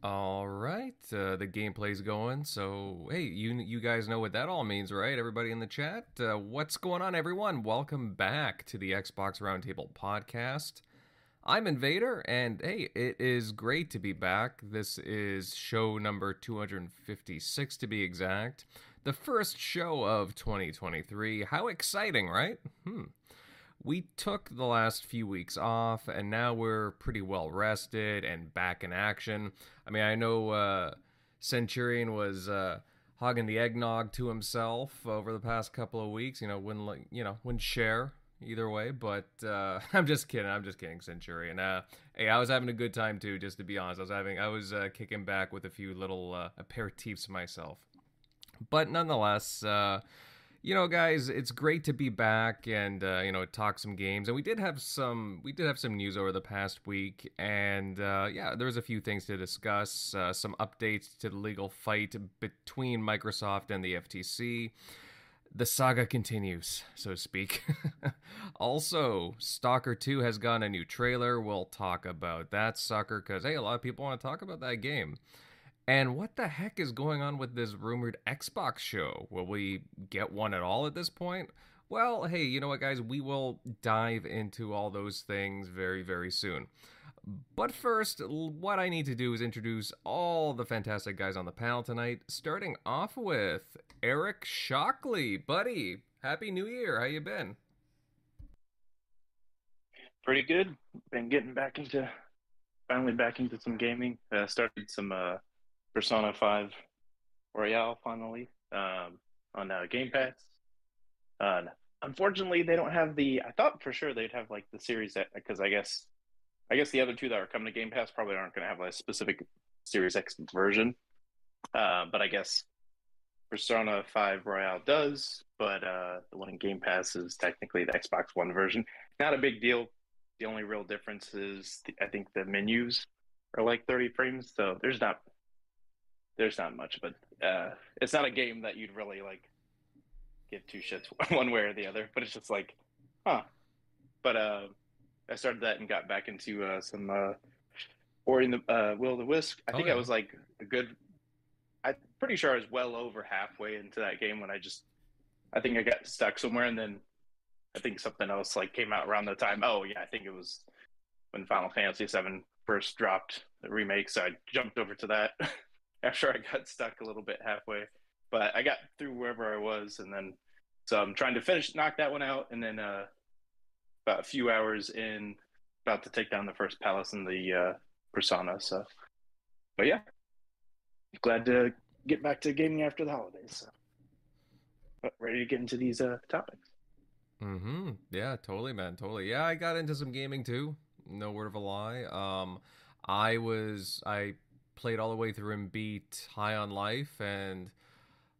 All right, uh, the gameplay's going. So, hey, you you guys know what that all means, right? Everybody in the chat, uh, what's going on, everyone? Welcome back to the Xbox Roundtable podcast. I'm Invader, and hey, it is great to be back. This is show number 256 to be exact, the first show of 2023. How exciting, right? Hmm we took the last few weeks off and now we're pretty well rested and back in action. I mean, I know uh, Centurion was uh, hogging the eggnog to himself over the past couple of weeks. You know, wouldn't you know wouldn't share either way. But uh, I'm just kidding. I'm just kidding, Centurion. Uh, hey, I was having a good time too. Just to be honest, I was having I was uh, kicking back with a few little uh, aperitifs myself. But nonetheless, uh, you know, guys, it's great to be back and uh, you know talk some games. And we did have some we did have some news over the past week, and uh, yeah, there was a few things to discuss. Uh, some updates to the legal fight between Microsoft and the FTC. The saga continues, so to speak. also, Stalker 2 has gotten a new trailer. We'll talk about that sucker because hey, a lot of people want to talk about that game. And what the heck is going on with this rumored Xbox show? Will we get one at all at this point? Well, hey, you know what, guys? We will dive into all those things very, very soon. But first, what I need to do is introduce all the fantastic guys on the panel tonight, starting off with Eric Shockley. Buddy, Happy New Year. How you been? Pretty good. Been getting back into, finally back into some gaming. Uh, started some uh, Persona 5 Royal finally um, on uh, Game Pass. Uh, unfortunately, they don't have the. I thought for sure they'd have like the Series X because I guess, I guess the other two that are coming to Game Pass probably aren't going to have like, a specific Series X version. Uh, but I guess Persona 5 Royal does, but uh, the one in Game Pass is technically the Xbox One version. Not a big deal. The only real difference is the, I think the menus are like 30 frames, so there's not there's not much, but uh, it's not a game that you'd really like give two shits one way or the other. But it's just like, huh. But uh, I started that and got back into uh, some uh, Ori and the uh, Will of the Wisp. I think oh, yeah. I was like a good. I'm pretty sure I was well over halfway into that game when I just, I think I got stuck somewhere, and then I think something else like came out around the time. Oh yeah, I think it was when Final Fantasy VII first dropped the remake, so I jumped over to that. after I got stuck a little bit halfway. But I got through wherever I was, and then so I'm trying to finish knock that one out, and then uh, about a few hours in, about to take down the first palace in the uh, Persona. So, but yeah, glad to get back to gaming after the holidays. So, but ready to get into these uh, topics. Hmm. Yeah. Totally, man. Totally. Yeah. I got into some gaming too. No word of a lie. Um, I was I played all the way through and beat High on Life, and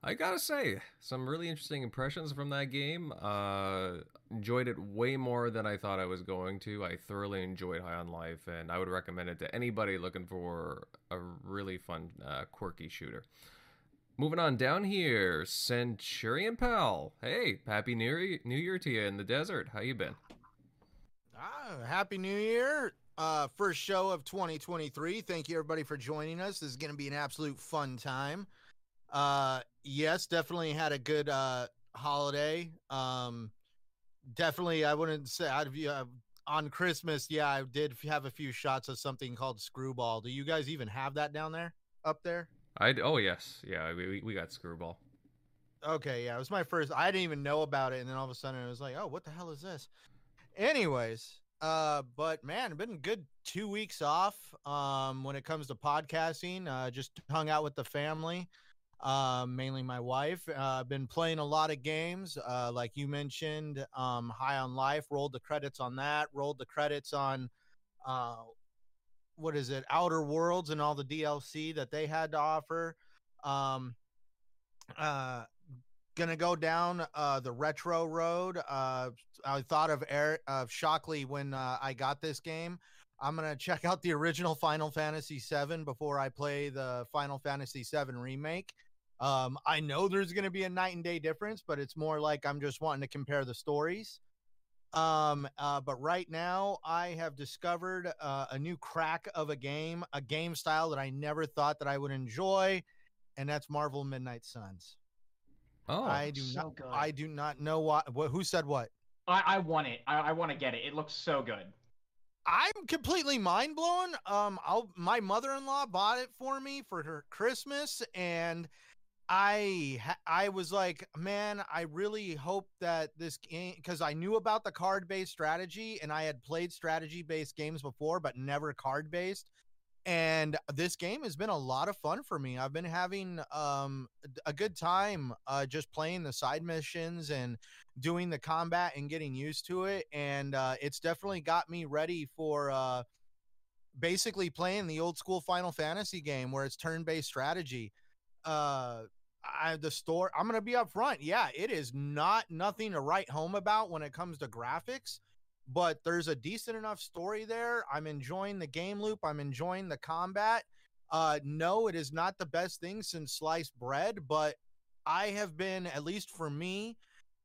I gotta say, some really interesting impressions from that game. Uh, enjoyed it way more than I thought I was going to. I thoroughly enjoyed High on Life, and I would recommend it to anybody looking for a really fun, uh, quirky shooter. Moving on down here, Centurion Pal. Hey, happy New Year, New Year to you in the desert. How you been? Ah, happy New Year uh, first show of 2023. Thank you everybody for joining us. This is going to be an absolute fun time. Uh, yes, definitely had a good uh holiday. Um, definitely, I wouldn't say I'd be uh, on Christmas. Yeah, I did have a few shots of something called Screwball. Do you guys even have that down there, up there? I oh yes, yeah, we we got Screwball. Okay, yeah, it was my first. I didn't even know about it, and then all of a sudden it was like, oh, what the hell is this? Anyways, uh, but man, been good two weeks off. Um, when it comes to podcasting, uh, just hung out with the family, uh, mainly my wife. Uh, been playing a lot of games, uh, like you mentioned, um, High on Life. Rolled the credits on that. Rolled the credits on, uh, what is it, Outer Worlds and all the DLC that they had to offer. Um, uh, gonna go down uh, the retro road. Uh, I thought of Eric of Shockley when uh, I got this game. I'm gonna check out the original Final Fantasy VII before I play the Final Fantasy VII remake. Um, I know there's gonna be a night and day difference, but it's more like I'm just wanting to compare the stories. Um, uh, but right now I have discovered uh, a new crack of a game, a game style that I never thought that I would enjoy, and that's Marvel Midnight Suns. Oh, I do so not. good. I do not know what. what who said what? I, I want it. I, I want to get it. It looks so good. I'm completely mind blown. Um, I'll my mother in law bought it for me for her Christmas, and I I was like, man, I really hope that this game because I knew about the card based strategy, and I had played strategy based games before, but never card based. And this game has been a lot of fun for me. I've been having um a good time uh just playing the side missions and doing the combat and getting used to it and uh, it's definitely got me ready for uh, basically playing the old school final fantasy game where it's turn-based strategy uh, I, the store i'm gonna be up front yeah it is not nothing to write home about when it comes to graphics but there's a decent enough story there i'm enjoying the game loop i'm enjoying the combat uh, no it is not the best thing since sliced bread but i have been at least for me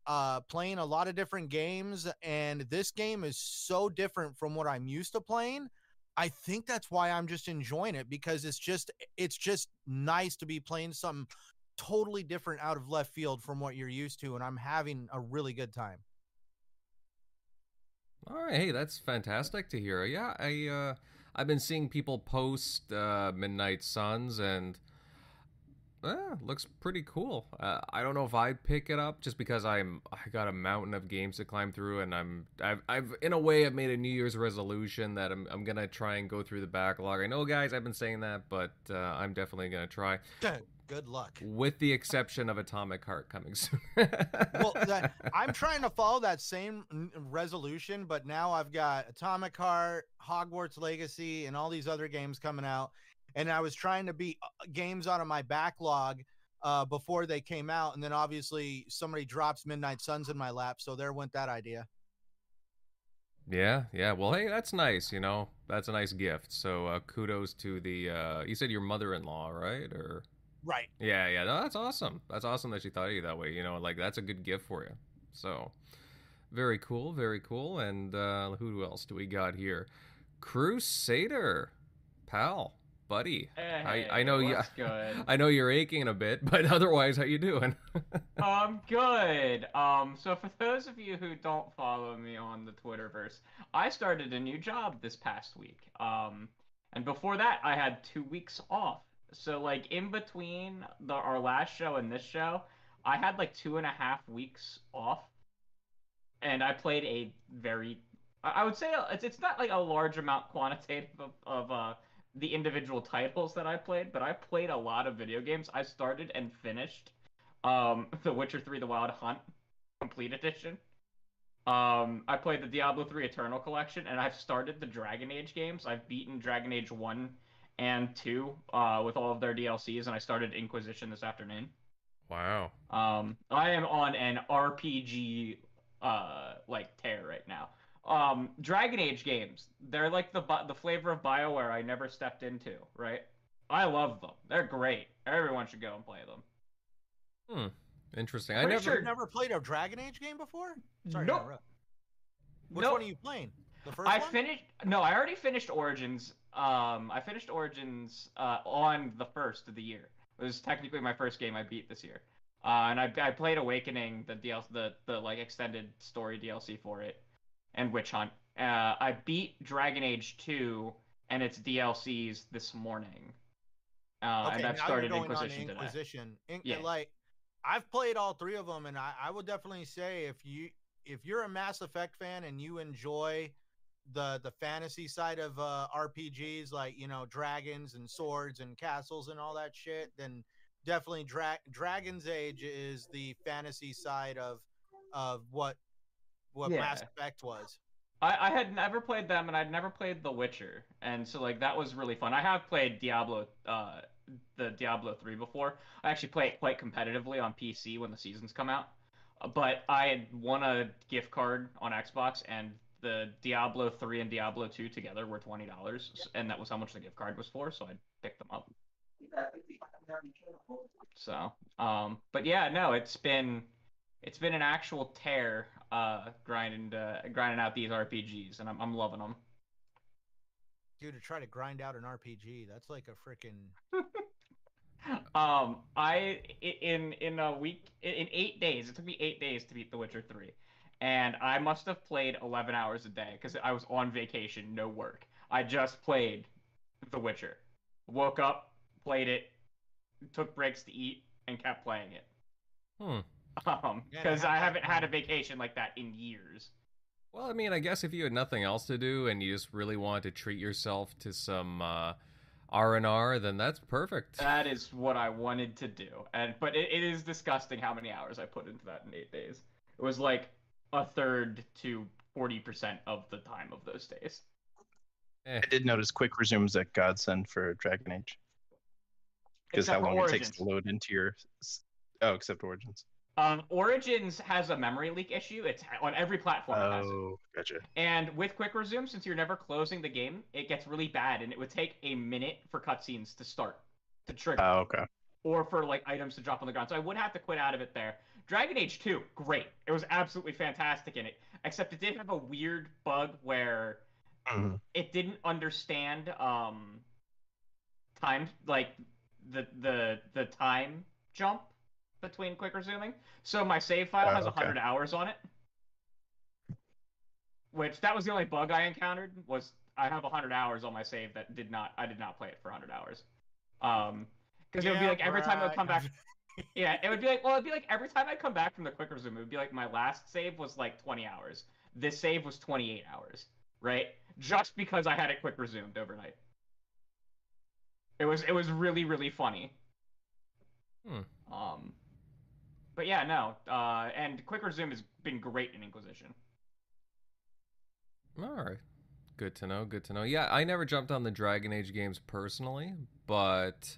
uh playing a lot of different games and this game is so different from what I'm used to playing. I think that's why I'm just enjoying it because it's just it's just nice to be playing something totally different out of left field from what you're used to and I'm having a really good time. All right, hey, that's fantastic to hear. Yeah, I uh, I've been seeing people post uh, Midnight Suns, and uh, looks pretty cool. Uh, I don't know if I'd pick it up just because I'm I got a mountain of games to climb through, and I'm I've I've in a way I've made a New Year's resolution that I'm I'm gonna try and go through the backlog. I know, guys, I've been saying that, but uh, I'm definitely gonna try, Good luck. with the exception of Atomic Heart coming soon. well, that, I'm trying to follow that same resolution, but now I've got Atomic Heart, Hogwarts Legacy, and all these other games coming out. And I was trying to beat uh, games out of my backlog uh, before they came out, and then obviously somebody drops Midnight Suns in my lap, so there went that idea. Yeah, yeah. Well, hey, that's nice. You know, that's a nice gift. So, uh, kudos to the. Uh, you said your mother-in-law, right? Or Right. yeah, yeah. No, that's awesome. That's awesome that she thought of you that way. You know, like that's a good gift for you. So, very cool, very cool. And uh, who else do we got here? Crusader, pal, buddy. Hey, I know you. what's good? I know you're aching a bit, but otherwise, how you doing? I'm good. Um, so for those of you who don't follow me on the Twitterverse, I started a new job this past week. Um, and before that, I had two weeks off. So like in between the our last show and this show, I had like two and a half weeks off, and I played a very, I would say it's it's not like a large amount quantitative of, of uh the individual titles that I played, but I played a lot of video games. I started and finished um, The Witcher 3 The Wild Hunt Complete Edition. Um, I played the Diablo 3 Eternal Collection, and I've started the Dragon Age games. I've beaten Dragon Age 1 and 2 uh, with all of their DLCs, and I started Inquisition this afternoon. wow. Um, I am on an RPG uh, like tear right now. Um, Dragon Age games, they're like the bi- the flavor of BioWare I never stepped into, right? I love them. They're great. Everyone should go and play them. Hmm. Interesting. I never. sure- never played a Dragon Age game before? Sorry, Nope. interrupt. Which Nope. one are you playing? The first I one? finished. No, I already finished Origins. Um, I finished Origins uh, on the first of the year. It was technically my first game I beat this year. Uh, and I, I played Awakening, the DLC, the the like extended story DLC for it, and Witch Hunt. Uh, I beat Dragon Age 2 and its DLCs this morning. Uh, okay, and I've now started you're going Inquisition on today. Inquisition. In- Yeah. Like, I've played all three of them, and I, I would definitely say if you if you're a Mass Effect fan and you enjoy the the fantasy side of uh, RPGs, like you know dragons and swords and castles and all that shit, then definitely Dra- Dragon's Age is the fantasy side of of what what Mass Effect was. I, I had never played them, and I'd never played The Witcher, and so like that was really fun. I have played Diablo, uh, the Diablo three before. I actually play it quite competitively on PC when the seasons come out. Uh, But I had won a gift card on Xbox, and the Diablo three and Diablo two together were twenty dollars, and that was how much the gift card was for. So I picked them up. So, um, but yeah, no, it's been it's been an actual tear uh, grinding uh, grinding out these RPGs, and I'm I'm loving them. Dude, to try to grind out an RPG, that's like a freaking. um, I i- in in a week in in eight days. It took me eight days to beat The Witcher Three, and I must have played 11 hours a day because I was on vacation, no work. I just played The Witcher. Woke up, played it, took breaks to eat, and kept playing it. Hmm. Um, because to I have that haven't had a vacation like that in years. Well, I mean, I guess if you had nothing else to do and you just really wanted to treat yourself to some uh, R and R, then that's perfect. That is what I wanted to do, and but it, it is disgusting how many hours I put into that in eight days. It was like a third to forty percent of the time of those days. Eh, I did notice quick resumes at Godsend for Dragon Age. Because how Except for long it takes to load into your. Oh, except Origins. Um, Origins has a memory leak issue. It's on every platform. it has it. Oh, gotcha. And with quick resume, since you're never closing the game, it gets really bad, and it would take a minute for cutscenes to start to trigger. Oh, okay. or for like items to drop on the ground. So I would have to quit out of it there. Dragon Age 2, great. It was absolutely fantastic in it. Except it did have a weird bug where Mhm. it didn't understand um time like the the the time jump between quick resuming. So my save file Oh, has a okay. 100 hours on it. Which that was the only bug I encountered was I have 100 hours on my save that did not I did not play it for 100 hours. Um because it would be like every time I would come back right. Yeah, it would be like well, it'd be like every time I come back from the quick resume, it would be like my last save was like 20 hours. This save was 28 hours, right? Just because I had it quick resumed overnight. It was it was really really funny. Hmm. Um, but yeah, no. Uh, and quick resume has been great in Inquisition. All right. Good to know. Good to know. Yeah, I never jumped on the Dragon Age games personally, but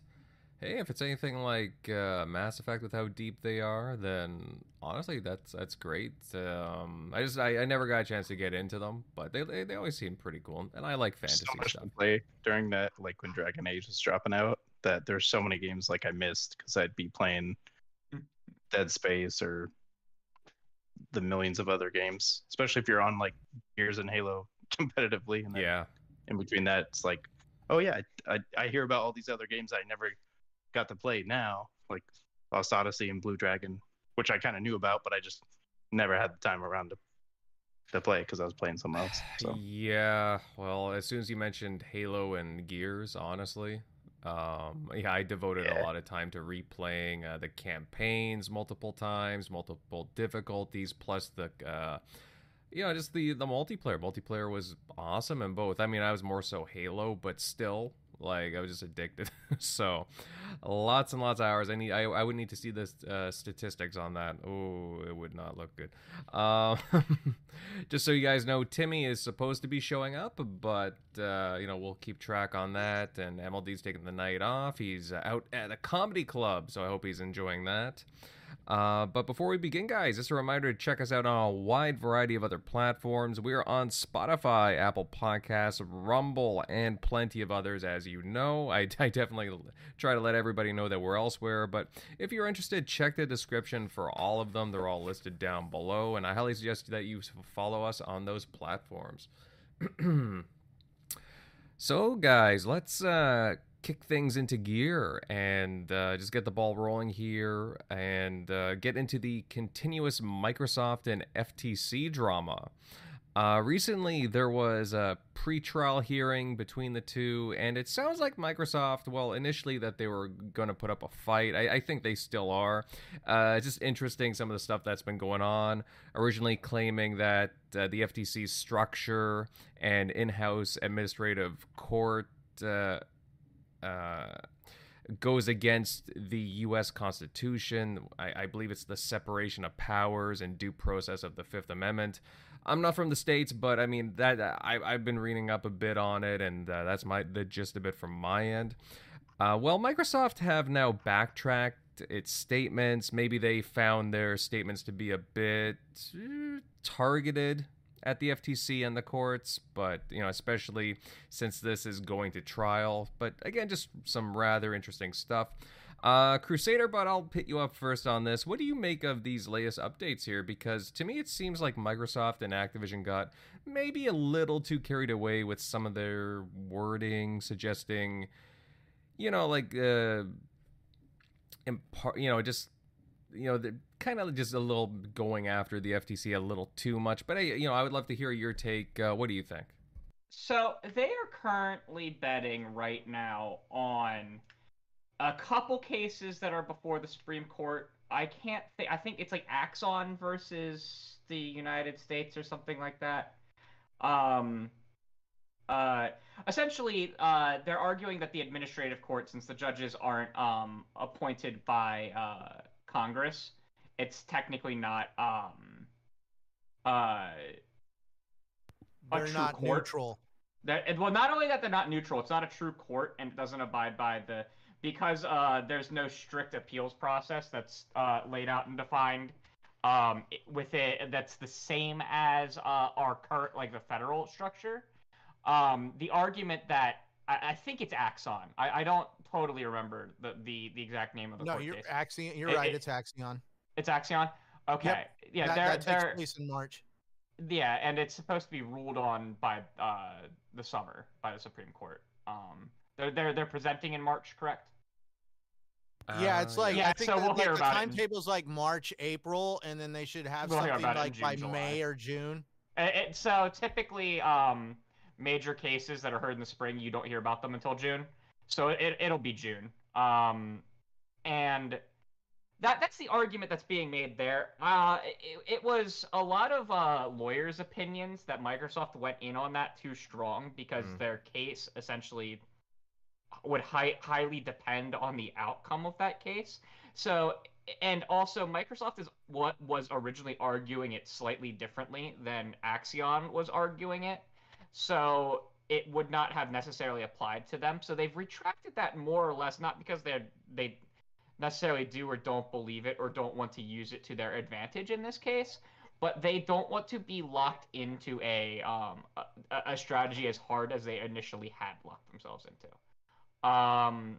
hey, if it's anything like uh, Mass Effect with how deep they are, then honestly, that's that's great. Um, I just I, I never got a chance to get into them, but they they, they always seem pretty cool, and I like fantasy so much stuff. to play during that, like when Dragon Age was dropping out, that there's so many games like I missed because I'd be playing. Dead Space or the millions of other games, especially if you're on like Gears and Halo competitively. And then Yeah, in between that, it's like, oh yeah, I, I hear about all these other games I never got to play now, like Lost Odyssey and Blue Dragon, which I kind of knew about, but I just never had the time around to to play because I was playing something else. So yeah. Well, as soon as you mentioned Halo and Gears, honestly, um, yeah, I devoted a lot of time to replaying uh, the campaigns multiple times, multiple difficulties, plus the, uh, you know, just the the multiplayer. Multiplayer was awesome in both. I mean, I was more so Halo, but still, like, I was just addicted. so, lots and lots of hours. I need. I, I would need to see the uh, statistics on that. Oh, it would not look good. Um, just so you guys know, Timmy is supposed to be showing up, but uh, you know we'll keep track on that. And MLD's taking the night off. He's uh, out at a comedy club, so I hope he's enjoying that. Uh, but before we begin, guys, just a reminder to check us out on a wide variety of other platforms. We are on Spotify, Apple Podcasts, Rumble, and plenty of others, as you know. I, I definitely try to let everybody know that we're elsewhere, but if you're interested, check the description for all of them. They're all listed down below, and I highly suggest that you follow us on those platforms. so, guys, let's uh, kick things into gear and uh, just get the ball rolling here and uh, get into the continuous Microsoft and FTC drama. Uh, recently, there was a pre-trial hearing between the two, and it sounds like Microsoft. Well, initially that they were going to put up a fight. I, I think they still are. Uh, it's just interesting some of the stuff that's been going on. Originally claiming that uh, the FTC's structure and in-house administrative court. Uh, goes against the U.S. Constitution. I, I believe it's the separation of powers and due process of the Fifth Amendment. I'm not from the states, but I mean that I, I've been reading up a bit on it, and uh, that's my the gist of it from my end. Uh, well, Microsoft have now backtracked its statements. Maybe they found their statements to be a bit uh, targeted at the FTC and the courts, but you know, especially since this is going to trial. But again, just some rather interesting stuff. Uh, Crusader, but I'll pit you up first on this. What do you make of these latest updates here? Because to me, it seems like Microsoft and Activision got maybe a little too carried away with some of their wording, suggesting, you know, like, uh, impar- you know, just, you know, they're kind of just a little going after the FTC a little too much. But, you know, I would love to hear your take. Uh, what do you think? So they are currently betting right now on a couple cases that are before the Supreme Court. I can't think. I think it's like Axon versus the United States or something like that. Um, uh, essentially, uh, they're arguing that the administrative court, since the judges aren't um, appointed by uh, Congress, it's technically not um, uh, a They're true not court. neutral. That well, not only that they're not neutral, it's not a true court and it doesn't abide by the because uh, there's no strict appeals process that's uh, laid out and defined um, with it that's the same as uh, our current like the federal structure. Um, the argument that I, I think it's Axon. I, I don't totally remember the, the, the exact name of the No, court you're case. Axion. You're It- right. it- it's Axion. It's Axion. Okay. Yeah, that, they're that takes they're place in March. yeah, and it's supposed to be ruled on by uh, the summer by the Supreme Court. Um, they're they're they're presenting in March, correct? yeah, it's Uh, like yeah, I think so that, we'll like, hear the about it in- timetable's like March, April, and then they should have We'll something about it in like June, by July. May or June. Uh, It, so typically, um, major cases that are heard in the spring, you don't hear about them until June. So it it'll be June. Um, and that that's the argument that's being made there. Uh, it, it was a lot of uh, lawyers' opinions that Microsoft went in on that too strong because Mm. their case essentially would hi- highly depend on the outcome of that case. So, and also Microsoft is what was originally arguing it slightly differently than Axion was arguing it. So it would not have necessarily applied to them. So they've retracted that more or less, not because they they necessarily do or don't believe it or don't want to use it to their advantage in this case, but they don't want to be locked into a um a, a strategy as hard as they initially had locked themselves into. Um,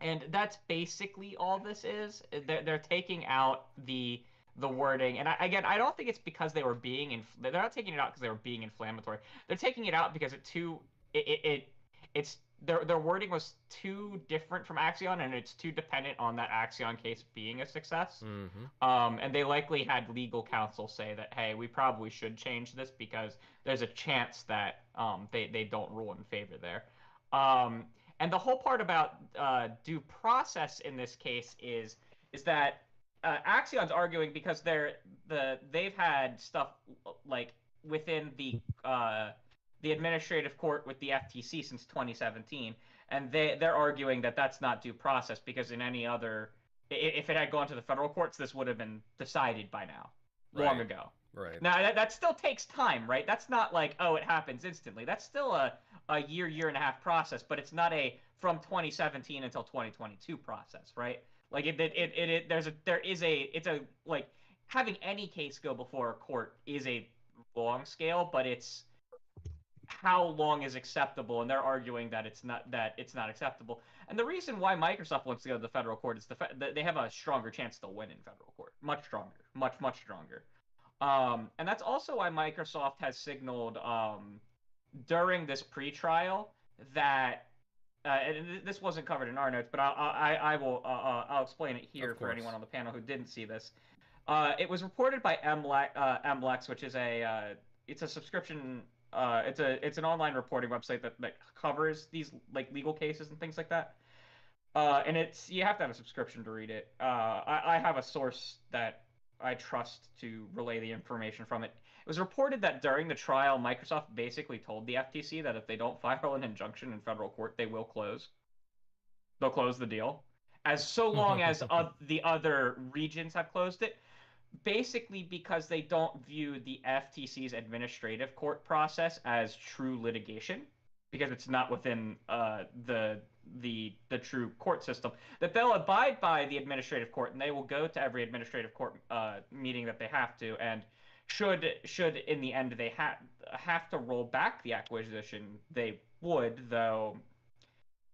and that's basically all this is. They're, they're taking out the the wording, and I, again, I don't think it's because they were being inf- they're not taking it out because they were being inflammatory. They're taking it out because it too it, it, it it's their their wording was too different from Axion, and it's too dependent on that Axion case being a success. Mm-hmm. Um, and they likely had legal counsel say that, hey, we probably should change this because there's a chance that um, they, they don't rule in favor there. Um, and the whole part about uh, due process in this case is is that uh, Axion's arguing because they're the they've had stuff like within the uh, the administrative court with the FTC since 2017, and they they're arguing that that's not due process because in any other if it had gone to the federal courts, this would have been decided by now, long ago. Right. Now that, that still takes time, right? That's not like oh it happens instantly. That's still a, a year, year and a half process, but it's not a from 2017 until 2022 process, right? Like it it, it, it, it there's a there is a it's a like having any case go before a court is a long scale, but it's how long is acceptable and they're arguing that it's not that it's not acceptable. And the reason why microsoft wants to go to the federal court is the that they have a stronger chance to win in federal court. Much stronger. Much much stronger. Um, and that's also why microsoft has signaled um, during this pre-trial that uh, and this wasn't covered in our notes but i, I, I will uh, uh, i'll explain it here for anyone on the panel who didn't see this. Uh, it was reported by MLex, uh, MLex, which is a uh, it's a subscription uh, it's a it's an online reporting website that, that covers these like legal cases and things like that. Uh, and it's you have to have a subscription to read it. Uh, I, I have a source that I trust to relay the information from it. It was reported that during the trial, Microsoft basically told the FTC that if they don't file an injunction in federal court, they will close. They'll close the deal, as so long as uh, the other regions have closed it basically because they don't view the FTC's administrative court process as true litigation because it's not within uh, the the the true court system that they'll abide by the administrative court and they will go to every administrative court uh, meeting that they have to and should should in the end they have have to roll back the acquisition they would though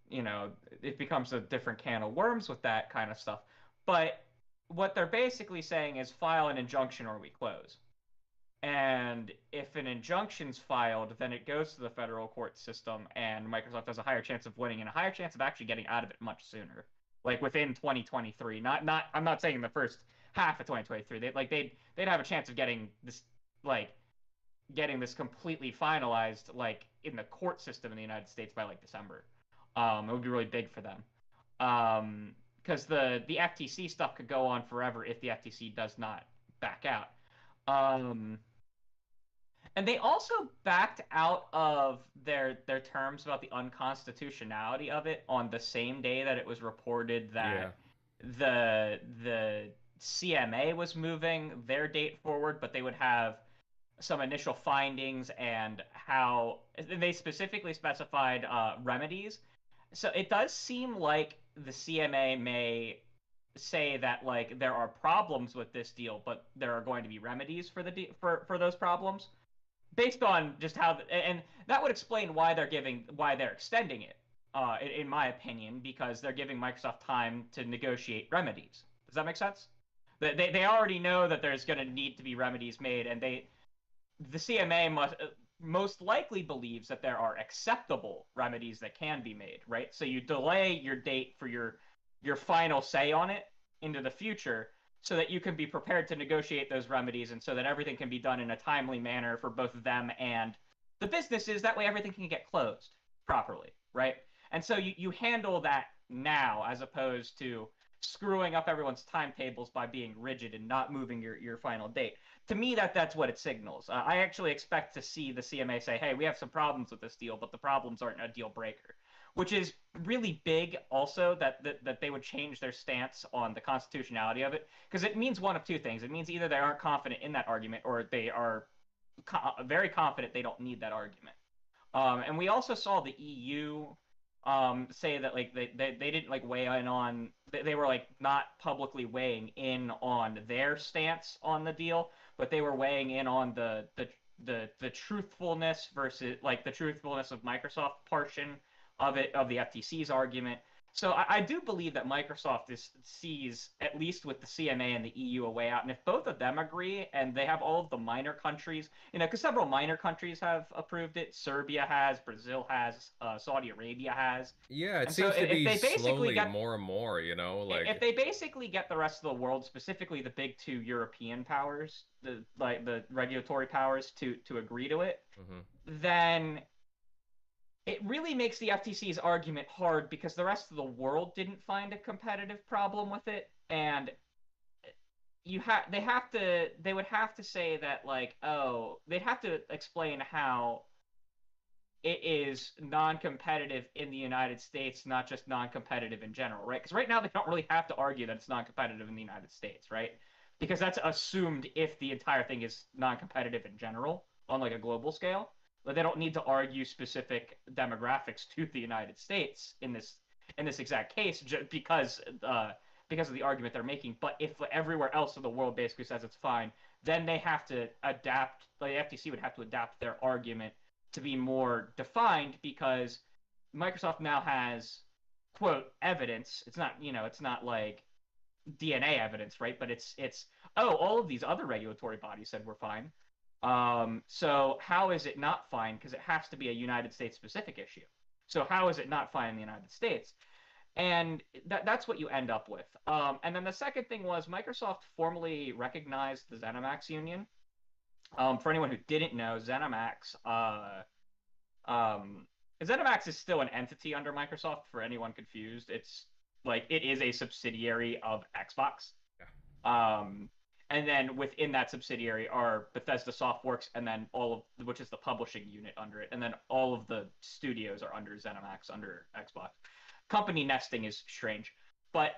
you know, it becomes a different can of worms with that kind of stuff. But what they're basically saying is file an injunction or we close. And if an injunction's filed, then it goes to the federal court system, and Microsoft has a higher chance of winning and a higher chance of actually getting out of it much sooner, like within 2023. Not, not. I'm not saying the first half of 2023. They like they'd they'd have a chance of getting this like getting this completely finalized like in the court system in the United States by like December. Um, it would be really big for them. Um, because the the FTC stuff could go on forever if the FTC does not back out. Um, and they also backed out of their their terms about the unconstitutionality of it on the same day that it was reported that Yeah. the the CMA was moving their date forward, but they would have some initial findings and how they specifically specified uh, remedies. So it does seem like the CMA may say that like there are problems with this deal, but there are going to be remedies for the de- for for those problems, based on just how the, and that would explain why they're giving why they're extending it. Uh, in, in my opinion, because they're giving Microsoft time to negotiate remedies. Does that make sense? They they, they already know that there's going to need to be remedies made, and they the CMA must most likely believes that there are acceptable remedies that can be made, right? So you delay your date for your your final say on it into the future so that you can be prepared to negotiate those remedies and so that everything can be done in a timely manner for both them and the businesses that way everything can get closed properly, right? And so you, you handle that now as opposed to screwing up everyone's timetables by being rigid and not moving your, your final date to me that that's what it signals. Uh, I actually expect to see the CMA say, "Hey, we have some problems with this deal, but the problems aren't a deal breaker." Which is really big also that, that that they would change their stance on the constitutionality of it because it means one of two things. It means either they aren't confident in that argument or they are co- very confident they don't need that argument. Um, and we also saw the EU um, say that like they, they, they didn't like weigh in on they, they were like not publicly weighing in on their stance on the deal but they were weighing in on the the the, the truthfulness versus like the truthfulness of Microsoft portion of it of the FTC's argument. So I, I do believe that Microsoft is, sees at least with the CMA and the EU a way out, and if both of them agree and they have all of the minor countries, you know, because several minor countries have approved it. Serbia has, Brazil has, uh, Saudi Arabia has. Yeah, it And so seems to if be they basically slowly got- more and more. You know, like if they basically get the rest of the world, specifically the big two European powers, the like the regulatory powers, to to agree to it, Mhm. then it really makes the FTC's argument hard because the rest of the world didn't find a competitive problem with it, and you have they have to they would have to say that like oh they'd have to explain how it is non-competitive in the United States, not just non-competitive in general, right? Because right now they don't really have to argue that it's non-competitive in the United States, right? Because that's assumed if the entire thing is non-competitive in general on like a global scale. They don't need to argue specific demographics to the United States in this in this exact case, because uh, because of the argument they're making. But if everywhere else in the world basically says it's fine, then they have to adapt. The FTC would have to adapt their argument to be more defined because Microsoft now has quote evidence. It's not you know it's not like DNA evidence, right? But it's it's oh all of these other regulatory bodies said we're fine. Um, so how is it not fine? Because it has to be a United States specific issue. So how is it not fine in the United States? And that, that's what you end up with. Um, and then the second thing was Microsoft formally recognized the ZeniMax union. Um, for anyone who didn't know, ZeniMax, uh, um, ZeniMax is still an entity under Microsoft. For anyone confused, it's like it is a subsidiary of Xbox. Um, and then within that subsidiary are Bethesda Softworks, and then all of which is the publishing unit under it, and then all of the studios are under ZeniMax under Xbox. Company nesting is strange, but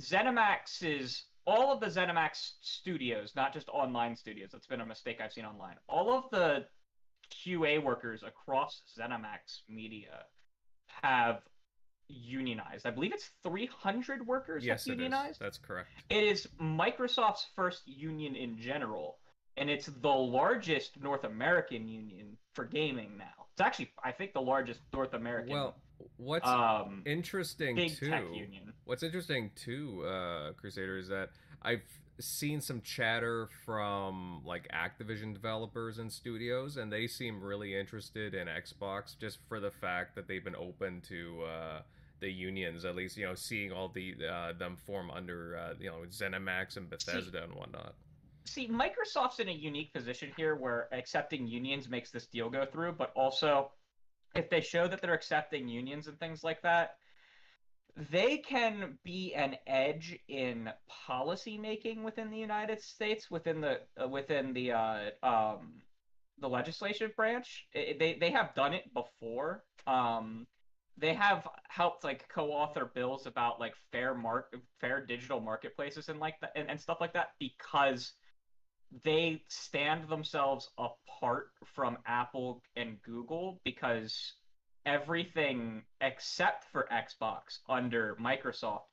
ZeniMax's all of the ZeniMax studios, not just online studios. That's been a mistake I've seen online. All of the QA workers across ZeniMax Media have unionized. I believe it's 300 workers yes, is. unionized. That's correct. It is Microsoft's first union in general, and it's the largest North American union for gaming now. It's actually, I think, the largest North American Well, What's Um, interesting too. tech union. What's interesting too, uh, Crusader, is that I've seen some chatter from like Activision developers and studios, and they seem really interested in Xbox just for the fact that they've been open to uh, the unions, at least you know, seeing all the uh, them form under uh, you know ZeniMax and Bethesda and whatnot. See, Microsoft's in a unique position here where accepting unions makes this deal go through, but also if they show that they're accepting unions and things like that, they can be an edge in policy making within the United States, within the uh, within the uh, um, the legislative branch. I- they they have done it before. Um, they have helped like co-author bills about like fair mark fair digital marketplaces and like that and, and stuff like that because they stand themselves apart from Apple and Google because everything except for Xbox under Microsoft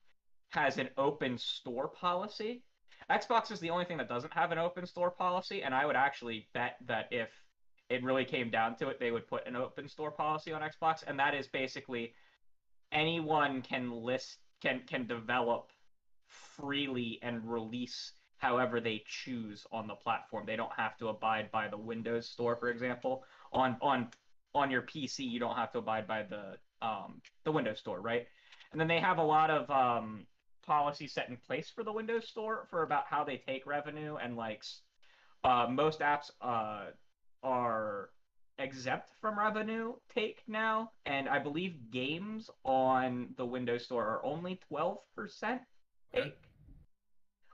has an open store policy. Xbox is the only thing that doesn't have an open store policy, and I would actually bet that if it really came down to it, they would put an open store policy on Xbox, and that is basically anyone can list can can develop freely and release however they choose on the platform. They don't have to abide by the Windows Store, for example. On on on your PC, you don't have to abide by the um, the Windows Store, right? And then they have a lot of um, policies set in place for the Windows Store for about how they take revenue and like uh, most apps uh, are exempt from revenue take now, and I believe games on the Windows Store are only twelve percent Okay. take.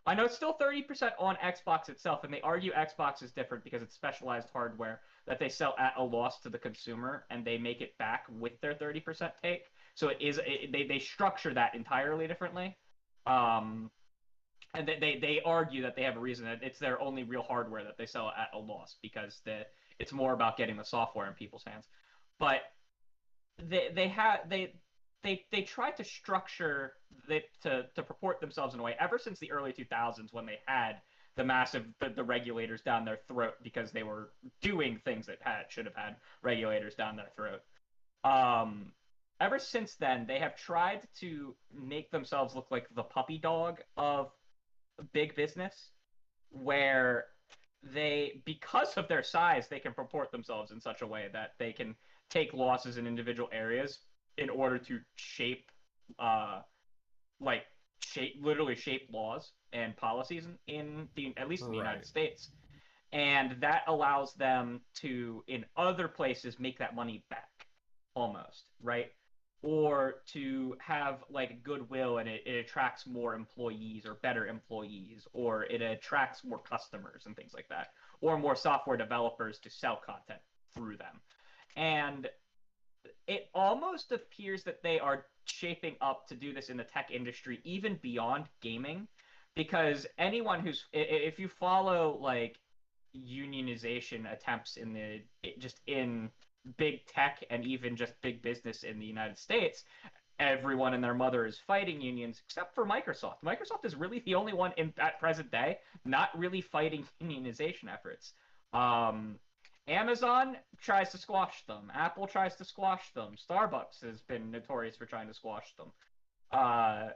I know it's still 30% on Xbox itself, and they argue Xbox is different because it's specialized hardware that they sell at a loss to the consumer, and they make it back with their 30% take. So it is it, they they structure that entirely differently. Um, and they, they they argue that they have a reason that it's their only real hardware that they sell at a loss because the it's more about getting the software in people's hands. But they they have they they they tried to structure they to to purport themselves in a way ever since the early 2000s when they had the massive the, the regulators down their throat because they were doing things that had should have had regulators down their throat. Um, ever since then, they have tried to make themselves look like the puppy dog of big business, where they because of their size they can purport themselves in such a way that they can take losses in individual areas in order to shape uh like shape literally shape laws and policies in, in the at least in the Right. United States. And that allows them to in other places make that money back almost, right? Or to have like goodwill and it, it attracts more employees or better employees, or it attracts more customers and things like that, or more software developers to sell content through them. And it almost appears that they are shaping up to do this in the tech industry, even beyond gaming, because anyone who's if you follow like unionization attempts in the just in big tech and even just big business in the United States, everyone and their mother is fighting unions except for Microsoft. Microsoft is really the only one in at present day not really fighting unionization efforts. Um, Amazon tries to squash them. Apple tries to squash them. Starbucks has been notorious for trying to squash them. Uh,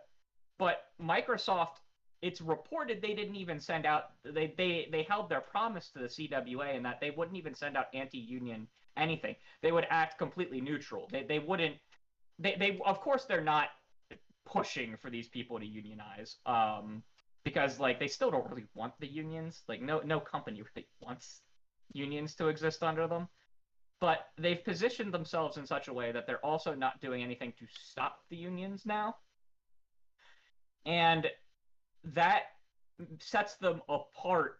but Microsoft, it's reported they didn't even send out. They they they held their promise to the CWA in that they wouldn't even send out anti-union anything. They would act completely neutral. They they wouldn't. They they of course they're not pushing for these people to unionize. Um, because like they still don't really want the unions. Like no no company really wants unions to exist under them. But they've positioned themselves in such a way that they're also not doing anything to stop the unions now. And that sets them apart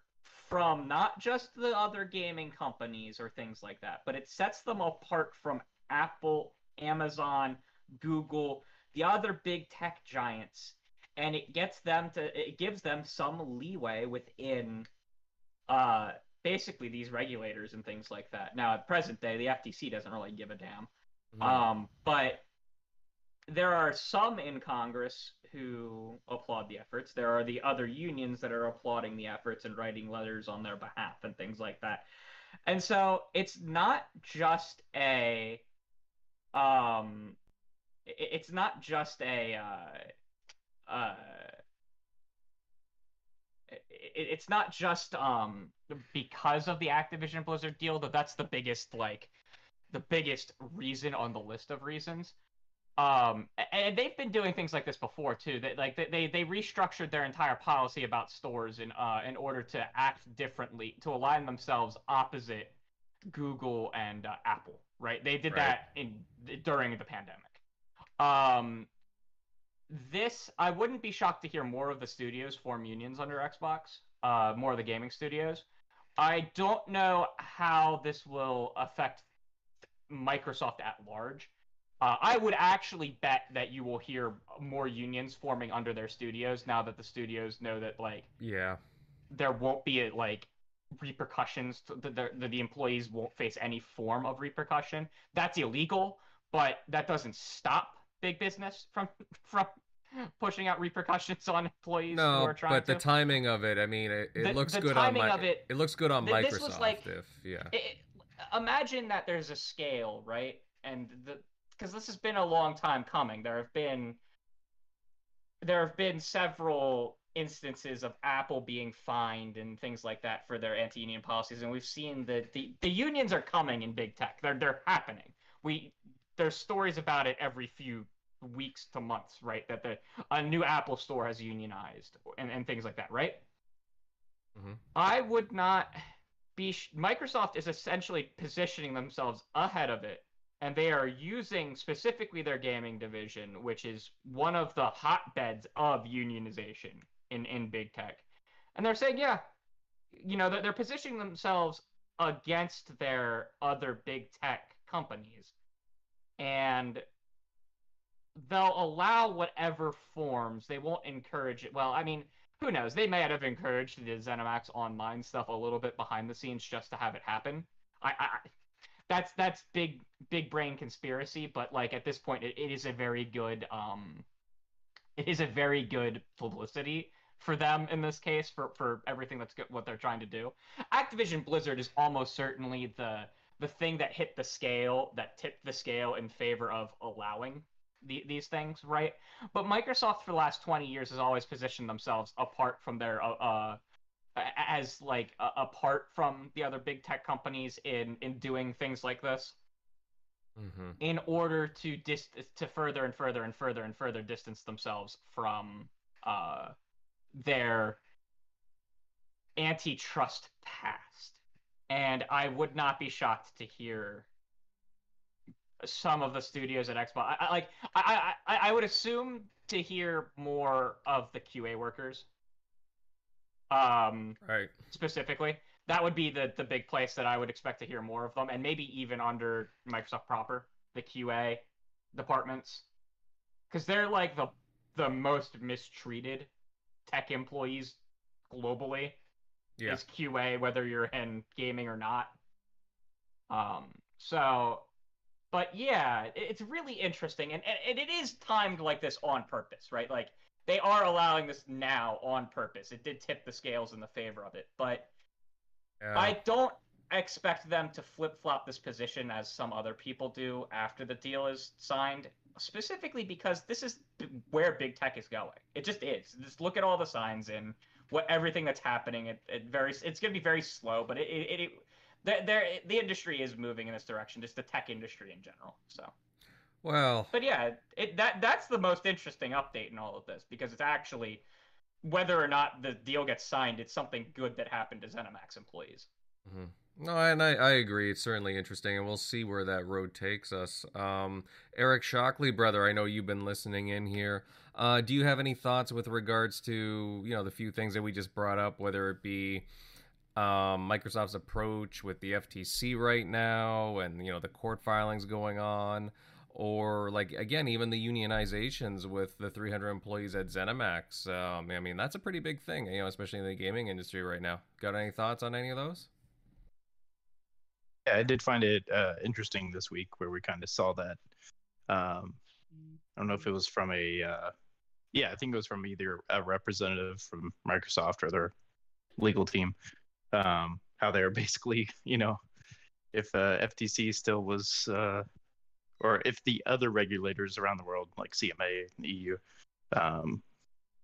from not just the other gaming companies or things like that, but it sets them apart from Apple, Amazon, Google, the other big tech giants, and it gets them to it gives them some leeway within uh basically these regulators and things like that. Now at present day the FTC doesn't really give a damn. Um, but there are some in Congress who applaud the efforts. There are the other unions that are applauding the efforts and writing letters on their behalf and things like that. And so it's not just a um it's not just a uh, uh, it's not just um because of the Activision Blizzard deal that that's the biggest like the biggest reason on the list of reasons. Um, and they've been doing things like this before too. That like they they restructured their entire policy about stores in uh in order to act differently to align themselves opposite Google and uh, Apple. Right? They did Right. that in during the pandemic. Um, this I wouldn't be shocked to hear more of the studios form unions under Xbox. Uh, more of the gaming studios. I don't know how this will affect Microsoft at large. Uh, I would actually bet that you will hear more unions forming under their studios now that the studios know that like Yeah. there won't be like repercussions. The, the the employees won't face any form of repercussion. That's illegal, but that doesn't stop big business from from pushing out repercussions on employees who No, are trying but to. the timing of it, I mean, it, it The- looks the good on my. of it- looks good on Th- Microsoft. this was like- if yeah. it, imagine that there's a scale, right? And the because this has been a long time coming. There have been there have been several instances of Apple being fined and things like that for their anti-union policies, and we've seen that the the unions are coming in big tech. They're they're happening. We there's stories about it every few weeks to months, right? That the a new Apple store has unionized and, and things like that, right? Mhm. I would not be. Microsoft is essentially positioning themselves ahead of it, and they are using specifically their gaming division, which is one of the hotbeds of unionization in in big tech, and they're saying, yeah, you know, they're, they're positioning themselves against their other big tech companies, and they'll allow whatever forms. They won't encourage it. Well, I mean, who knows? They may have encouraged the ZeniMax online stuff a little bit behind the scenes just to have it happen. I I- that's that's big big brain conspiracy, but like at this point, it, it is a very good um, it is a very good publicity for them in this case for for everything that's good, what they're trying to do. Activision Blizzard is almost certainly the the thing that hit the scale that tipped the scale in favor of allowing the, these things, right? But Microsoft for the last 20 years has always positioned themselves apart from their uh, uh as like uh, apart from the other big tech companies in in doing things like this Mm-hmm. in order to dis- to further and further and further and further distance themselves from uh their antitrust past. And I would not be shocked to hear some of the studios at Xbox. I, I like I, I I would assume to hear more of the QA workers. Um, Right. specifically. That would be the the big place that I would expect to hear more of them, and maybe even under Microsoft proper, the QA departments, because they're like the the most mistreated tech employees globally Yeah. is QA, whether you're in gaming or not. Um, so, but yeah, it- it's really interesting, and, and and it is timed like this on purpose, right? Like they are allowing this now on purpose. It did tip the scales in the favor of it, but Yeah. I don't expect them to flip flop this position as some other people do after the deal is signed. Specifically because this is where big tech is going. It just is. Just look at all the signs and what everything that's happening. It, it very it's going to be very slow, but it it, it the, there the industry is moving in this direction. Just the tech industry in general. So, Well, but yeah, it that that's the most interesting update in all of this because it's actually whether or not the deal gets signed, it's something good that happened to ZeniMax employees. Mhm. No, and I, I agree. It's certainly interesting, and we'll see where that road takes us. Um, Eric Shockley, brother, I know you've been listening in here. Uh, do you have any thoughts with regards to you know the few things that we just brought up, whether it be um, Microsoft's approach with the FTC right now, and you know the court filings going on, or like again even the unionizations with the 300 employees at ZeniMax? Um, I mean that's a pretty big thing, you know, especially in the gaming industry right now. Got any thoughts on any of those? Yeah, I did find it uh, interesting this week where we kind of saw that. Um, I don't know if it was from a, uh, yeah, I think it was from either a representative from Microsoft or their legal team. Um, how they're basically, you know, if uh, FTC still was, uh, or if the other regulators around the world, like CMA and EU, um,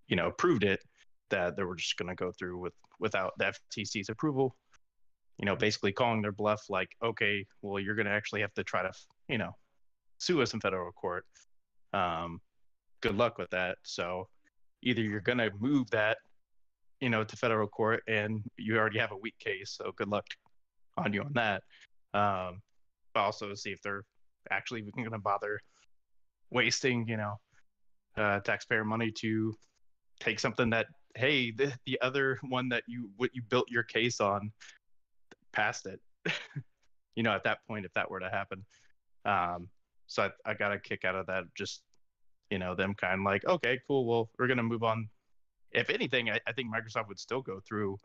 you know, approved it, that they were just going to go through with without the FTC's approval. You know, basically calling their bluff, like, okay, well, you're going to actually have to try to, you know, sue us in federal court. Um, good luck with that. So either you're going to move that, you know, to federal court, and you already have a weak case, so good luck on you on that. Um, but also see if they're actually even going to bother wasting, you know, uh, taxpayer money to take something that hey, the, the other one that you what you built your case on passed it. you know, at that point, if that were to happen. Um, so I, I got a kick out of that. Just you know, them kind of like, okay, cool. Well, we're gonna move on. If anything, I, I think Microsoft would still go through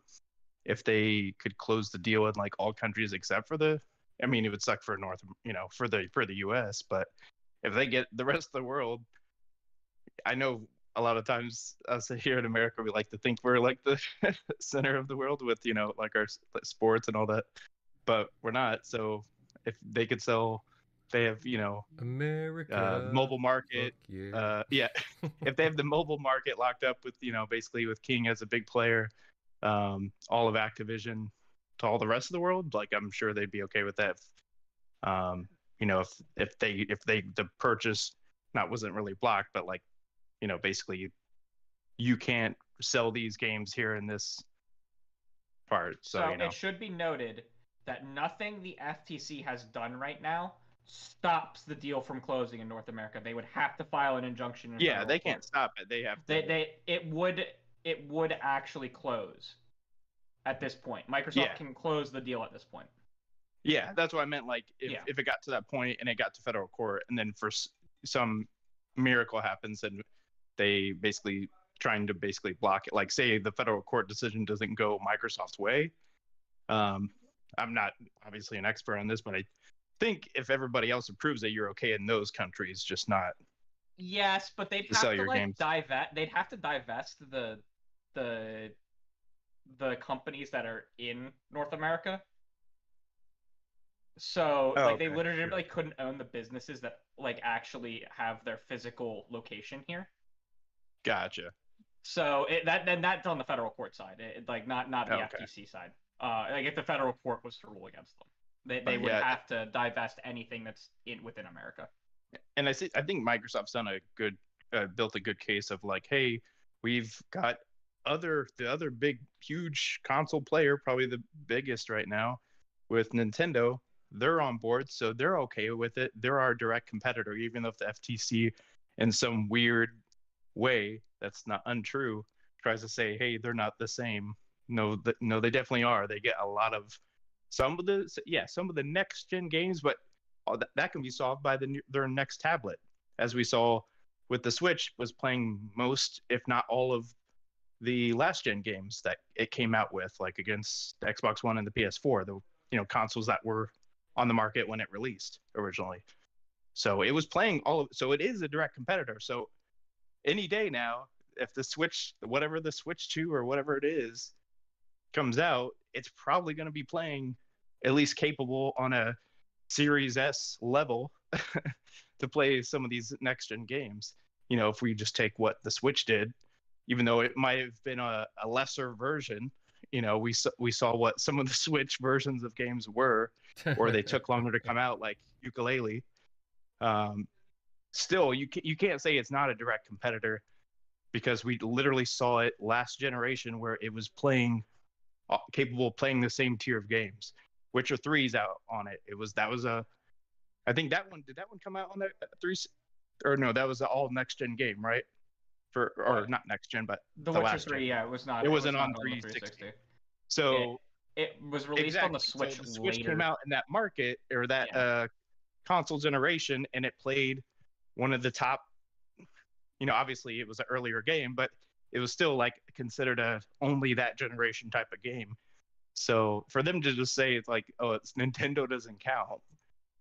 if they could close the deal in like all countries except for the. I mean, it would suck for North, you know, for the for the U.S. But if they get the rest of the world, I know a lot of times us here in America, we like to think we're like the center of the world with you know like our sports and all that, but we're not. So if they could sell, they have you know America uh, mobile market. yeah. Uh, yeah, if they have the mobile market locked up with you know basically with King as a big player, um, all of Activision to all the rest of the world, like I'm sure they'd be okay with that. Um, you know, if if they if they the purchase not wasn't really blocked, but like you know basically you, you can't sell these games here in this part. So, So you know, it should be noted that nothing the FTC has done right now stops the deal from closing in North America. They would have to file an injunction. In yeah, they can't stop it. They have to. They they it would it would actually close at this point. Microsoft Yeah. can close the deal at this point. Yeah, that's what I meant. Like, if, Yeah. if it got to that point and it got to federal court, and then for s- some miracle happens and they basically trying to basically block it, like say the federal court decision doesn't go Microsoft's way. Um, I'm not obviously an expert on this, but I think if everybody else approves that you're okay in those countries, just not. Yes, but they'd have sell to like games. divest. They'd have to divest the the the companies that are in North America. So Oh, like they okay, literally sure. couldn't own the businesses that like actually have their physical location here. Gotcha. So it, that then that's on the federal court side, it, like not not the Okay. FTC side. Uh, like if the federal court was to rule against them, they they Uh, would yeah. have to divest anything that's in within America. and I see, I think Microsoft's done a good, uh, built a good case of like, hey, we've got other the other big, huge console player, probably the biggest right now, with Nintendo. They're on board, so they're okay with it. They're our direct competitor, even though if the FTC, in some weird way that's not untrue, tries to say, hey, they're not the same. No, th- no, they definitely are. They get a lot of some of the yeah, some of the next gen games, but that, that can be solved by the their next tablet as we saw with the switch was playing most if not all of the last gen games that it came out with like against xbox one and the ps4 the you know consoles that were on the market when it released originally so it was playing all of so it is a direct competitor so any day now if the switch whatever the switch 2 or whatever it is comes out it's probably going to be playing at least capable on a Series S level to play some of these next gen games. You know, if we just take what the Switch did, even though it might have been a, a lesser version, you know, we we saw what some of the Switch versions of games were, or they took longer to come out, like Yooka-Laylee. Um, still, you ca- you can't say it's not a direct competitor because we literally saw it last generation where it was playing uh, capable of playing the same tier of games. Witcher 3's out on it. It was that was a I think that one did that one come out on the uh, three or no, that was an all next gen game, right? For or not next gen, but The, The Witcher last gen. Yeah, it was not. It was wasn't not on the 360. so It was released on the. Switch so the Switch later. came out in that market or that Yeah. uh console generation and it played one of the top you know, obviously it was an earlier game, but it was still like considered a only that generation type of game. So for them to just say it's like, oh, it's Nintendo doesn't count.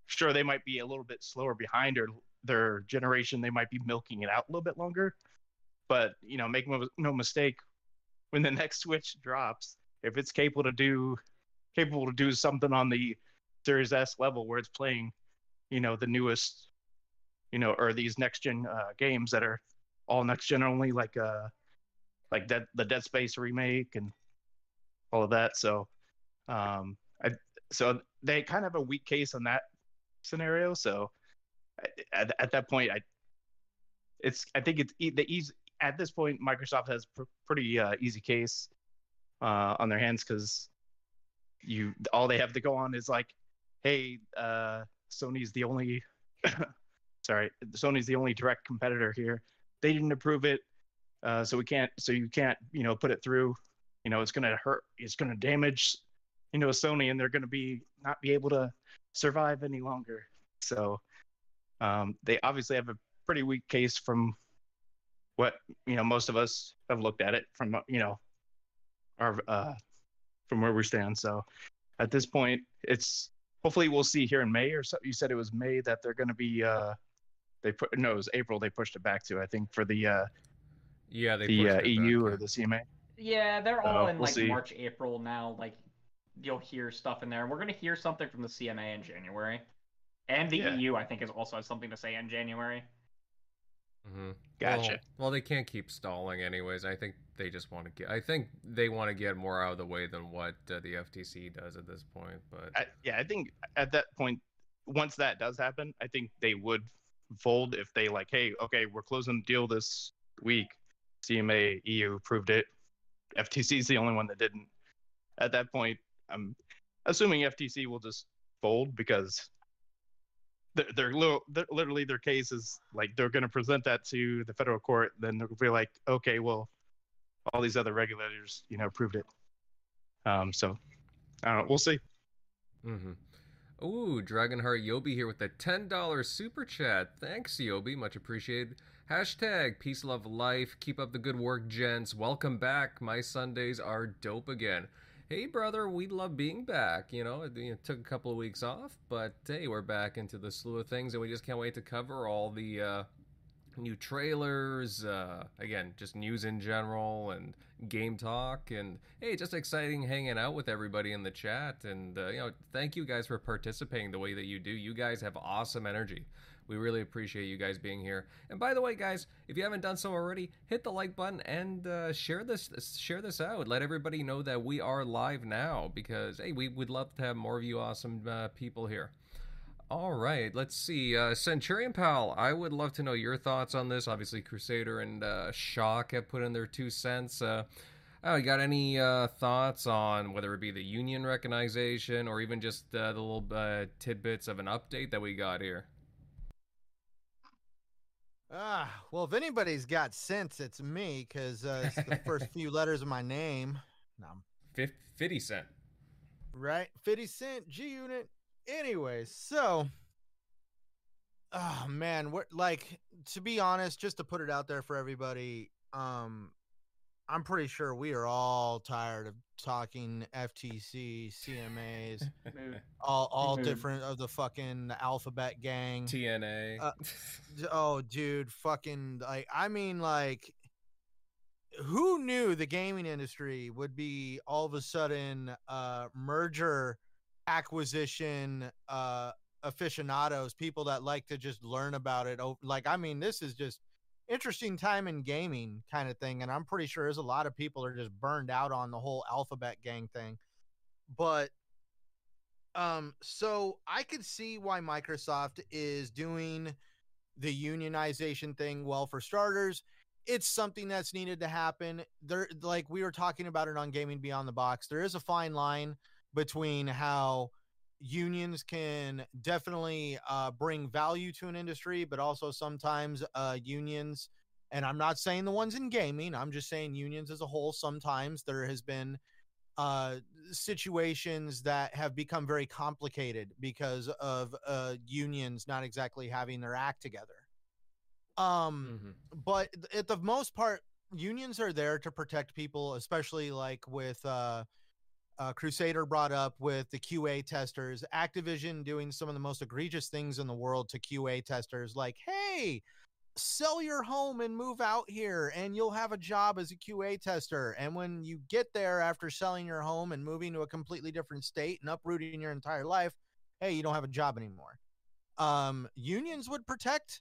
Sure, they might be a little bit slower behind or their generation. They might be milking it out a little bit longer. But you know, make no, mistake, when the next Switch drops, if it's capable to do capable to do something on the Series S level where it's playing, you know, the newest you know, or these next gen uh, games that are all next gen only, like uh, like that the Dead Space remake and all of that. So, um, I so they kind of have a weak case on that scenario. So, at, at that point, I it's I think it's e- the easy at this point. Microsoft has pr- pretty uh, easy case uh, on their hands because you all they have to go on is like, hey, uh, Sony's the only sorry, Sony's the only direct competitor here. They didn't approve it, uh, so we can't. So you can't, you know, put it through. You know, it's gonna hurt. It's gonna damage, you know, Sony, and they're gonna be not be able to survive any longer. So um, they obviously have a pretty weak case from what you know most of us have looked at it from you know our uh, from where we stand. So at this point, it's hopefully we'll see here in May or so. You said it was May that they're going to be. Uh, they put no, it was April. They pushed it back to I think for the uh, Yeah, they the pushed uh, it EU back, or the CMA. Yeah, they're So, all in we'll like see. March, April now. Like you'll hear stuff in there. We're gonna hear something from the CMA in January, and the Yeah. EU I think is also has something to say in January. Hmm Gotcha. Well, well, they can't keep stalling, anyways. I think they just want to get. I think they want to get more out of the way than what uh, the FTC does at this point. But I, yeah, I think at that point, once that does happen, I think they would fold if they like, hey, okay, we're closing the deal this week. CMA, EU approved it. FTC is the only one that didn't. At that point, I'm assuming FTC will just fold because they're, they're, little, they're literally their case is like they're going to present that to the federal court. Then they'll be like, okay, well, all these other regulators, you know, approved it. Um, so I don't know. We'll see. Mm-hmm. Ooh, Dragonheart Yobi here with the $10 super chat. Thanks, Yobi. Much appreciated. Hashtag peace, love, life. Keep up the good work, gents. Welcome back. My Sundays are dope again. Hey, brother, we love being back. You know, it, it took a couple of weeks off, but hey, we're back into the slew of things, and we just can't wait to cover all the uh, new trailers. Uh, again, just news in general and game talk and hey just exciting hanging out with everybody in the chat and uh, you know thank you guys for participating the way that you do you guys have awesome energy we really appreciate you guys being here and by the way guys if you haven't done so already hit the like button and uh, share this share this out let everybody know that we are live now because hey we would love to have more of you awesome uh, people here all right, let's see. Uh, Centurion Pal, I would love to know your thoughts on this. Obviously, Crusader and uh, Shock have put in their two cents. Uh, oh, you got any uh, thoughts on whether it be the union recognition or even just uh, the little uh, tidbits of an update that we got here? Ah, well, if anybody's got sense, it's me because uh, it's the first few letters of my name. No, Fif- 50 Cent. right? 50 Cent, G Unit. Anyways, so, oh man, what like to be honest, just to put it out there for everybody, um, I'm pretty sure we are all tired of talking FTC, CMAs, all all different of the fucking alphabet gang. TNA. Uh, Oh, dude, fucking like I mean like who knew the gaming industry would be all of a sudden uh merger acquisition uh aficionados, people that like to just learn about it. Oh, like I mean this is just interesting time in gaming kind of thing and I'm pretty sure there's a lot of people are just burned out on the whole alphabet gang thing. But um so I could see why Microsoft is doing the unionization thing well for starters it's something that's needed to happen there like we were talking about it on gaming beyond the box there is a fine line between how unions can definitely uh, bring value to an industry but also sometimes uh, unions and i'm not saying the ones in gaming i'm just saying unions as a whole sometimes there has been uh, situations that have become very complicated because of uh, unions not exactly having their act together. Um, Mhm. but at the most part, unions are there to protect people, especially like with uh, Crusader brought up with the QA testers, Activision doing some of the most egregious things in the world to QA testers, like, hey, sell your home and move out here and you'll have a job as a QA tester. And when you get there after selling your home and moving to a completely different state and uprooting your entire life, hey, you don't have a job anymore. Um, unions would protect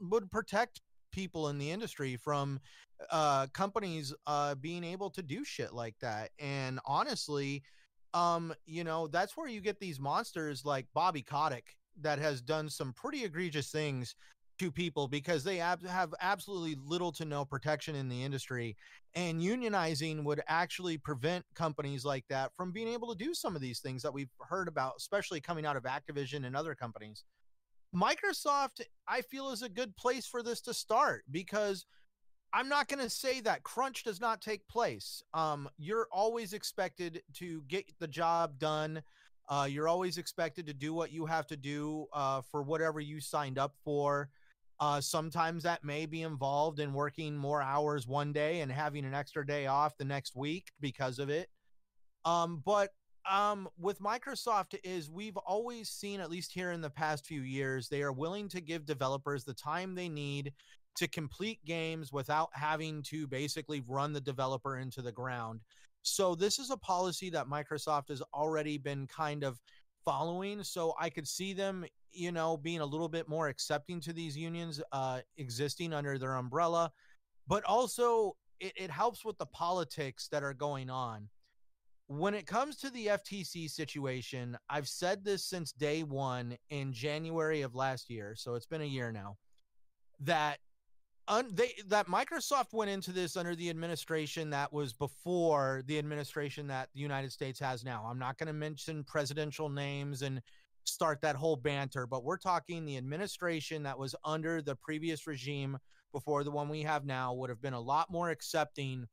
would protect people in the industry from uh companies uh being able to do shit like that. And honestly um you know that's where you get these monsters like bobby kotick that has done some pretty egregious things to people because they ab- have absolutely little to no protection in the industry. And unionizing would actually prevent companies like that from being able to do some of these things that we've heard about especially coming out of activision and other companies Microsoft, I feel, is a good place for this to start because I'm not going to say that crunch does not take place. Um, you're always expected to get the job done. Uh, you're always expected to do what you have to do uh, for whatever you signed up for. Uh, sometimes that may be involved in working more hours one day and having an extra day off the next week because of it. Um, but um with microsoft is we've always seen at least here in the past few years they are willing to give developers the time they need to complete games without having to basically run the developer into the ground. So this is a policy that microsoft has already been kind of following. So i could see them you know being a little bit more accepting to these unions uh existing under their umbrella. But also it, it helps with the politics that are going on when it comes to the FTC situation, I've said this since day one in January of last year, so it's been a year now. That un, they that Microsoft went into this under the administration that was before the administration that the United States has now. I'm not going to mention presidential names and start that whole banter, but we're talking the administration that was under the previous regime before the one we have now would have been a lot more accepting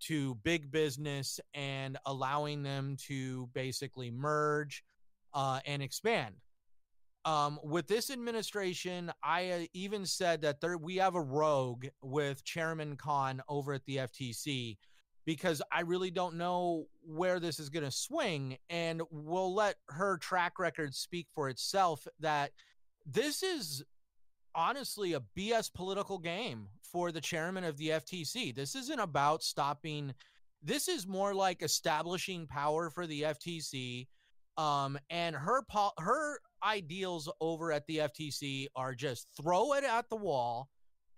to big business and allowing them to basically merge uh, and expand. Um, with this administration, I uh, even said that there we have a rogue with Chairman Khan over at the FTC because I really don't know where this is going to swing, and we'll let her track record speak for itself. That this is honestly a BS political game for the chairman of the FTC. This isn't about stopping. This is more like establishing power for the FTC. Um, and her her ideals over at the FTC are just throw it at the wall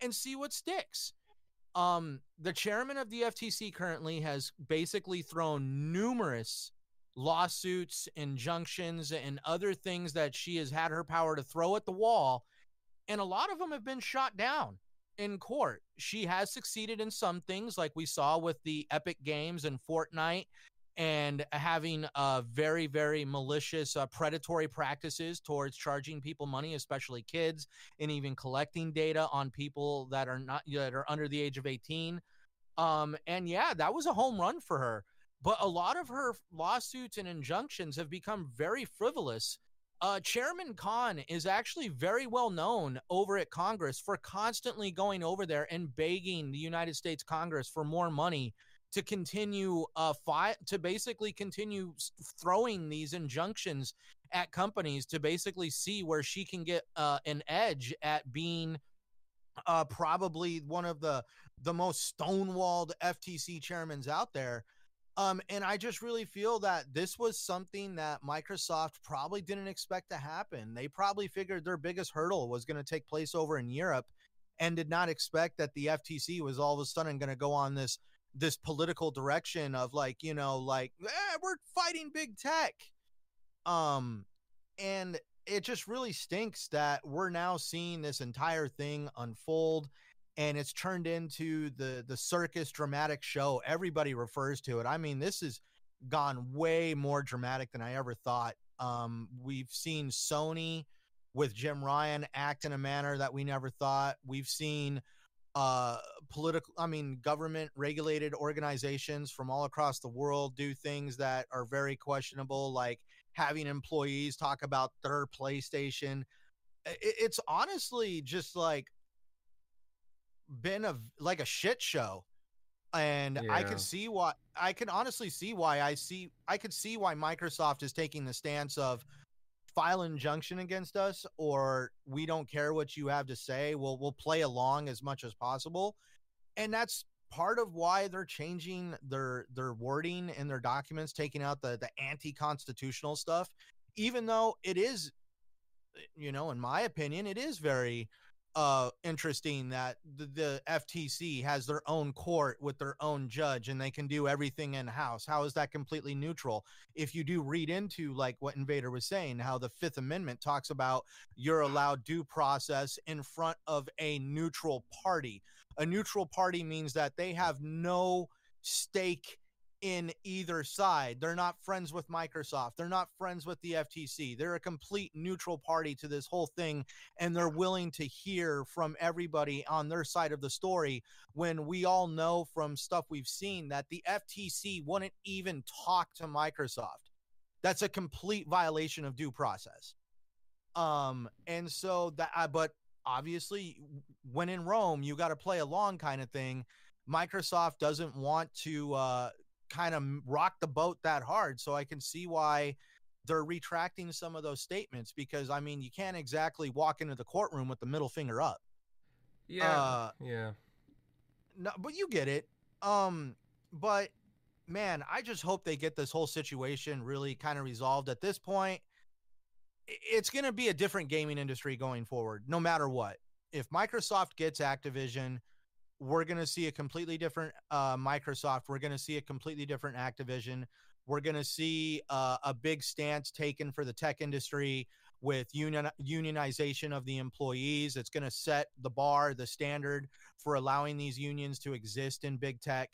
and see what sticks. Um, the chairman of the FTC currently has basically thrown numerous lawsuits, injunctions, and other things that she has had her power to throw at the wall and a lot of them have been shot down in court. She has succeeded in some things, like we saw with the Epic Games and Fortnite, and having uh, very, very malicious, uh, predatory practices towards charging people money, especially kids, and even collecting data on people that are not that are under the age of eighteen. Um, and yeah, that was a home run for her. But a lot of her lawsuits and injunctions have become very frivolous uh, Chairman Khan is actually very well known over at Congress for constantly going over there and begging the United States Congress for more money to continue uh fi- to basically continue throwing these injunctions at companies to basically see where she can get uh, an edge at being uh probably one of the the most stonewalled FTC chairmans out there um, and I just really feel that this was something that Microsoft probably didn't expect to happen. They probably figured their biggest hurdle was going to take place over in Europe and did not expect that the FTC was all of a sudden going to go on this this political direction of like, you know, like eh, we're fighting big tech. Um and it just really stinks that we're now seeing this entire thing unfold and it's turned into the the circus dramatic show everybody refers to it. I mean this has gone way more dramatic than i ever thought. Um, we've seen sony with jim ryan act in a manner that we never thought. We've seen uh political i mean government regulated organizations from all across the world do things that are very questionable like having employees talk about their playstation. It's honestly just like been a like a shit show. And yeah. i can see why i can honestly see why i see i could see why microsoft is taking the stance of file injunction against us or we don't care what you have to say. We'll we'll play along as much as possible. And that's part of why they're changing their their wording in their documents taking out the the anti-constitutional stuff. Even though it is you know in my opinion it is very uh interesting that the, the FTC has their own court with their own judge and they can do everything in house. How is that completely neutral? If you do read into like what Invader was saying, how the 5th amendment talks about you're allowed due process in front of a neutral party. A neutral party means that they have no stake in either side. They're not friends with Microsoft. They're not friends with the FTC. They're a complete neutral party to this whole thing, and they're willing to hear from everybody on their side of the story when we all know from stuff we've seen that the FTC wouldn't even talk to Microsoft. That's a complete violation of due process. Um, and so that, uh, but obviously, when in Rome, you got to play along kind of thing. Microsoft doesn't want to uh, kind of rock the boat that hard. So I can see why they're retracting some of those statements because I mean, you can't exactly walk into the courtroom with the middle finger up. Yeah. Uh, yeah. No, but you get it. Um, but man, I just hope they get this whole situation really kind of resolved at this point. It's going to be a different gaming industry going forward, no matter what. If Microsoft gets Activision, we're going to see a completely different uh, Microsoft. We're going to see a completely different Activision. We're going to see uh, a big stance taken for the tech industry with union unionization of the employees. It's going to set the bar, the standard for allowing these unions to exist in big tech.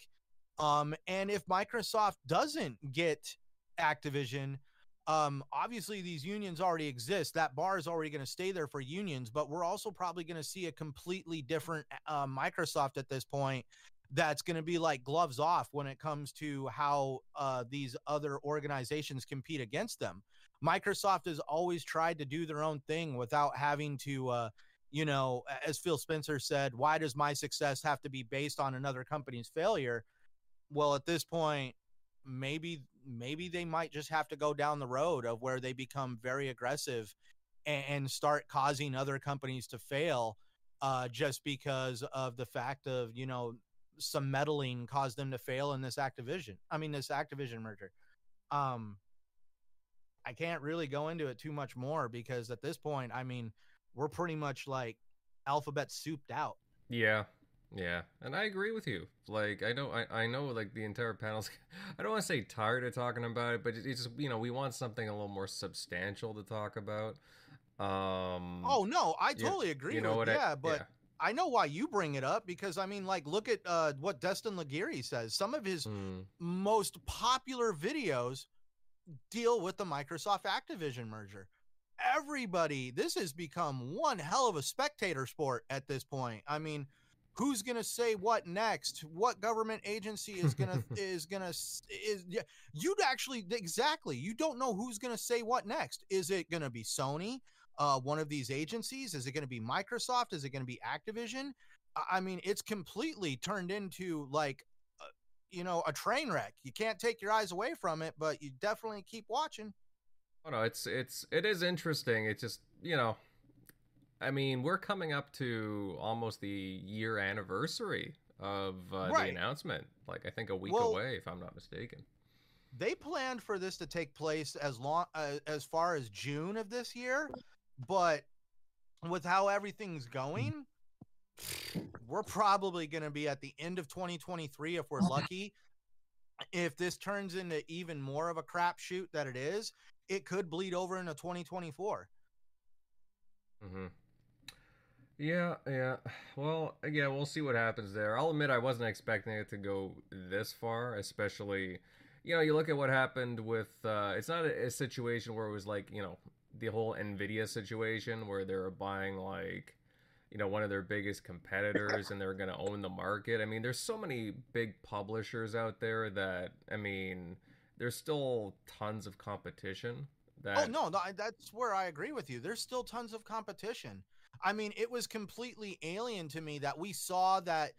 Um, and if Microsoft doesn't get Activision, um, obviously these unions already exist. That bar is already going to stay there for unions, but we're also probably going to see a completely different uh, Microsoft at this point. That's going to be like gloves off when it comes to how uh, these other organizations compete against them. Microsoft has always tried to do their own thing without having to, uh, you know, as Phil Spencer said, why does my success have to be based on another company's failure? Well, at this point, maybe maybe they might just have to go down the road of where they become very aggressive and, and start causing other companies to fail uh, just because of the fact of you know some meddling caused them to fail in this Activision. I mean this Activision merger. Um, I can't really go into it too much more because at this point, I mean, we're pretty much like alphabet souped out. Yeah. Yeah. And I agree with you. Like I know I, I know like the entire panel's I don't want to say tired of talking about it, but it's just you know, we want something a little more substantial to talk about. Um Oh no, I you- totally agree you know with what yeah, I, but yeah. I know why you bring it up because I mean, like, look at uh, what Destin Legarie says. Some of his Mm, most popular videos deal with the Microsoft Activision merger. Everybody, this has become one hell of a spectator sport at this point. I mean, who's going to say what next? What government agency is going to is going to is yeah, you'd actually exactly. You don't know who's going to say what next. Is it going to be Sony? Uh, one of these agencies? Is it going to be Microsoft? Is it going to be Activision? I- I mean, it's completely turned into like you know a train wreck you can't take your eyes away from it but you definitely keep watching Oh no, it's it's it is interesting. It's just you know, I mean, we're coming up to almost the year anniversary of uh, Right. the announcement. Like I think a week Well- away, if I'm not mistaken. they planned for this to take place as long uh, as far as june of this year but with how everything's going we're probably going to be at the end of 2023 if we're lucky if this turns into even more of a crapshoot that it is it could bleed over into 2024 hmm Yeah, yeah. Well, yeah, we'll see what happens there. I'll admit I wasn't expecting it to go this far, especially, you know, you look at what happened with. Uh, it's not a, a situation where it was like, you know, the whole Nvidia situation where they were buying like, you know, one of their biggest competitors and they're going to own the market. I mean, there's so many big publishers out there that, I mean, there's still tons of competition. That Oh no, no, that's where I agree with you. There's still tons of competition. I mean, it was completely alien to me that we saw that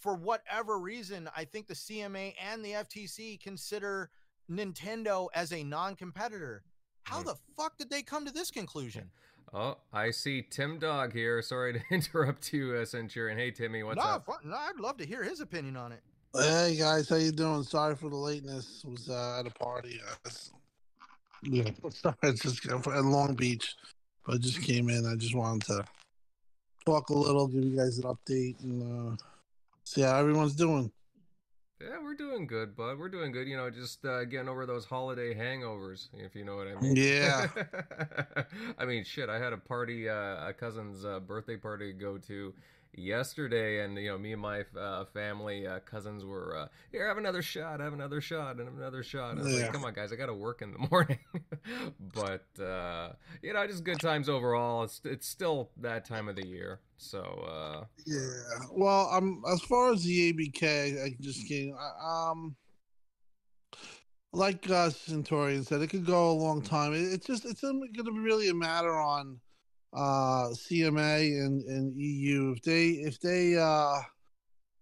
for whatever reason, I think the CMA and the FTC consider Nintendo as a non-competitor. How Mhm. the fuck did they come to this conclusion? Oh, I see Tim Dog here. Sorry to interrupt you, uh, Centurion. Hey, Timmy, what's no, up? fu- no, I'd love to hear his opinion on it. Hey guys, how you doing? Sorry for the lateness. Was uh, at a party. Uh, yeah, sorry. It's just at Long Beach, but I just came in. I just wanted to talk a little, give you guys an update, and uh, see how everyone's doing. Yeah, we're doing good, bud. We're doing good. You know, just uh, getting over those holiday hangovers, if you know what I mean. Yeah. I mean, shit. I had a party, uh, a cousin's uh, birthday party to go to yesterday, and you know, me and my uh, family, uh, cousins were uh, here. Have another shot. Have another shot, and another shot. And I was Yeah. like, come on, guys, I got to work in the morning. but uh, you know, just good times overall. It's it's still that time of the year, so. Uh, Yeah. Well, um, as far as the ABK, I just kidding. I- Um, like uh, Centurion said, it could go a long time. It, it's just it's going to be really a matter on uh CMA and and EU if they if they uh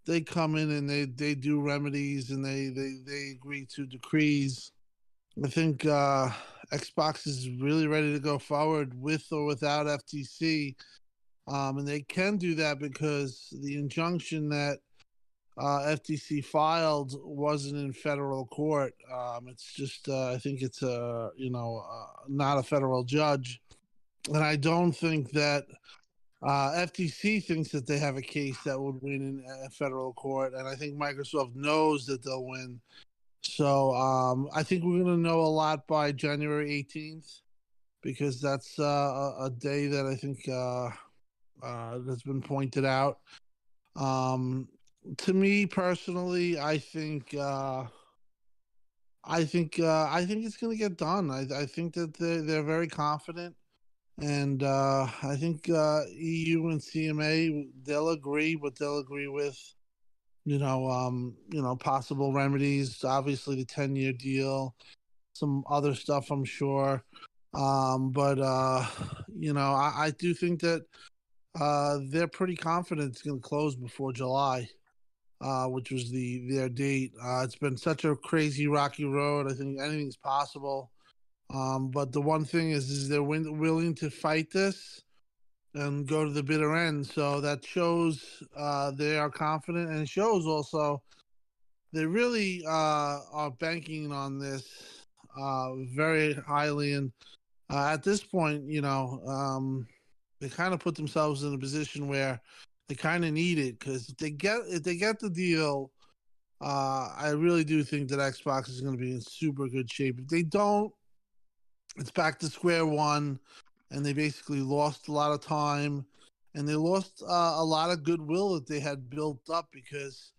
they come in and they they do remedies and they they they agree to decrees. I think uh Xbox is really ready to go forward with or without FTC. Um, and they can do that because the injunction that uh, FTC filed wasn't in federal court. Um, it's just, uh, I think it's a, you know, uh, not a federal judge. And I don't think that uh, FTC thinks that they have a case that would win in a federal court. And I think Microsoft knows that they'll win. So um, I think we're going to know a lot by January 18th because that's uh, a, a day that I think uh, uh, that's been pointed out. Um, to me personally, I think uh, I think uh, I think it's going to get done. I, I think that they're, they're very confident, and uh, I think uh, EU and CMA they'll agree, but they'll agree with you know um, you know possible remedies. Obviously, the ten year deal, some other stuff, I'm sure. Um, but uh, you know, I, I do think that uh, they're pretty confident it's going to close before July, uh, which was the their date. Uh, it's been such a crazy rocky road. I think anything's possible. Um, but the one thing is, is they're win- willing to fight this and go to the bitter end. So that shows uh, they are confident, and shows also they really uh, are banking on this uh, very highly. And uh, at this point, you know, um, they kind of put themselves in a position where they kind of need it because if they get if they get the deal, uh, I really do think that Xbox is going to be in super good shape. If they don't, it's back to square one, and they basically lost a lot of time, and they lost uh, a lot of goodwill that they had built up because.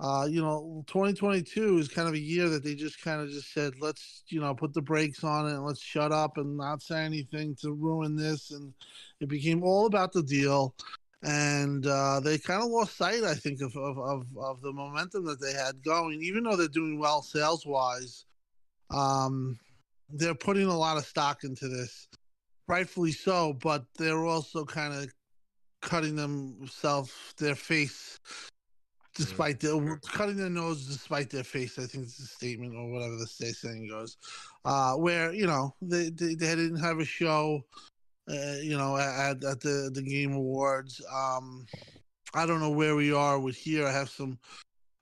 Uh, you know, 2022 is kind of a year that they just kind of just said, let's, you know, put the brakes on it and let's shut up and not say anything to ruin this. And it became all about the deal. And uh, they kind of lost sight, I think, of, of, of, of the momentum that they had going, even though they're doing well sales wise. Um, they're putting a lot of stock into this, rightfully so, but they're also kind of cutting themselves, their face despite their cutting their nose despite their face. I think it's a statement or whatever the say saying goes. Uh, where you know they, they they didn't have a show, uh, you know, at at the the game awards. Um, I don't know where we are with here. I have some.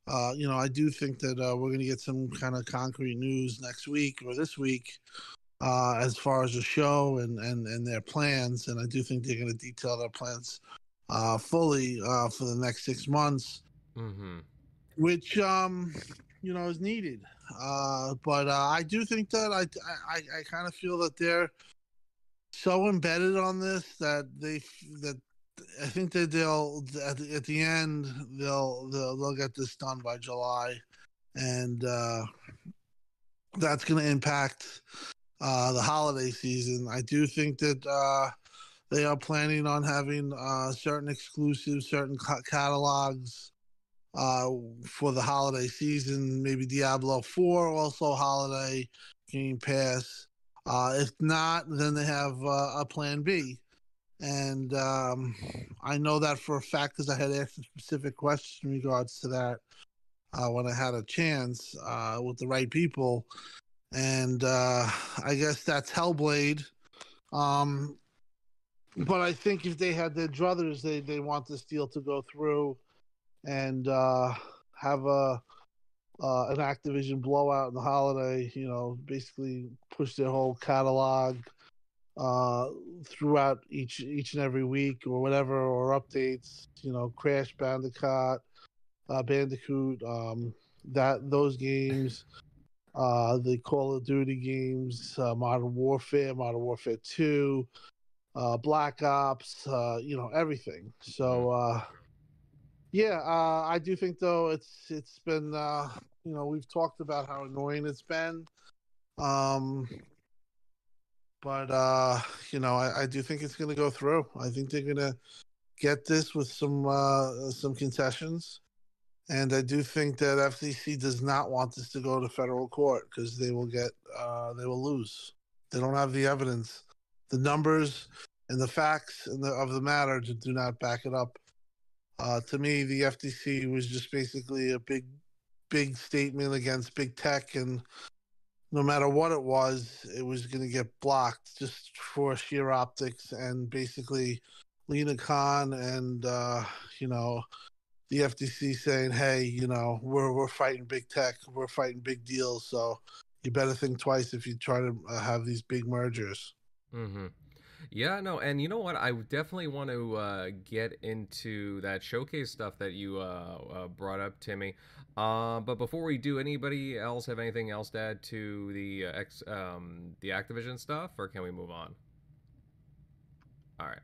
Uh, you know, I do think that uh, we're going to get some kind of concrete news next week or this week uh, as far as the show and, and, and their plans. And I do think they're going to detail their plans uh, fully uh, for the next six months mm-hmm. which um you know is needed uh but uh, i do think that i i, I kind of feel that they're so embedded on this that they that i think that they'll at the, at the end they'll, they'll they'll get this done by july and uh that's going to impact uh the holiday season i do think that uh they are planning on having uh certain exclusives, certain ca- catalogs uh, for the holiday season. Maybe Diablo 4, also holiday Game Pass. Uh, if not, then they have uh, a plan B. And um, I know that for a fact because I had asked a specific question in regards to that uh, when I had a chance uh, with the right people. And uh, I guess that's Hellblade. Um, but I think if they had their druthers, they, they want this deal to go through and uh, have a uh, an Activision blowout in the holiday. You know, basically push their whole catalog uh, throughout each each and every week or whatever or updates. You know, Crash Bandicoot, uh, Bandicoot, um, that those games, uh, the Call of Duty games, uh, Modern Warfare, Modern Warfare Two, uh, Black Ops, uh, you know, everything. So. Uh, yeah, uh, I do think though it's it's been uh, you know we've talked about how annoying it's been, um, but uh, you know I, I do think it's going to go through. I think they're going to get this with some uh, some concessions, and I do think that FCC does not want this to go to federal court because they will get uh, they will lose. They don't have the evidence, the numbers, and the facts and the, of the matter to do not back it up. Uh, to me, the FTC was just basically a big, big statement against big tech, and no matter what it was, it was going to get blocked just for sheer optics. And basically, Lina Khan and uh, you know the FTC saying, "Hey, you know, we're we're fighting big tech, we're fighting big deals, so you better think twice if you try to uh, have these big mergers." Mm-hmm. Yeah, no, and you know what? I definitely want to uh, get into that showcase stuff that you uh, uh, brought up, Timmy. Uh, but before we do, anybody else have anything else to add to the uh, X, um, the Activision stuff, or can we move on? All right.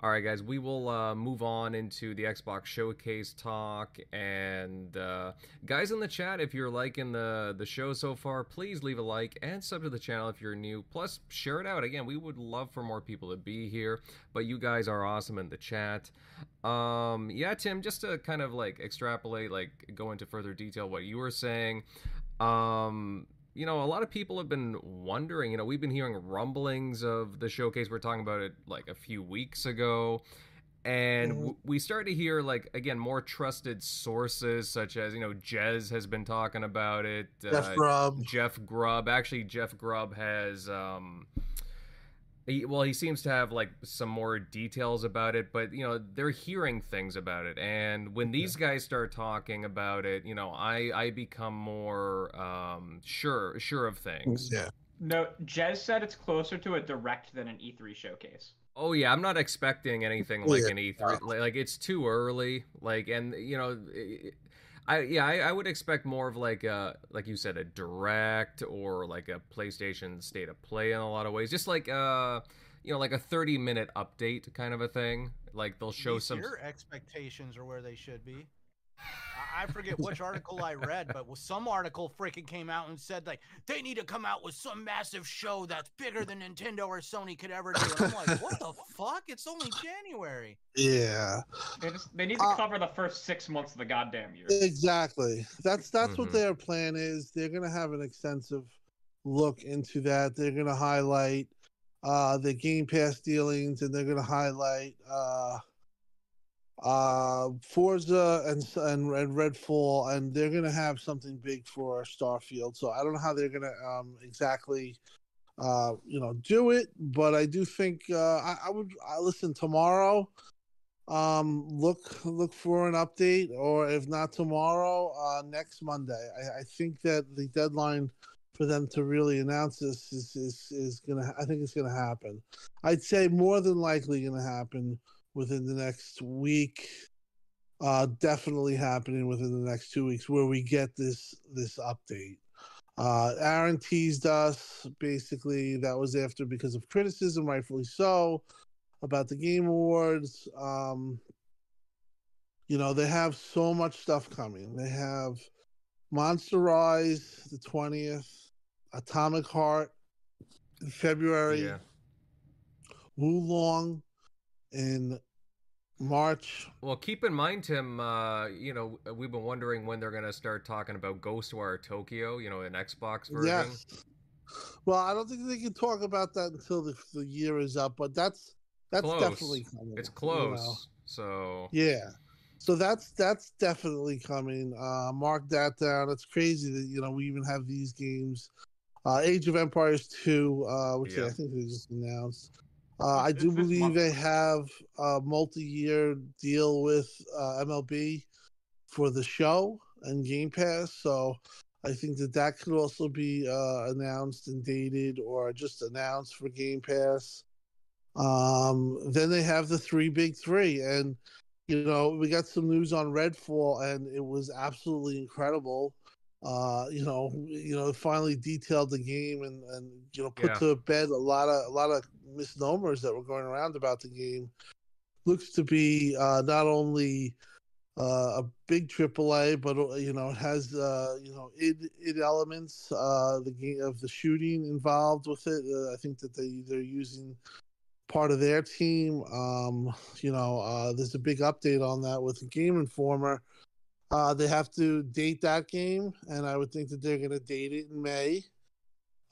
All right, guys, we will uh, move on into the Xbox Showcase talk. And uh, guys in the chat, if you're liking the the show so far, please leave a like and sub to the channel if you're new. Plus, share it out. Again, we would love for more people to be here. But you guys are awesome in the chat. Um, yeah, Tim, just to kind of like extrapolate, like go into further detail what you were saying. Um, you know, a lot of people have been wondering, you know, we've been hearing rumblings of the showcase. We're talking about it like a few weeks ago. And Mhm. w- we started to hear, like, again, more trusted sources, such as, you know, Jez has been talking about it. Jeff uh, Grubb. Jeff Grubb. Actually, Jeff Grubb has. Um, he, well, he seems to have like some more details about it, but you know they're hearing things about it, and when these guys start talking about it, you know, I I become more um, sure sure of things. Yeah. No, Jez said it's closer to a direct than an E3 showcase. Oh yeah, I'm not expecting anything like Yeah. an E3. Like, like, it's too early. Like and you know, it- I yeah, I, I would expect more of like a like you said a direct or like a PlayStation State of Play in a lot of ways. Just like uh you know like a 30 minute update kind of a thing. Like they'll show some Your expectations are where they should be. I- I forget which article I read, but some article freaking came out and said like they need to come out with some massive show that's bigger than Nintendo or Sony could ever do. And I'm like, what the fuck? It's only January. Yeah. They just they need to Uh, cover the first six months of the goddamn year. Exactly. That's that's Mhm. what their plan is. They're gonna have an extensive look into that. They're gonna highlight uh the Game Pass dealings, and they're gonna highlight uh uh Forza and and, and Redfall, and they're gonna have something big for Starfield. So I don't know how they're gonna um exactly uh you know do it, but I do think uh I, I would I listen tomorrow um look look for an update or if not tomorrow uh next monday i, I think that the deadline for them to really announce this is is, is gonna i think it's gonna happen i'd say more than likely gonna happen within the next week uh definitely happening within the next two weeks where we get this this update. Uh aaron teased us basically that was after because of criticism rightfully so about the game awards. Um you know they have so much stuff coming. They have monster rise the 20th atomic heart in february yeah. Wo Long in march Well, keep in mind, Tim. Uh, you know, we've been wondering when they're gonna start talking about Ghostwire Tokyo. You know, an Xbox version. yes well i don't think they can talk about that until the, the year is up but that's that's Close. definitely coming It's you close. know. So Yeah. So that's that's definitely coming. Uh mark that down. It's crazy that you know we even have these games. Uh Age of Empires 2, uh which Yeah. I think they just announced. Uh I do believe they have a multi-year deal with uh MLB for the show and Game Pass, so I think that that could also be uh announced and dated or just announced for Game Pass. Um, then they have the three big three, and you know we got some news on Redfall, and it was absolutely incredible. Uh, you know, you know, finally detailed the game and and you know put Yeah. to bed a lot of a lot of misnomers that were going around about the game. Looks to be uh, not only uh, a big AAA, but uh, you know it has uh, you know id id elements. Uh, the game of the shooting involved with it. Uh, I think that they they're using part of their team. Um, you know, uh, there's a big update on that with Game Informer. Uh, they have to date that game, and I would think that they're going to date it in May.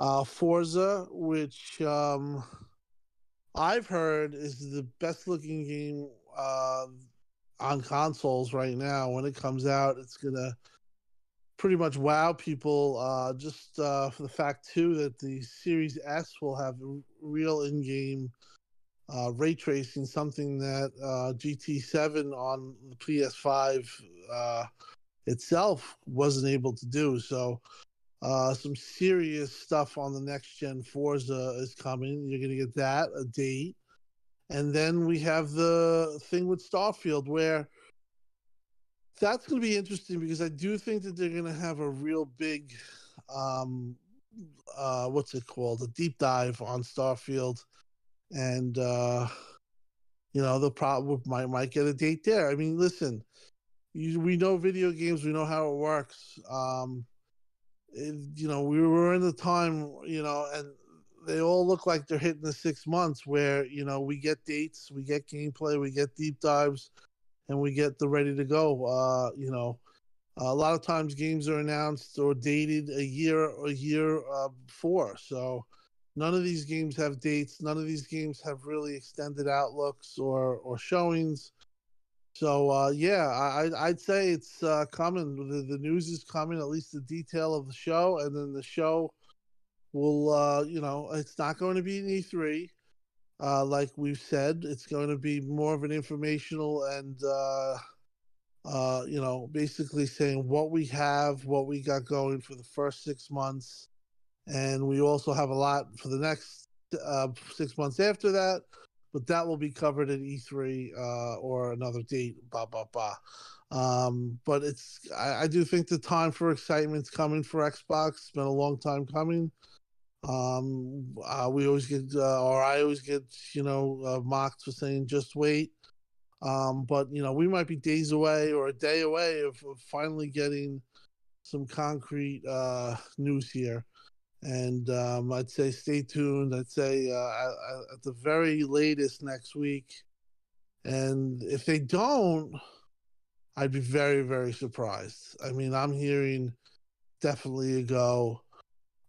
Uh, Forza, which um, I've heard is the best looking game uh, on consoles right now. When it comes out, it's gonna pretty much wow people. Uh, just uh, for the fact too that the Series S will have real in-game uh, ray tracing, something that uh, GT7 on the PS5 uh, itself wasn't able to do. So. Uh, some serious stuff on the next gen Forza is coming. You're gonna get that a date, and then we have the thing with Starfield where that's going to be interesting because I do think that they're going to have a real big, um, uh, what's it called, a deep dive on Starfield, and uh, you know they'll probably might might get a date there. I mean, listen, you, we know video games, we know how it works. Um, it, you know, we were in the time, you know, and they all look like they're hitting the six months where you know we get dates, we get gameplay, we get deep dives, and we get the ready to go. Uh, you know, a lot of times games are announced or dated a year or a year uh, before, so none of these games have dates. None of these games have really extended outlooks or or showings. So uh, yeah, I, I'd- I'd say it's uh, coming. The, the news is coming. At least the detail of the show, and then the show will, uh, you know, it's not going to be an E3, uh, like we've said. It's going to be more of an informational and, uh, uh, you know, basically saying what we have, what we got going for the first six months, and we also have a lot for the next six months after that but that will be covered at E3 uh, or another date. Blah blah blah. Um, but it's I, I do think the time for excitement's coming for Xbox. It's been a long time coming. Um, uh, we always get, uh, or I always get, you know, uh, mocked for saying just wait. Um, but you know, we might be days away or a day away of, of finally getting some concrete uh, news here and um, I'd say stay tuned. I'd say uh, at- the very latest next week, and if they don't, I'd be very very surprised. I mean, I'm hearing definitely a go,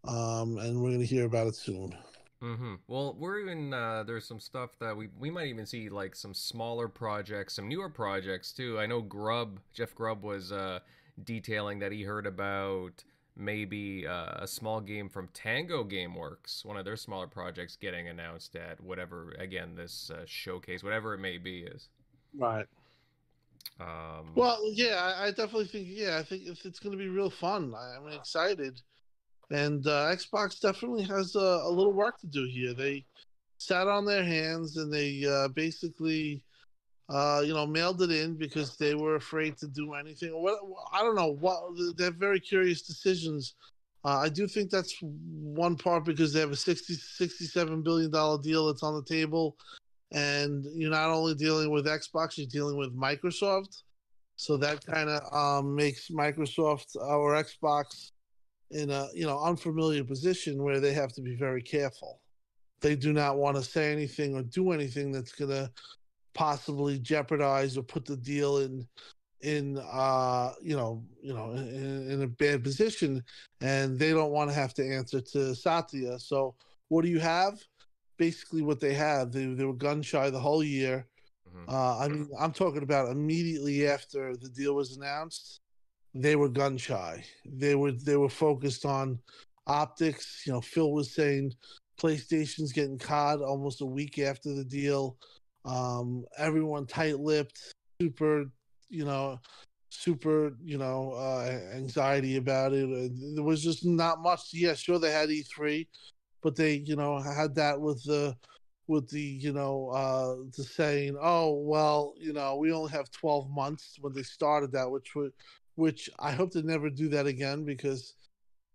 um, and we're gonna hear about it soon. Mm-hmm. Well, we're even uh, there's some stuff that we we might even see like some smaller projects, some newer projects too. I know Grub Jeff Grubb was uh, detailing that he heard about maybe uh, a small game from Tango GameWorks, one of their smaller projects, getting announced at whatever again this uh, showcase, whatever it may be, is. Right. Um, Well, yeah, I, I definitely think yeah, I think it's, it's going to be real fun. I, I'm excited, and uh, Xbox definitely has a, a little work to do here. They sat on their hands and they uh, basically, uh, you know, mailed it in because they were afraid to do anything. What I don't know. What they're very curious decisions. Uh, I do think that's one part because they have a 60, 67 billion dollar deal that's on the table, and you're not only dealing with Xbox, you're dealing with Microsoft. So that kind of um, makes Microsoft or Xbox in a you know unfamiliar position where they have to be very careful. They do not want to say anything or do anything that's going to possibly jeopardize or put the deal in in uh you know you know in, in a bad position and they don't want to have to answer to Satya. So what do you have? Basically what they have. They they were gun shy the whole year. mhm. Uh, I mean, I'm talking about immediately after the deal was announced, they were gun shy. They were they were focused on optics. You know, Phil was saying PlayStation's getting caught almost a week after the deal. Um, everyone tight-lipped, super, you know, super, you know, uh, anxiety about it. There was just not much. Yeah, sure they had E3, but they, you know, had that with the with the you know uh the saying oh well you know we only have 12 months when they started that which would which i hope to never do that again because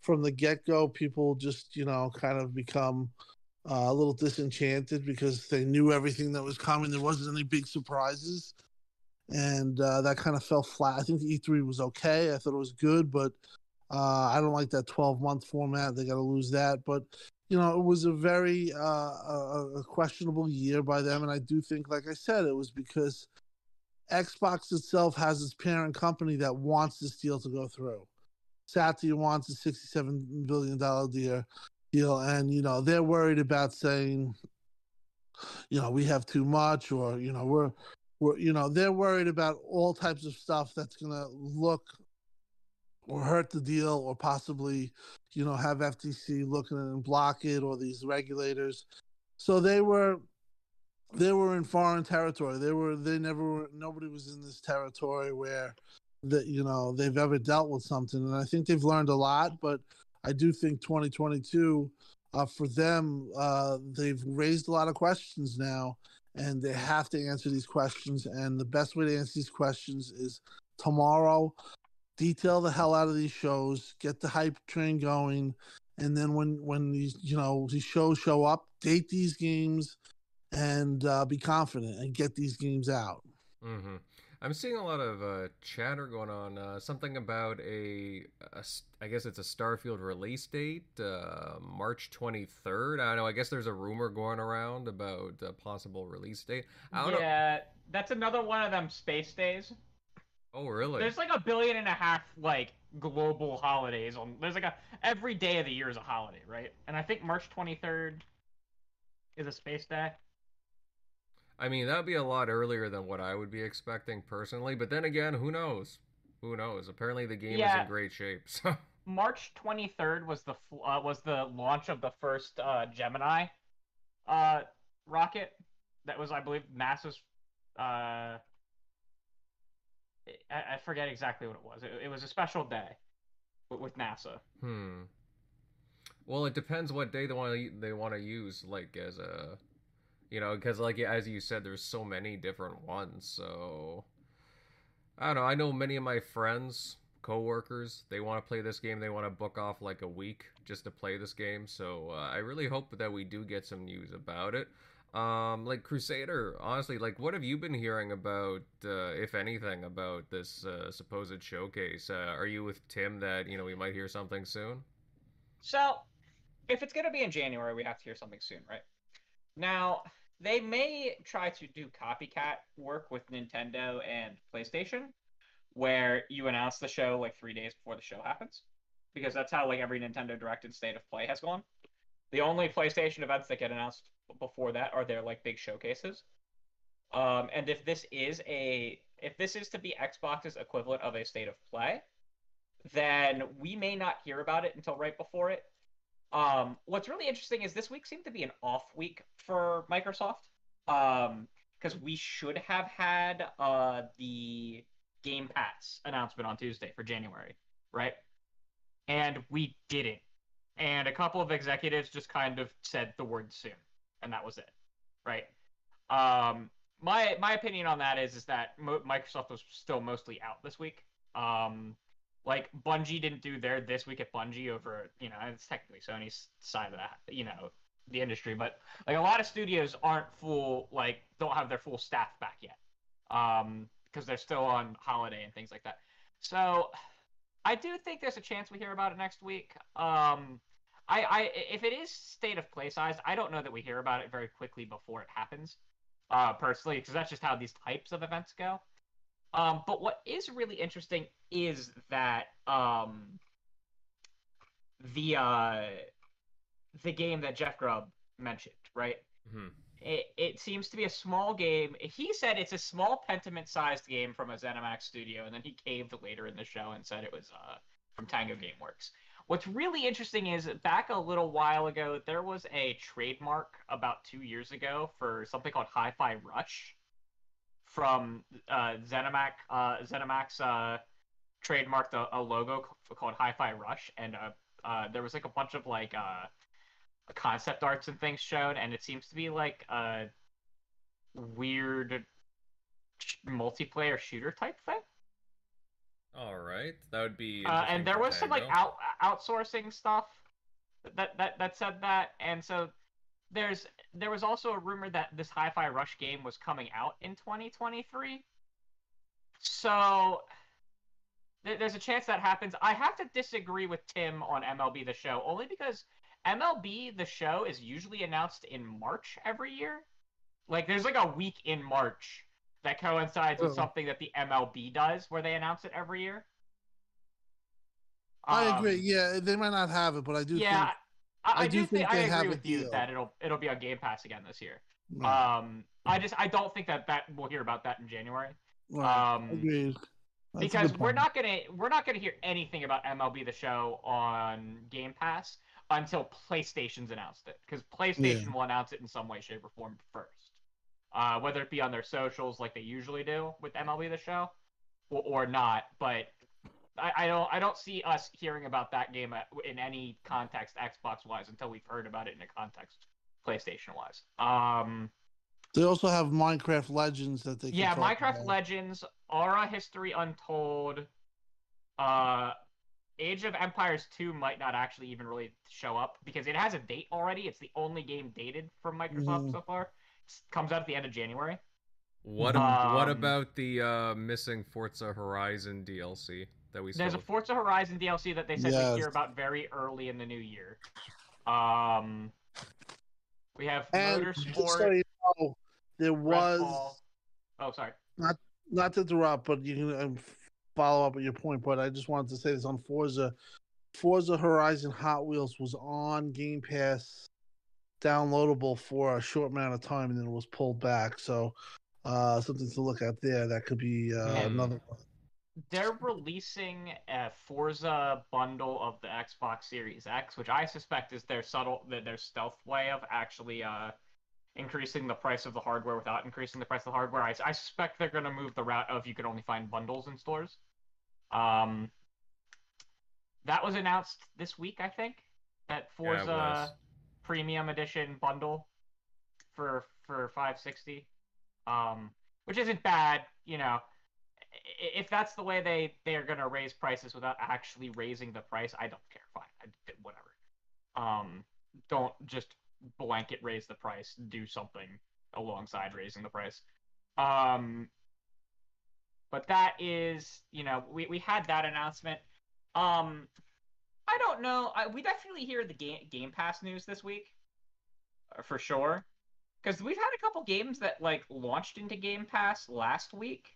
from the get-go people just you know kind of become uh, a little disenchanted because they knew everything that was coming. There wasn't any big surprises. And uh, that kind of fell flat. I think the e3 was okay. I thought it was good but uh, i don't like that 12 month format. They got to lose that. But you know, it was a very uh, a, a questionable year by them, and I do think, like I said, it was because Xbox itself has its parent company that wants this deal to go through. Satya wants a sixty-seven billion dollar deal, know, and you know they're worried about saying, you know, we have too much, or you know, we're, we're, you know, they're worried about all types of stuff that's gonna look or hurt the deal or possibly, you know, have FTC looking at and block it or these regulators. So they were they were in foreign territory. They were they never were, nobody was in this territory where that you know they've ever dealt with something and I think they've learned a lot, but I do think 2022 uh, for them uh, they've raised a lot of questions now and they have to answer these questions and the best way to answer these questions is tomorrow detail the hell out of these shows, get the hype train going, and then when when these you know these shows show up, date these games, and uh, be confident and get these games out. Mm-hmm. I'm seeing a lot of uh, chatter going on. Uh, something about a, a, I guess it's a Starfield release date, uh, March 23rd. I don't know. I guess there's a rumor going around about a possible release date. I don't yeah, know. that's another one of them space days. Oh, really? There's like a billion and a half like global holidays on. There's like a every day of the year is a holiday, right? And I think March 23rd is a space day. I mean, that'd be a lot earlier than what I would be expecting personally. But then again, who knows? Who knows? Apparently, the game yeah. is in great shape. So. March 23rd was the uh, was the launch of the first uh, Gemini uh, rocket. That was, I believe, NASA's uh, I, I forget exactly what it was. It, it was a special day with NASA. Hmm. Well, it depends what day they want to they want to use, like as a, you know, because like as you said, there's so many different ones. So I don't know. I know many of my friends, coworkers, they want to play this game. They want to book off like a week just to play this game. So uh, I really hope that we do get some news about it. Um, like Crusader, honestly, like what have you been hearing about, uh, if anything, about this uh, supposed showcase? Uh, are you with Tim that you know we might hear something soon? So, if it's gonna be in January, we have to hear something soon, right? Now, they may try to do copycat work with Nintendo and PlayStation, where you announce the show like three days before the show happens, because that's how like every Nintendo Direct and State of Play has gone. The only PlayStation events that get announced before that are their like big showcases. Um, and if this is a if this is to be Xbox's equivalent of a state of play, then we may not hear about it until right before it. Um, what's really interesting is this week seemed to be an off week for Microsoft because um, we should have had uh, the Game Pass announcement on Tuesday for January, right? And we didn't. And a couple of executives just kind of said the word soon and that was it, right? Um, my my opinion on that is is that Microsoft was still mostly out this week. Um, like Bungie didn't do their this week at Bungie over you know it's technically Sony's side of that you know the industry, but like a lot of studios aren't full like don't have their full staff back yet um, because they're still on holiday and things like that. So I do think there's a chance we hear about it next week. Um, I, I if it is state of play size, I don't know that we hear about it very quickly before it happens. Uh, personally, because that's just how these types of events go. Um, but what is really interesting is that um, the uh, the game that Jeff Grubb mentioned, right? Mm-hmm. It, it seems to be a small game. He said it's a small Pentiment-sized game from a ZeniMax studio, and then he caved later in the show and said it was uh, from Tango GameWorks. What's really interesting is back a little while ago, there was a trademark about two years ago for something called Hi-Fi Rush from uh, ZeniMax. Uh, ZeniMax uh, trademarked a, a, logo called Hi-Fi Rush, and uh, uh, there was like a bunch of like uh, concept arts and things shown, and it seems to be like a weird sh- multiplayer shooter type thing. All right, that would be. Uh, and there was some like out outsourcing stuff that that that said that, and so there's there was also a rumor that this Hi-Fi Rush game was coming out in 2023. So th- there's a chance that happens. I have to disagree with Tim on MLB The Show only because MLB The Show is usually announced in March every year. Like there's like a week in March that coincides with Oh. something that the MLB does where they announce it every year. I agree. Um, Yeah, they might not have it, but I do yeah, think. I, I, do think, think I agree with you deal. that it'll it'll be on Game Pass again this year. Right, Um, I just I don't think that that we'll hear about that in January. right, um, agreed. That's because we're not gonna we're not gonna hear anything about MLB the Show on Game Pass until PlayStation's announced it. Because PlayStation will announce it in some way, shape, or form first. Uh, whether it be on their socials like they usually do with MLB the Show, or, or not. But I, I don't I don't see us hearing about that game in any context Xbox wise until we've heard about it in a context PlayStation wise. Um, They also have Minecraft Legends that they. Can yeah, talk Minecraft about. Legends, Ara History Untold, uh, Age of Empires 2 might not actually even really show up because it has a date already. It's the only game dated from Microsoft Mhm. so far. It comes out at the end of January. What ab- what Um, about the uh, missing Forza Horizon DLC that we There's a? Forza Horizon DLC that they said we'd hear about very early in the new year. Um, we have And just so you know, there was Redfall. Oh, sorry. not not to interrupt, but you can um, follow up with your point. But I just wanted to say this on Forza. Forza Horizon Hot Wheels was on Game Pass, downloadable for a short amount of time, and then it was pulled back. So, uh, something to look at there. That could be uh, Hmm. another one. They're releasing a Forza bundle of the Xbox Series X, which I suspect is their subtle, their their stealth way of actually uh, increasing the price of the hardware without increasing the price of the hardware. I, I suspect they're going to move the route of you can only find bundles in stores. Um, that was announced this week, I think. That Forza was. Premium Edition bundle for for 560, um, which isn't bad, you know if that's the way they they are going to raise prices without actually raising the price, I don't care. Fine, I, whatever. Um, don't just blanket raise the price. Do something alongside raising the price. Um, but that is, you know, we we had that announcement. Um, I don't know. I, we definitely hear the game Game Pass news this week, uh, for sure, because we've had a couple games that like launched into Game Pass last week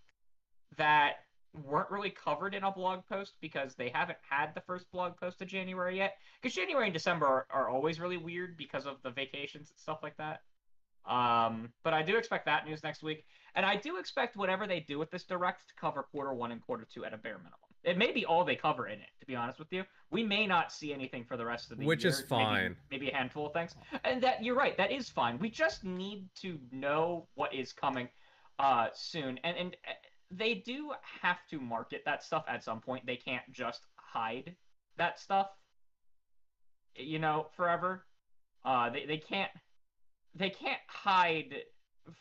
that weren't really covered in a blog post because they haven't had the first blog post of January yet. Because January and December are, are always really weird because of the vacations and stuff like that. Um, but I do expect that news next week, and I do expect whatever they do with this direct to cover quarter one and quarter two at a bare minimum. It may be all they cover in it, to be honest with you. We may not see anything for the rest of the Which year. Which is maybe- fine. Maybe, a handful of things, and that you're right. That is fine. We just need to know what is coming uh, soon, and and they do have to market that stuff at some point. They can't just hide that stuff, you know, forever. Uh, they they can't they can't hide f-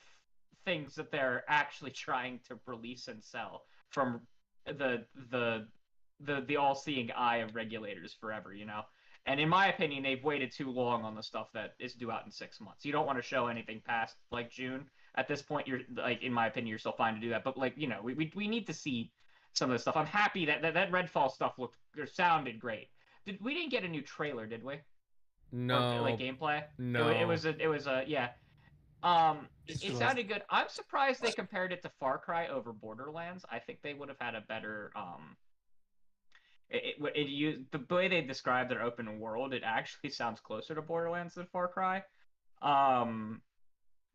things that they're actually trying to release and sell from the the the the all-seeing eye of regulators forever, you know. And in my opinion, they've waited too long on the stuff that is due out in six months. You don't want to show anything past like June. At this point, you're like, in my opinion, you're still fine to do that. But like, you know, we we, we need to see some of this stuff. I'm happy that that, that Redfall stuff looked or sounded great. Did we didn't get a new trailer, did we? Or, No, like gameplay. No. wa- it was a it was a yeah. Um, it, It's it just- sounded good. I'm surprised they compared it to Far Cry over Borderlands. I think they would have had a better um. It, it, it used the way they describe their open world. It actually sounds closer to Borderlands than Far Cry. Um,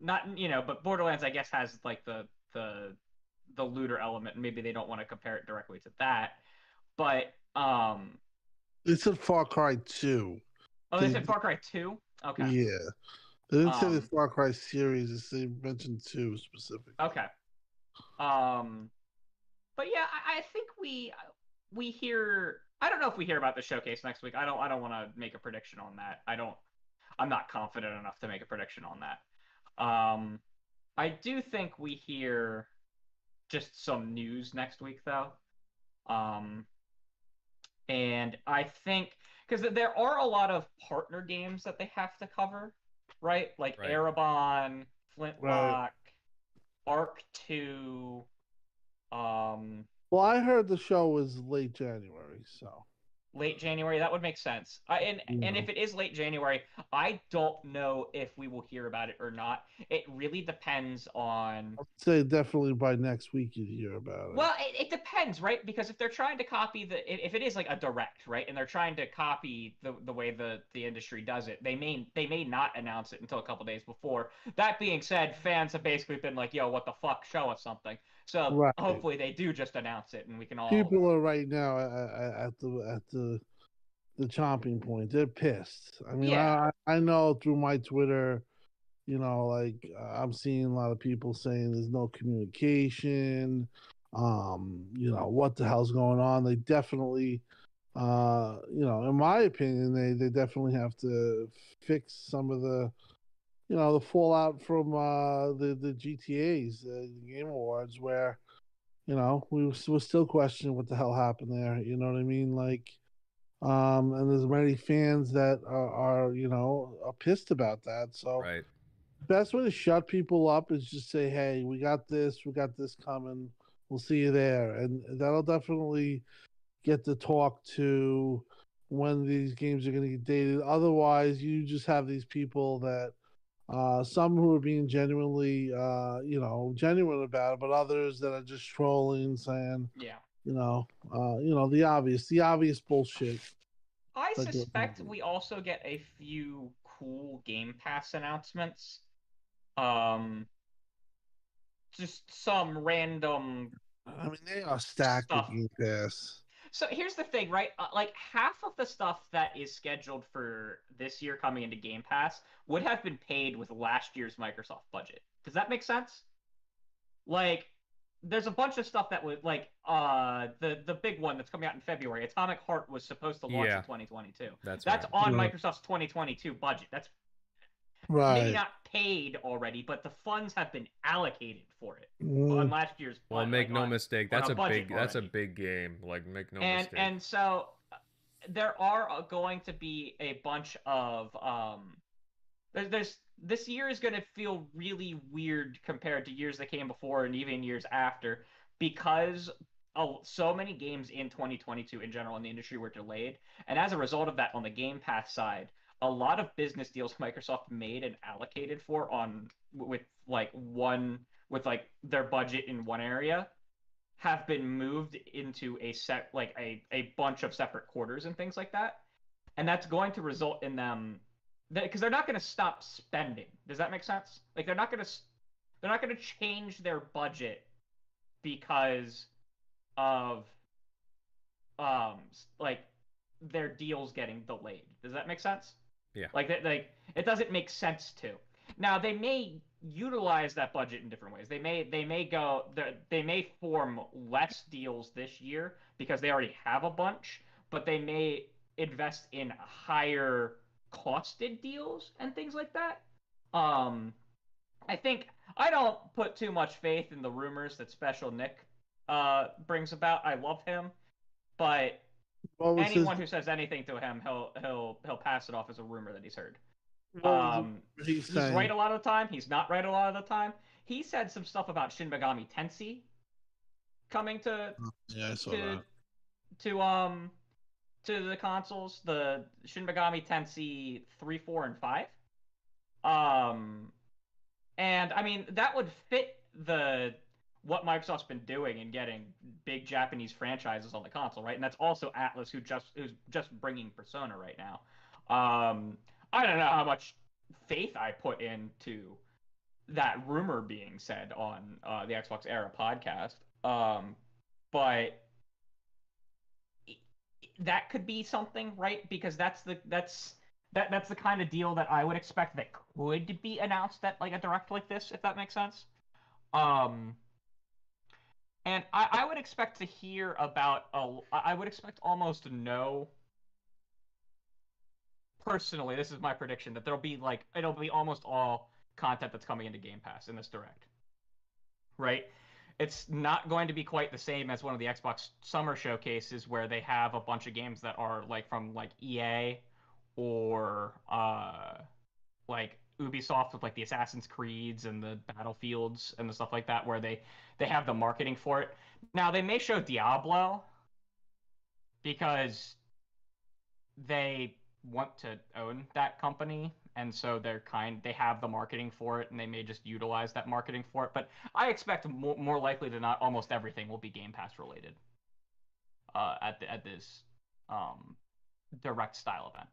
not you know, but Borderlands I guess has like the the the looter element. and Maybe they don't want to compare it directly to that. But um, It said Far Cry Two. oh, they said Far Cry Two. Okay. Yeah. They didn't say the Um, Far Cry series. They mentioned two specifically. Okay. Um, but yeah, I, I think we we hear. I don't know if we hear about the showcase next week. I don't. I don't want to make a prediction on that. I don't. I'm not confident enough to make a prediction on that. Um, I do think we hear just some news next week though. Um, and I think because there are a lot of partner games that they have to cover, right? Like Right. Erebon, Flintlock, Ark Two. Um, Well, I heard the show was late January, so late January. That would make sense. I, and and if it is late January, I don't know if we will hear about it or not. It really depends on. I'd say definitely by next week you'd hear about it. Well, it, it depends, right? Because if they're trying to copy the, if if it is like a direct, right, and they're trying to copy the the way the the industry does it, they may they may not announce it until a couple days before. That being said, fans have basically been like, "Yo, what the fuck? Show us something." So Right. hopefully they do just announce it, and we can all. People are right now at, at- at the at the the chomping point. They're pissed. I mean, Yeah. I I know through my Twitter, you know, like uh, I'm seeing a lot of people saying there's no communication. Um, you know, what the hell's going on? They definitely, uh, you know, in my opinion, they they definitely have to fix some of the. You know the fallout from uh, the the GTA's uh, the Game Awards, where you know we were, we're still questioning what the hell happened there you know what i mean? Like um and there's many fans that are, are you know are pissed about that. So Right. best way to shut people up is just say hey we got this we got this coming we'll see you there. And that'll definitely get the talk to when these games are going to get dated. Otherwise you just have these people that uh, some who are being genuinely, uh, you know, genuine about it, but others that are just trolling, saying, Yeah. you know, uh, you know, the obvious, the obvious bullshit. I suspect we also get a few cool Game Pass announcements. Um, just some random. I mean, they are stacked Stuff. with Game Pass. So here's the thing, right? Uh, like half of the stuff that is scheduled for this year coming into Game Pass would have been paid with last year's Microsoft budget. Does that make sense? Like, there's a bunch of stuff that would like uh the the big one that's coming out in February. Atomic Heart was supposed to launch Yeah. in 2022. That's That's right. on Right. Microsoft's 2022 budget. That's Right. maybe not paid already, but the funds have been allocated for it Mm, on last year's. Well, bud- make like, no on- mistake. That's a a, big. That's a big game. Like, make no and mistake. and so uh, there are uh, going to be a bunch of um. There's, there's this year is going to feel really weird compared to years that came before and even years after because uh, so many games in 2022 in general in the industry were delayed, and as a result of that, on the Game Pass side, a lot of business deals Microsoft made and allocated for on with like one with like their budget in one area have been moved into a set like a, a bunch of separate quarters and things like that. And that's going to result in them because they're not going to stop spending. Does that make sense? Like they're not going to they're not going to change their budget because of um like their deals getting delayed. Does that make sense Yeah. like that like it doesn't make sense to now they may utilize that budget in different ways. They may they may go they- they may form less deals this year because they already have a bunch, but they may invest in higher costed deals and things like that. Um I think I don't put too much faith in the rumors that Shpeshal Nick uh brings about. I love him, but was his- anyone who says anything to him, he'll he'll he'll pass it off as a rumor that he's heard. Um, he he's right a lot of the time. He's not right a lot of the time. He said some stuff about Shin Megami Tensei coming to yeah, I saw to that. to um to the consoles, the Shin Megami Tensei three, four, and five. Um, and I mean that would fit the what Microsoft's been doing in getting big Japanese franchises on the console, right? And that's also Atlus, who just who's just bringing Persona right now. Um, I don't know how much faith I put into that rumor being said on uh, the Xbox Era podcast, um, but that could be something, right? Because that's the that's that that's the kind of deal that I would expect that could be announced at like a direct like this, if that makes sense. Um, and I, I would expect to hear about a, I would expect almost no personally, this is my prediction that there'll be like it'll be almost all content that's coming into Game Pass in this direct. Right? It's not going to be quite the same as one of the Xbox summer showcases where they have a bunch of games that are like from like EA or uh like Ubisoft with like the Assassin's Creeds and the Battlefields and the stuff like that where they they have the marketing for it. Now they may show Diablo because they want to own that company and so they're kind they have the marketing for it and they may just utilize that marketing for it but i expect more, more likely than not almost everything will be game pass related uh, at the, at this um, direct style event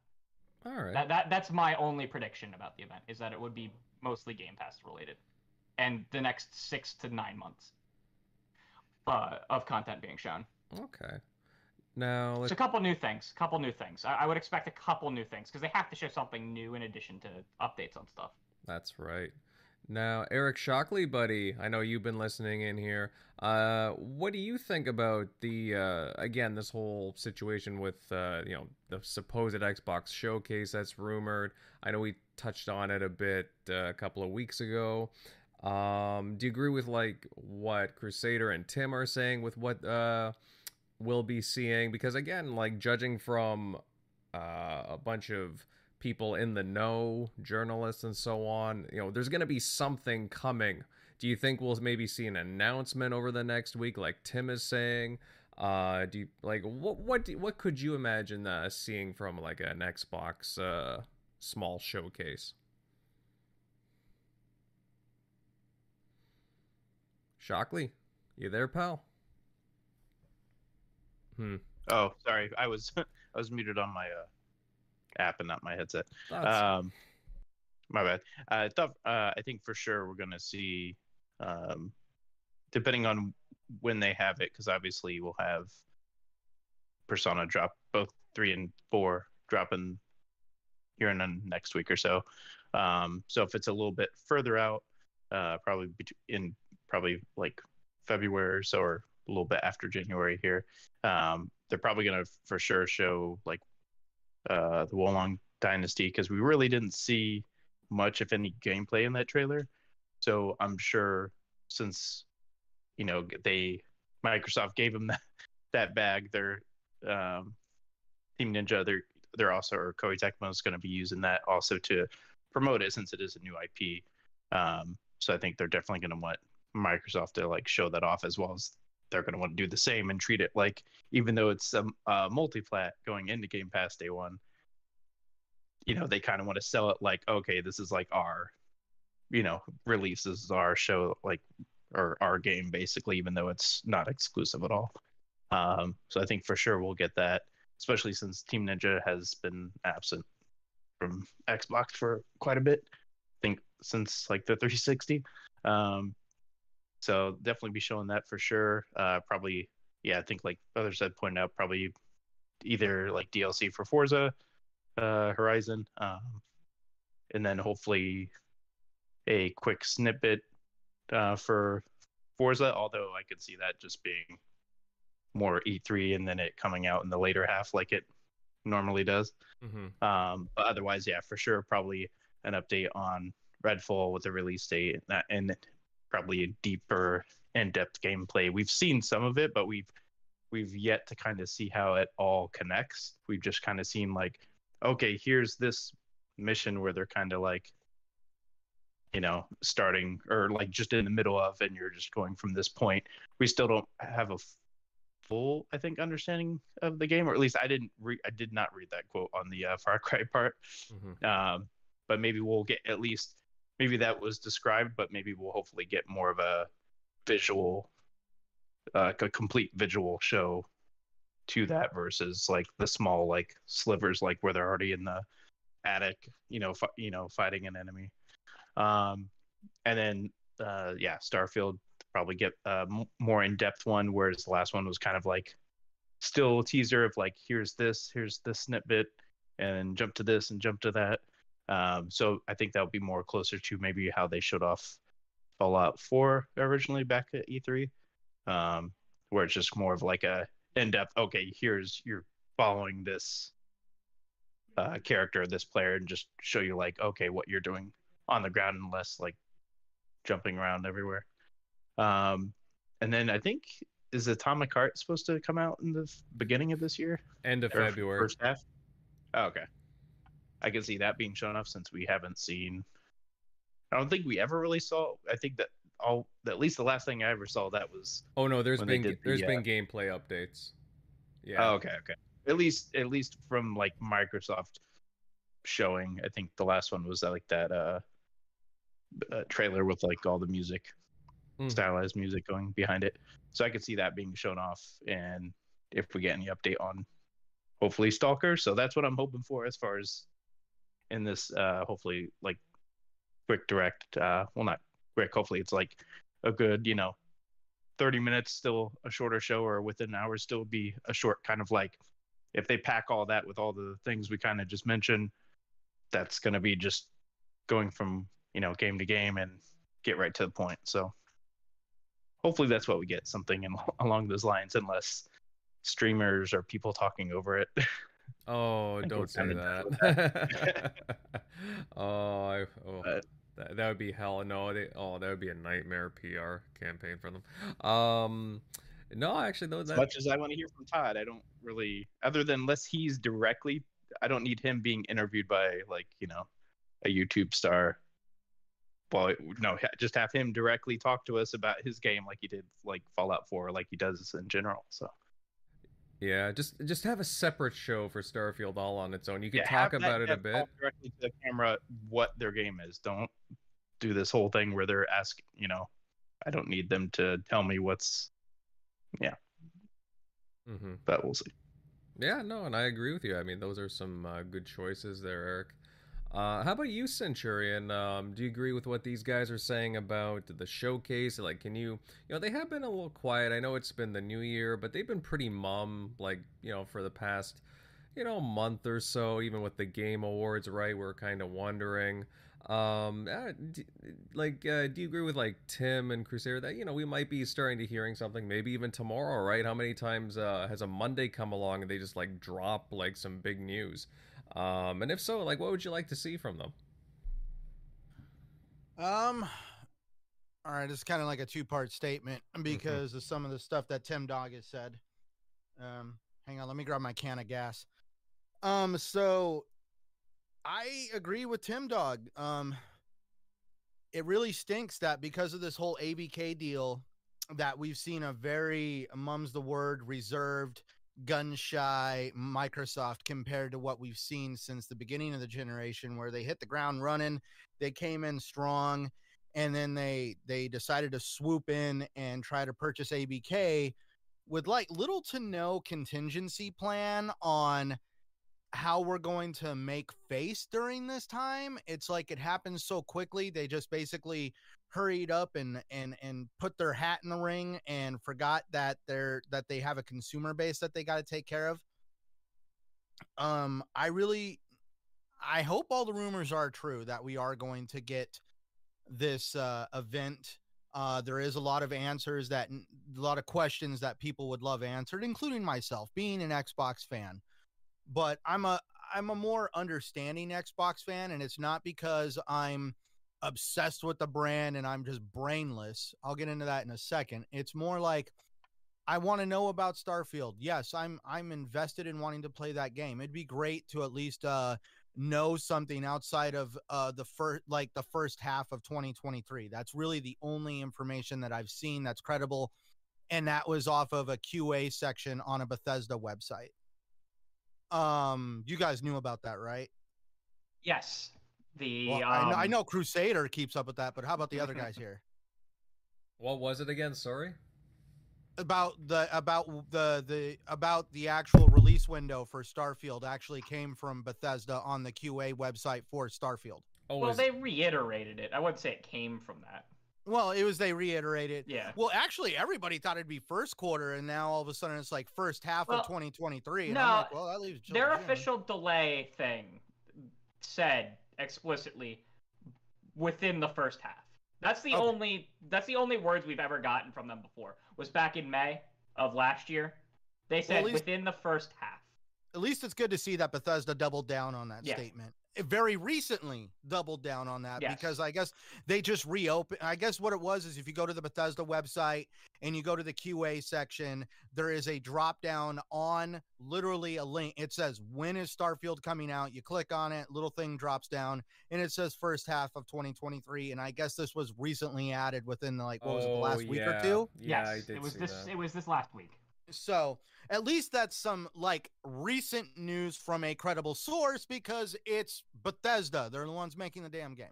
All right. that, that that's my only prediction about the event is that it would be mostly game pass related and the next six to nine months uh, of content being shown okay. Now it's a couple new things. Couple new things. I, I would expect a couple new things because they have to show something new in addition to updates on stuff. That's right. Now, Eric Shockley, buddy, I know you've been listening in here. Uh, what do you think about the uh, again this whole situation with uh, you know the supposed Xbox showcase that's rumored? I know we touched on it a bit uh, a couple of weeks ago. Um, do you agree with like what Crusader and Tim are saying with what uh, we'll be seeing? Because again, like judging from uh, a bunch of people in the know, journalists and so on. You know, there's going to be something coming. Do you think we'll maybe see an announcement over the next week, like Tim is saying? Uh, do you like what what do, what could you imagine uh, seeing from like an Xbox uh, small showcase? Shockley, you there, pal? Hmm. Oh, sorry, I was I was muted on my uh, app and not my headset. Um, my bad. I thought uh, I think for sure we're gonna see, um, depending on when they have it, because obviously we'll have Persona drop both three and four dropping here in the next week or so. Um, so if it's a little bit further out, uh, probably in probably like February or so, or a little bit after January here, um, they're probably gonna for sure show like uh, the Wo Long Dynasty because we really didn't see much, if any, gameplay in that trailer. So I'm sure since you know they Microsoft gave them that that bag, they're um, Team Ninja. They're they're also or Koei Tecmo is going to be using that also to promote it since it is a new IP. Um, so I think they're definitely going to want Microsoft to like show that off as well as they're going to want to do the same and treat it like even though it's a, uh, multi-plat going into Game Pass day one, you know, they kind of want to sell it like, okay, this is like our, you know, release. This is our show, like, or our game basically, even though it's not exclusive at all. Um, so I think for sure we'll get that, especially since Team Ninja has been absent from Xbox for quite a bit. I think since like the 360. Um, so definitely be showing that for sure. Uh, probably yeah, I think like others had pointed out, probably either like DLC for Forza uh, Horizon, um, and then hopefully a quick snippet uh, for Forza. Although I could see that just being more E3 and then it coming out in the later half like it normally does. Mhm. Um, but otherwise, yeah, for sure, probably an update on Redfall with a release date and, that, and probably a deeper in-depth gameplay. We've seen some of it, but we've we've yet to kind of see how it all connects. We've just kind of seen like, okay, here's this mission where they're kind of like, you know, starting or like just in the middle of, and you're just going from this point. We still don't have a full, I think, understanding of the game, or at least I didn't re- I did not read that quote on the uh, Far Cry part. Mhm. Um, but maybe we'll get at least maybe that was described, but maybe we'll hopefully get more of a visual, uh, a complete visual show to that versus like the small like slivers like where they're already in the attic, you know, fi- you know, fighting an enemy. Um, and then uh, yeah, Starfield probably get a m- more in depth one, whereas the last one was kind of like still a teaser of like here's this, here's this snippet, and jump to this and jump to that. Um, so I think that would be more closer to maybe how they showed off Fallout 4 originally back at E3, um, where it's just more of like a in-depth. Okay, here's you're following this uh, character this player and just show you like okay what you're doing on the ground and less like jumping around everywhere. Um, and then I think is Atomic Heart supposed to come out in the beginning of this year? End of Or February. First half. Oh, okay. I can see that being shown off since we haven't seen. I don't think we ever really saw. I think that all at least the last thing I ever saw that was. Oh no, there's been the, there's uh, been gameplay updates. Yeah. Oh, okay, okay. At least at least from like Microsoft showing. I think the last one was like that uh, uh trailer with like all the music, Mm. stylized music going behind it. So I could see that being shown off, and if we get any update on, hopefully Stalker. So that's what I'm hoping for as far as in this. uh Hopefully, like quick direct. uh Well, not quick. Hopefully, it's like a good, you know, 30 minutes still a shorter show or within an hour still be a short kind of like if they pack all that with all the things we kind of just mentioned that's going to be just going from you know game to game and get right to the point so hopefully that's what we get something in, along those lines unless streamers or people talking over it Oh, don't say kinda that. oh, I, oh But- that, that would be hell. No, they, oh, that would be a nightmare PR campaign for them. Um, no, actually, though, as that, much as i want to hear from todd i don't really other than unless he's directly i don't need him being interviewed by like you know a youtube star well no just have him directly talk to us about his game like he did like fallout 4 like he does in general so yeah, just just have a separate show for Starfield all on its own. You can Yeah, talk about it a bit. directly to the camera what their game is don't do this whole thing where they're asking you know i don't need them to tell me what's yeah. Mm-hmm. but we'll see Yeah, no, and I agree with you. I mean, those are some uh, good choices there, Eric. Uh, how about you, Centurion? Um, do you agree with what these guys are saying about the showcase? Like, can you, you know, they have been a little quiet. I know it's been the new year, but they've been pretty mum, like, you know, for the past, you know, month or so. Even with the Game Awards, right? We're kind of wondering. Um, uh, d- like, uh, do you agree with like Tim and Crusader that you know we might be starting to hearing something, maybe even tomorrow, right? How many times uh, has a Monday come along and they just like drop like some big news? Um, and if so, like, what would you like to see from them? Um. All right, it's kind of like a two-part statement because of some of the stuff that Tim Dog has said. Um, hang on, let me grab my can of gas. Um, so I agree with Tim Dog. Um, it really stinks that because of this whole ABK deal, that we've seen a very mum's the word reserved, gun shy Microsoft compared to what we've seen since the beginning of the generation, where they hit the ground running, they came in strong, and then they they decided to swoop in and try to purchase ABK with like little to no contingency plan on how we're going to make face during this time. It's like it happens so quickly. They just basically hurried up and and and put their hat in the ring and forgot that they're that they have a consumer base that they got to take care of. Um I really I hope all the rumors are true that we are going to get this uh event uh, there is a lot of answers that a lot of questions that people would love answered, including myself, being an Xbox fan. But I'm a I'm a more understanding Xbox fan, and it's not because I'm obsessed with the brand and I'm just brainless. I'll get into that in a second. It's more like I want to know about Starfield. Yes, I'm I'm invested in wanting to play that game. It'd be great to at least uh know something outside of uh the first like the first half of 2023 that's really the only information that i've seen that's credible and that was off of a qa section on a bethesda website um you guys knew about that right Yes. The well, I, know, I um, know crusader keeps up with that but how about the other guys here What was it again? Sorry. about the about the the about the actual release window for starfield actually came from bethesda on the qa website for starfield Oh, Well, is- they reiterated it. I wouldn't say it came from that. well it was they reiterated Yeah. Well, actually, everybody thought it'd be first quarter, and now all of a sudden it's like first half Well, of 2023. And no, I'm like, well, that leaves till Their official delay thing said explicitly within the first half. That's the Okay. only that's the only words we've ever gotten from them before. Was back in May of last year. They said least- within the first half. at least it's good to see that Bethesda doubled down on that Yeah. statement. It very recently doubled down on that Yes. because I guess they just reopened. I guess what it was is if you go to the Bethesda website and you go to the QA section, there is a drop down on literally a link. It says, When is Starfield coming out? You click on it, little thing drops down, and it says first half of 2023. And I guess this was recently added within the, like, what was it, the Oh, last week or two? Yeah, yes, I did it was see this. that. It was this last week. So at least that's some like recent news from a credible source because it's Bethesda. They're the ones making the damn game.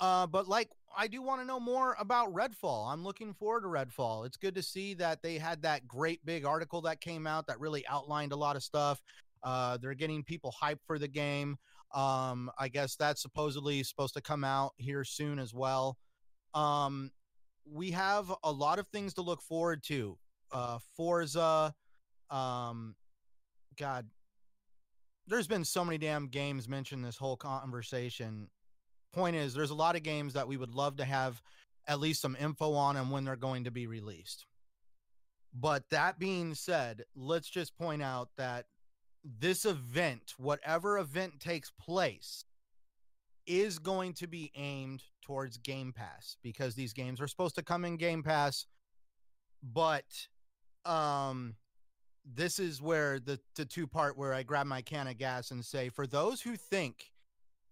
Uh, but like I do want to know more about Redfall. I'm looking forward to Redfall. It's good to see that they had that great big article that came out that really outlined a lot of stuff. Uh, they're getting people hyped for the game. Um, I guess that's supposedly supposed to come out here soon as well. Um, we have a lot of things to look forward to uh Forza um god there's been so many damn games mentioned this whole conversation. Point is there's a lot of games that we would love to have at least some info on and when they're going to be released. But that being said let's just point out that this event whatever event takes place is going to be aimed towards game pass because these games are supposed to come in game pass but um this is where the the two part where I grab my can of gas and say for those who think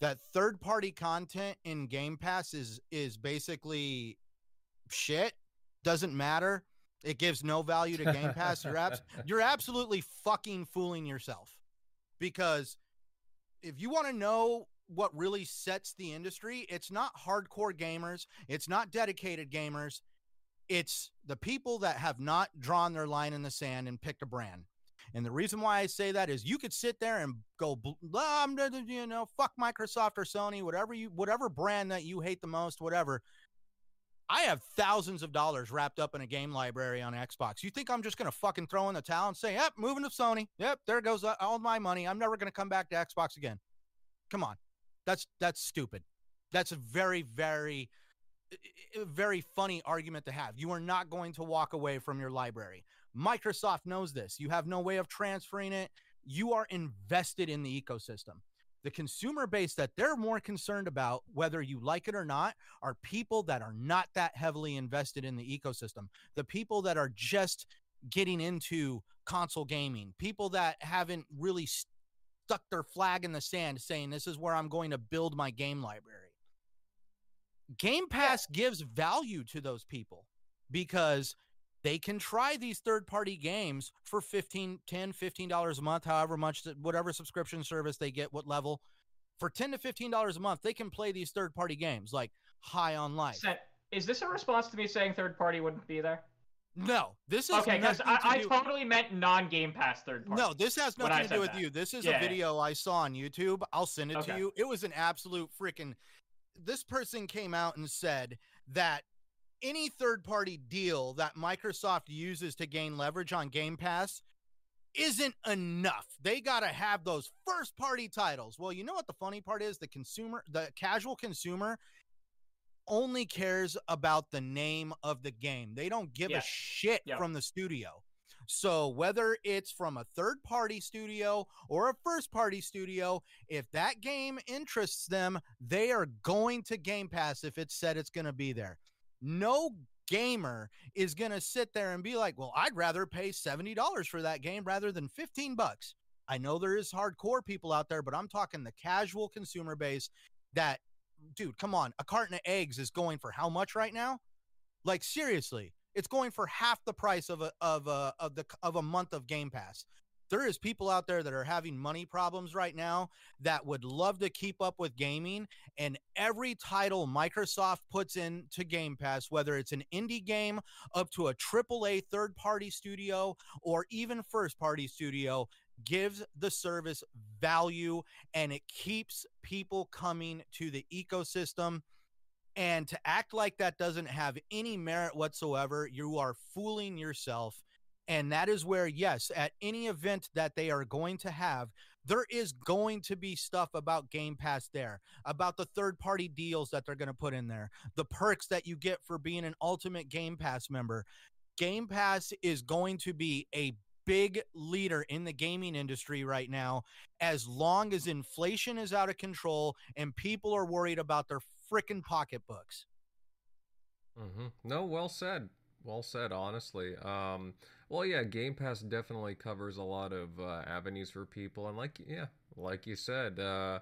that third party content in Game Pass is is basically shit doesn't matter it gives no value to Game Pass you're abs- you're absolutely fucking fooling yourself. Because if you want to know what really sets the industry it's not hardcore gamers it's not dedicated gamers it's the people that have not drawn their line in the sand and picked a brand. And the reason why I say that is you could sit there and go, bl- blah, you know, fuck Microsoft or Sony, whatever you, whatever brand that you hate the most, whatever. I have thousands of dollars wrapped up in a game library on Xbox. You think I'm just gonna fucking throw in the towel and say, "Yep, moving to Sony. Yep, there goes uh, all my money. I'm never gonna come back to Xbox again." Come on, that's that's stupid. That's a very very a very funny argument to have. You are not going to walk away from your library. Microsoft knows this. You have no way of transferring it. You are invested in the ecosystem. The consumer base that they're more concerned about, whether you like it or not, are people that are not that heavily invested in the ecosystem. The people that are just getting into console gaming, people that haven't really stuck their flag in the sand saying, This is where I'm going to build my game library. Game Pass gives value to those people because they can try these third party games for 15 10 15 dollars a month however much whatever subscription service they get what level for 10 to 15 dollars a month they can play these third party games like high on life Is this a response to me saying third party wouldn't be there? no this is Okay, because nothing to I, I totally meant non Game Pass third party. No, this has nothing to do with that. you. This is Yeah, a yeah. video I saw on YouTube. I'll send it to you. It was an absolute freaking. This person came out and said that any third party deal that Microsoft uses to gain leverage on Game Pass isn't enough. They got to have those first party titles. Well, you know what the funny part is? The consumer, the casual consumer only cares about the name of the game. They don't give Yeah. a shit Yeah. from the studio. So whether it's from a third party studio or a first party studio, if that game interests them, they are going to Game Pass if it's said it's going to be there. No gamer is going to sit there and be like, "Well, I'd rather pay $70 for that game rather than 15 bucks." I know there is hardcore people out there, but I'm talking the casual consumer base that dude, come on, a carton of eggs is going for how much right now? Like seriously, it's going for half the price of a of a of the of a month of Game Pass. There is people out there that are having money problems right now that would love to keep up with gaming and every title Microsoft puts into Game Pass whether it's an indie game up to a AAA third party studio or even first party studio gives the service value and it keeps people coming to the ecosystem and to act like that doesn't have any merit whatsoever, you are fooling yourself. And that is where, yes, at any event that they are going to have, there is going to be stuff about Game Pass there, about the third party deals that they're going to put in there, the perks that you get for being an ultimate Game Pass member. Game Pass is going to be a big leader in the gaming industry right now as long as inflation is out of control and people are worried about their freaking pocketbooks. Mm-hmm. No, well said. Well said, honestly. Um, well, yeah, Game Pass definitely covers a lot of uh, avenues for people, and like, yeah, like you said, uh,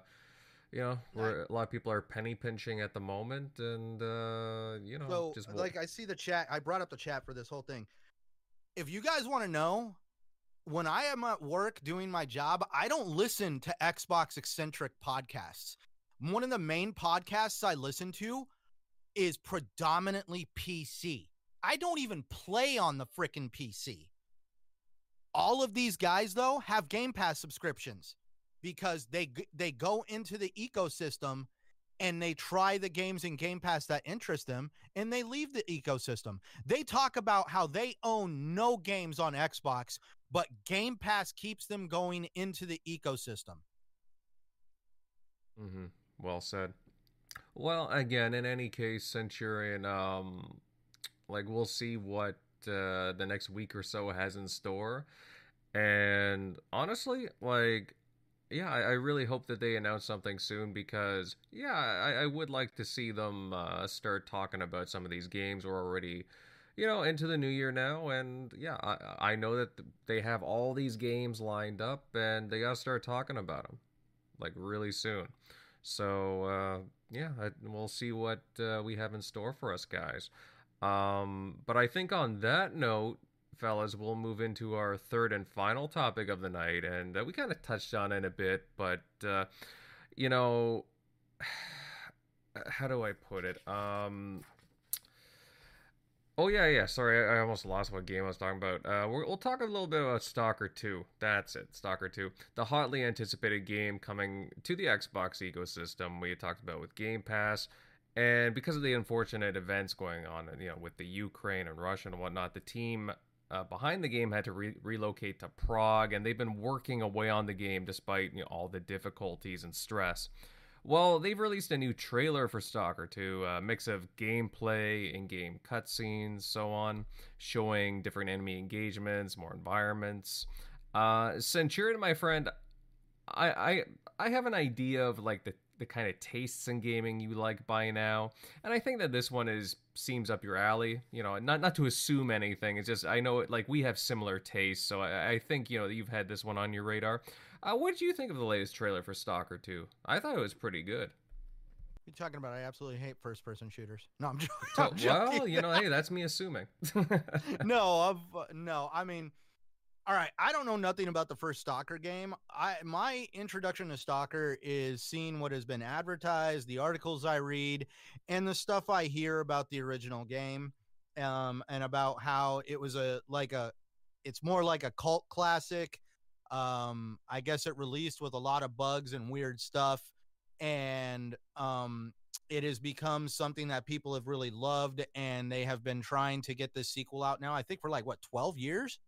you know, where a lot of people are penny pinching at the moment, and uh, you know, So, just like, I see the chat. I brought up the chat for this whole thing. If you guys want to know, when I am at work doing my job, I don't listen to Xbox eccentric podcasts. One of the main podcasts I listen to is predominantly PC. I don't even play on the frickin' PC. All of these guys though have Game Pass subscriptions because they they go into the ecosystem and they try the games in Game Pass that interest them and they leave the ecosystem. They talk about how they own no games on Xbox, but Game Pass keeps them going into the ecosystem. Mm-hmm. Well said. Well, again, in any case, Centurion, um, like we'll see what uh, the next week or so has in store, and honestly, like, yeah, I, I really hope that they announce something soon because, yeah, I, I would like to see them uh, start talking about some of these games. We're already, you know, into the new year now, and yeah, I I know that they have all these games lined up, and they gotta start talking about them, like really soon. So uh, yeah, I, we'll see what uh, we have in store for us, guys. Um, but I think on that note, fellas, we'll move into our third and final topic of the night, and uh, we kind of touched on it a bit, but uh, you know, how do I put it? Um, Oh yeah, yeah. Sorry, I, almost lost what game I was talking about. Uh, we're, we'll talk a little bit about Stalker 2. That's it, Stalker 2, the hotly anticipated game coming to the Xbox ecosystem. We talked about with Game Pass, and because of the unfortunate events going on, you know, with the Ukraine and Russia and whatnot, the team uh, behind the game had to re- relocate to Prague, and they've been working away on the game despite you know, all the difficulties and stress. Well, they've released a new trailer for Stalker 2, a mix of gameplay, in game cutscenes, so on, showing different enemy engagements, more environments. Uh, Centurion, my friend, I, I I have an idea of like the, the kind of tastes in gaming you like by now, and I think that this one is seems up your alley. You know, not not to assume anything. It's just I know it like we have similar tastes, so I, I think you know you've had this one on your radar. Uh, what did you think of the latest trailer for Stalker 2? I thought it was pretty good. You're talking about I absolutely hate first person shooters. No, I'm, jo- So, I'm joking. well, you know, hey, that's me assuming. no, uh, no. I mean, all right. I don't know nothing about the first Stalker game. I my introduction to Stalker is seeing what has been advertised, the articles I read, and the stuff I hear about the original game, um, and about how it was a like a, it's more like a cult classic. Um, I guess it released with a lot of bugs and weird stuff, and um, it has become something that people have really loved and they have been trying to get this sequel out now i think for like what 12 years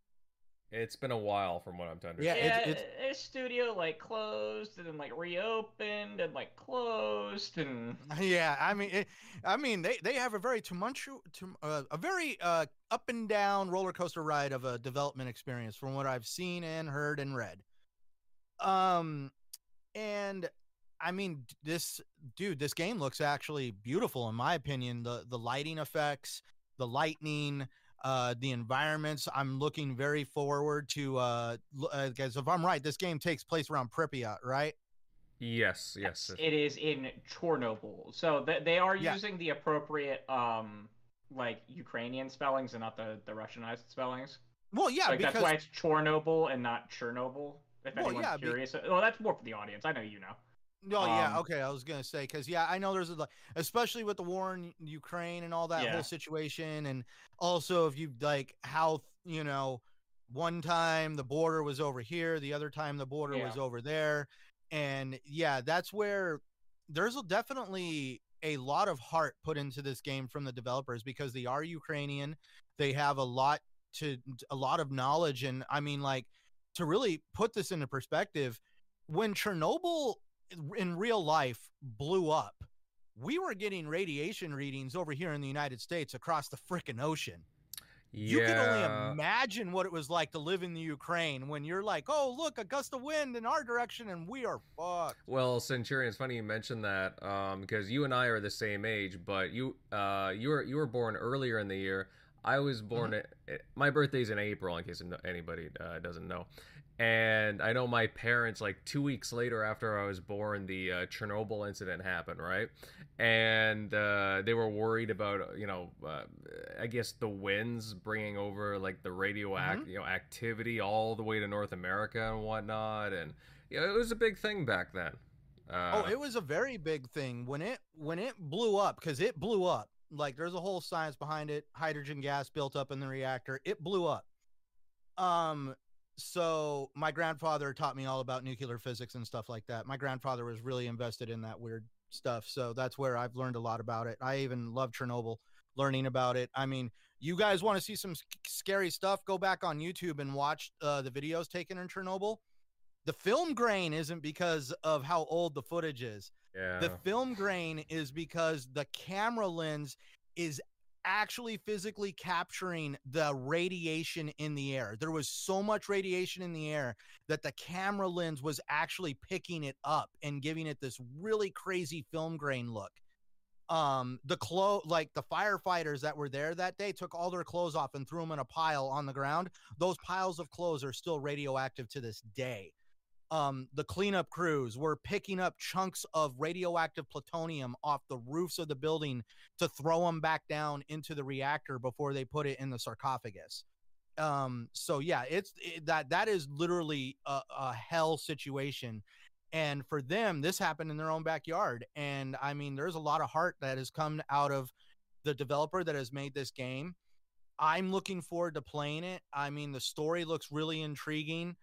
it's been a while from what I'm to Yeah, understand. Yeah, it's- their studio like closed and then like reopened and like closed and yeah i mean it, i mean they they have a very tumultuous tum, uh, a very uh up and down roller coaster ride of a development experience from what i've seen and heard and read um and i mean this dude this game looks actually beautiful in my opinion the the lighting effects the lightning uh the environments i'm looking very forward to uh because if i'm right this game takes place around pripyat right Yes, yes. it is in Chernobyl. So th- they are Yeah. using the appropriate um like Ukrainian spellings and not the the Russianized spellings. well yeah like because that's why it's Chornobyl and not Chernobyl. If Well, anyone's yeah, be- curious, well, that's more for the audience. I know you know. Oh yeah, Um, okay. I was gonna say because yeah, I know there's a, like, especially with the war in Ukraine and all that Yeah. whole situation, and also if you like how you know, one time the border was over here, the other time the border was over there, and yeah, that's where there's definitely a lot of heart put into this game from the developers because they are Ukrainian. They have a lot to a lot of knowledge, and I mean like to really put this into perspective, when Chernobyl in real life blew up, we were getting radiation readings over here in the United States across the frickin' ocean. You can only imagine what it was like to live in the Ukraine when you're like, oh, look, a gust of wind in our direction and we are fucked. Well, Centurion, it's funny you mentioned that um, because you and I are the same age, but you uh, you were you were born earlier in the year. I was born. Mm-hmm. At, my birthday's in April, in case anybody uh, doesn't know. And I know my parents, like two weeks later after I was born, the uh, Chernobyl incident happened, right? And uh, they were worried about, you know, uh, I guess the winds bringing over like the radioact, you know, activity all the way to North America and whatnot. And yeah, it was a big thing back then. Uh, oh, it was a very big thing when it when it blew up because it blew up. Like there's a whole science behind it. Hydrogen gas built up in the reactor. It blew up. Um, so my grandfather taught me all about nuclear physics and stuff like that. My grandfather was really invested in that weird stuff. So that's where I've learned a lot about it. I even love Chernobyl learning about it. I mean, you guys want to see some scary stuff? Go back on YouTube and watch uh, the videos taken in Chernobyl. The film grain isn't because of how old the footage is. yeah. The film grain is because the camera lens is actually physically capturing the radiation in the air. There was so much radiation in the air that the camera lens was actually picking it up and giving it this really crazy film grain look. Um the clo like the firefighters that were there that day took all their clothes off and threw them in a pile on the ground. Those piles of clothes are still radioactive to this day um, the cleanup crews were picking up chunks of radioactive plutonium off the roofs of the building to throw them back down into the reactor before they put it in the sarcophagus. Um, so yeah, it's it, that that is literally a, a hell situation. And for them, this happened in their own backyard. And I mean, there's a lot of heart that has come out of the developer that has made this game. I'm looking forward to playing it. I mean, the story looks really intriguing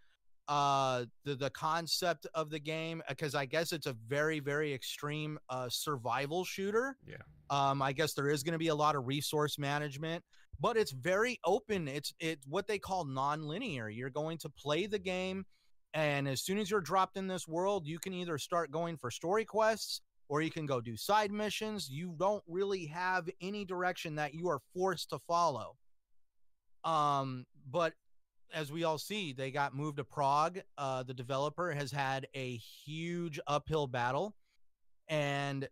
uh the the concept of the game because i guess it's a very very extreme uh survival shooter. Yeah. um i guess there is going to be a lot of resource management but it's very open. It's it's what they call non-linear. You're going to play the game and as soon as you're dropped in this world you can either start going for story quests or you can go do side missions. You don't really have any direction that you are forced to follow. Um but as we all see, they got moved to Prague. Uh, the developer has had a huge uphill battle, and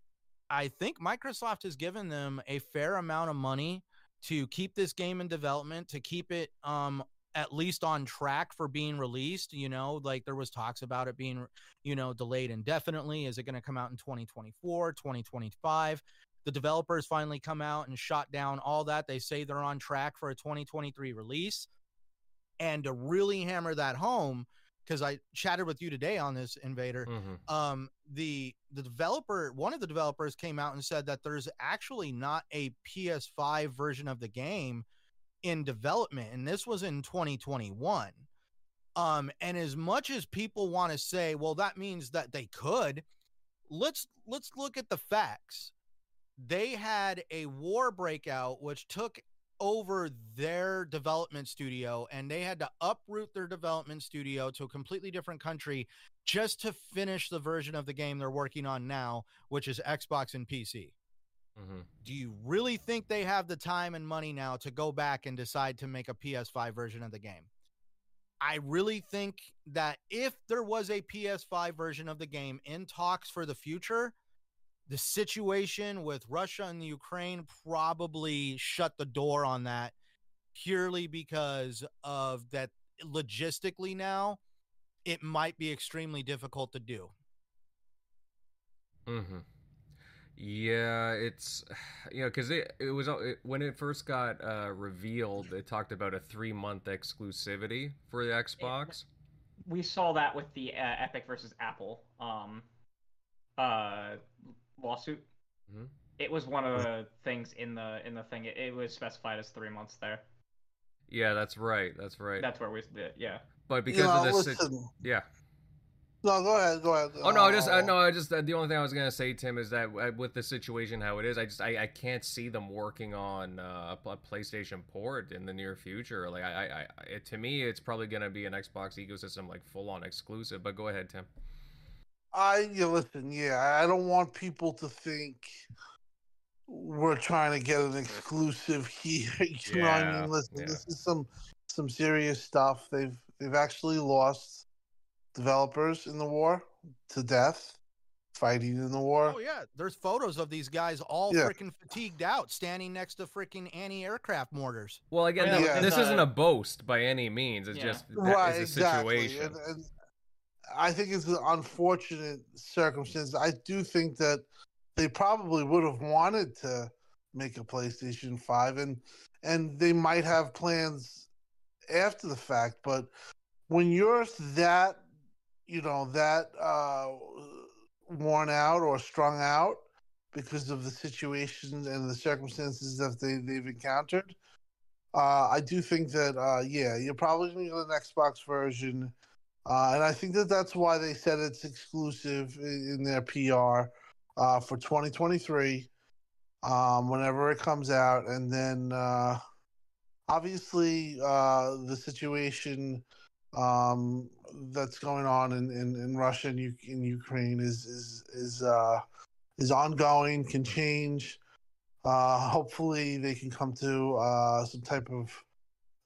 I think Microsoft has given them a fair amount of money to keep this game in development, to keep it um, at least on track for being released. You know, like there was talks about it being, you know, delayed indefinitely. Is it going to come out in 2024, 2025? The developers finally come out and shot down all that. They say they're on track for a 2023 release and to really hammer that home because i chatted with you today on this invader hmm um the the developer one of the developers came out and said that there's actually not a ps5 version of the game in development and this was in 2021 um and as much as people want to say well that means that they could let's let's look at the facts. They had a war breakout which took over their development studio and they had to uproot their development studio to a completely different country just to finish the version of the game they're working on now, which is Xbox and PC. hmm Do you really think they have the time and money now to go back and decide to make a PS5 version of the game? I really think that if there was a PS5 version of the game in talks for the future, the situation with Russia and the Ukraine probably shut the door on that purely because of that logistically now it might be extremely difficult to do. hmm Yeah, it's you know because it it was it, when it first got uh, revealed, it talked about a three month exclusivity for the Xbox. We saw that with the uh, Epic versus Apple um, uh, lawsuit. Mhm. It was one of the things in the in the thing. It, it was specified as three months there. Yeah, that's right. That's right. That's where we yeah. but because you know, of this, sit- yeah. No, go ahead. Go ahead. Oh no, I just uh, no, I just uh, the only thing I was gonna say, Tim, is that uh, with the situation how it is, I just I, I can't see them working on uh, a PlayStation port in the near future. Like I, I, I it, to me, it's probably gonna be an Xbox ecosystem like full on exclusive. But go ahead, Tim. I yeah, listen, yeah, I don't want people to think we're trying to get an exclusive here. You know what I mean? Listen, yeah. this is some some serious stuff. They've they've actually lost developers in the war to death, fighting in the war. Oh yeah, there's photos of these guys all Yeah. freaking fatigued out, standing next to freaking anti-aircraft mortars. Well, again, Yeah, th- because, this isn't a boast by any means. It's Yeah. just that right, is the exactly. situation. And, and I think it's an unfortunate circumstance. I do think that they probably would have wanted to make a PlayStation Five, and and they might have plans after the fact. But when you're that, you know, that uh, worn out or strung out because of the situations and the circumstances that they, they've encountered, uh, I do think that, uh, yeah, you're probably going to get an Xbox version. Uh, and I think that that's why they said it's exclusive in, their PR uh, for 2023, um, whenever it comes out. And then uh, obviously uh, the situation um, that's going on in, in, in Russia and U- in Ukraine is is is uh, is ongoing, can change. Uh, hopefully, they can come to some type of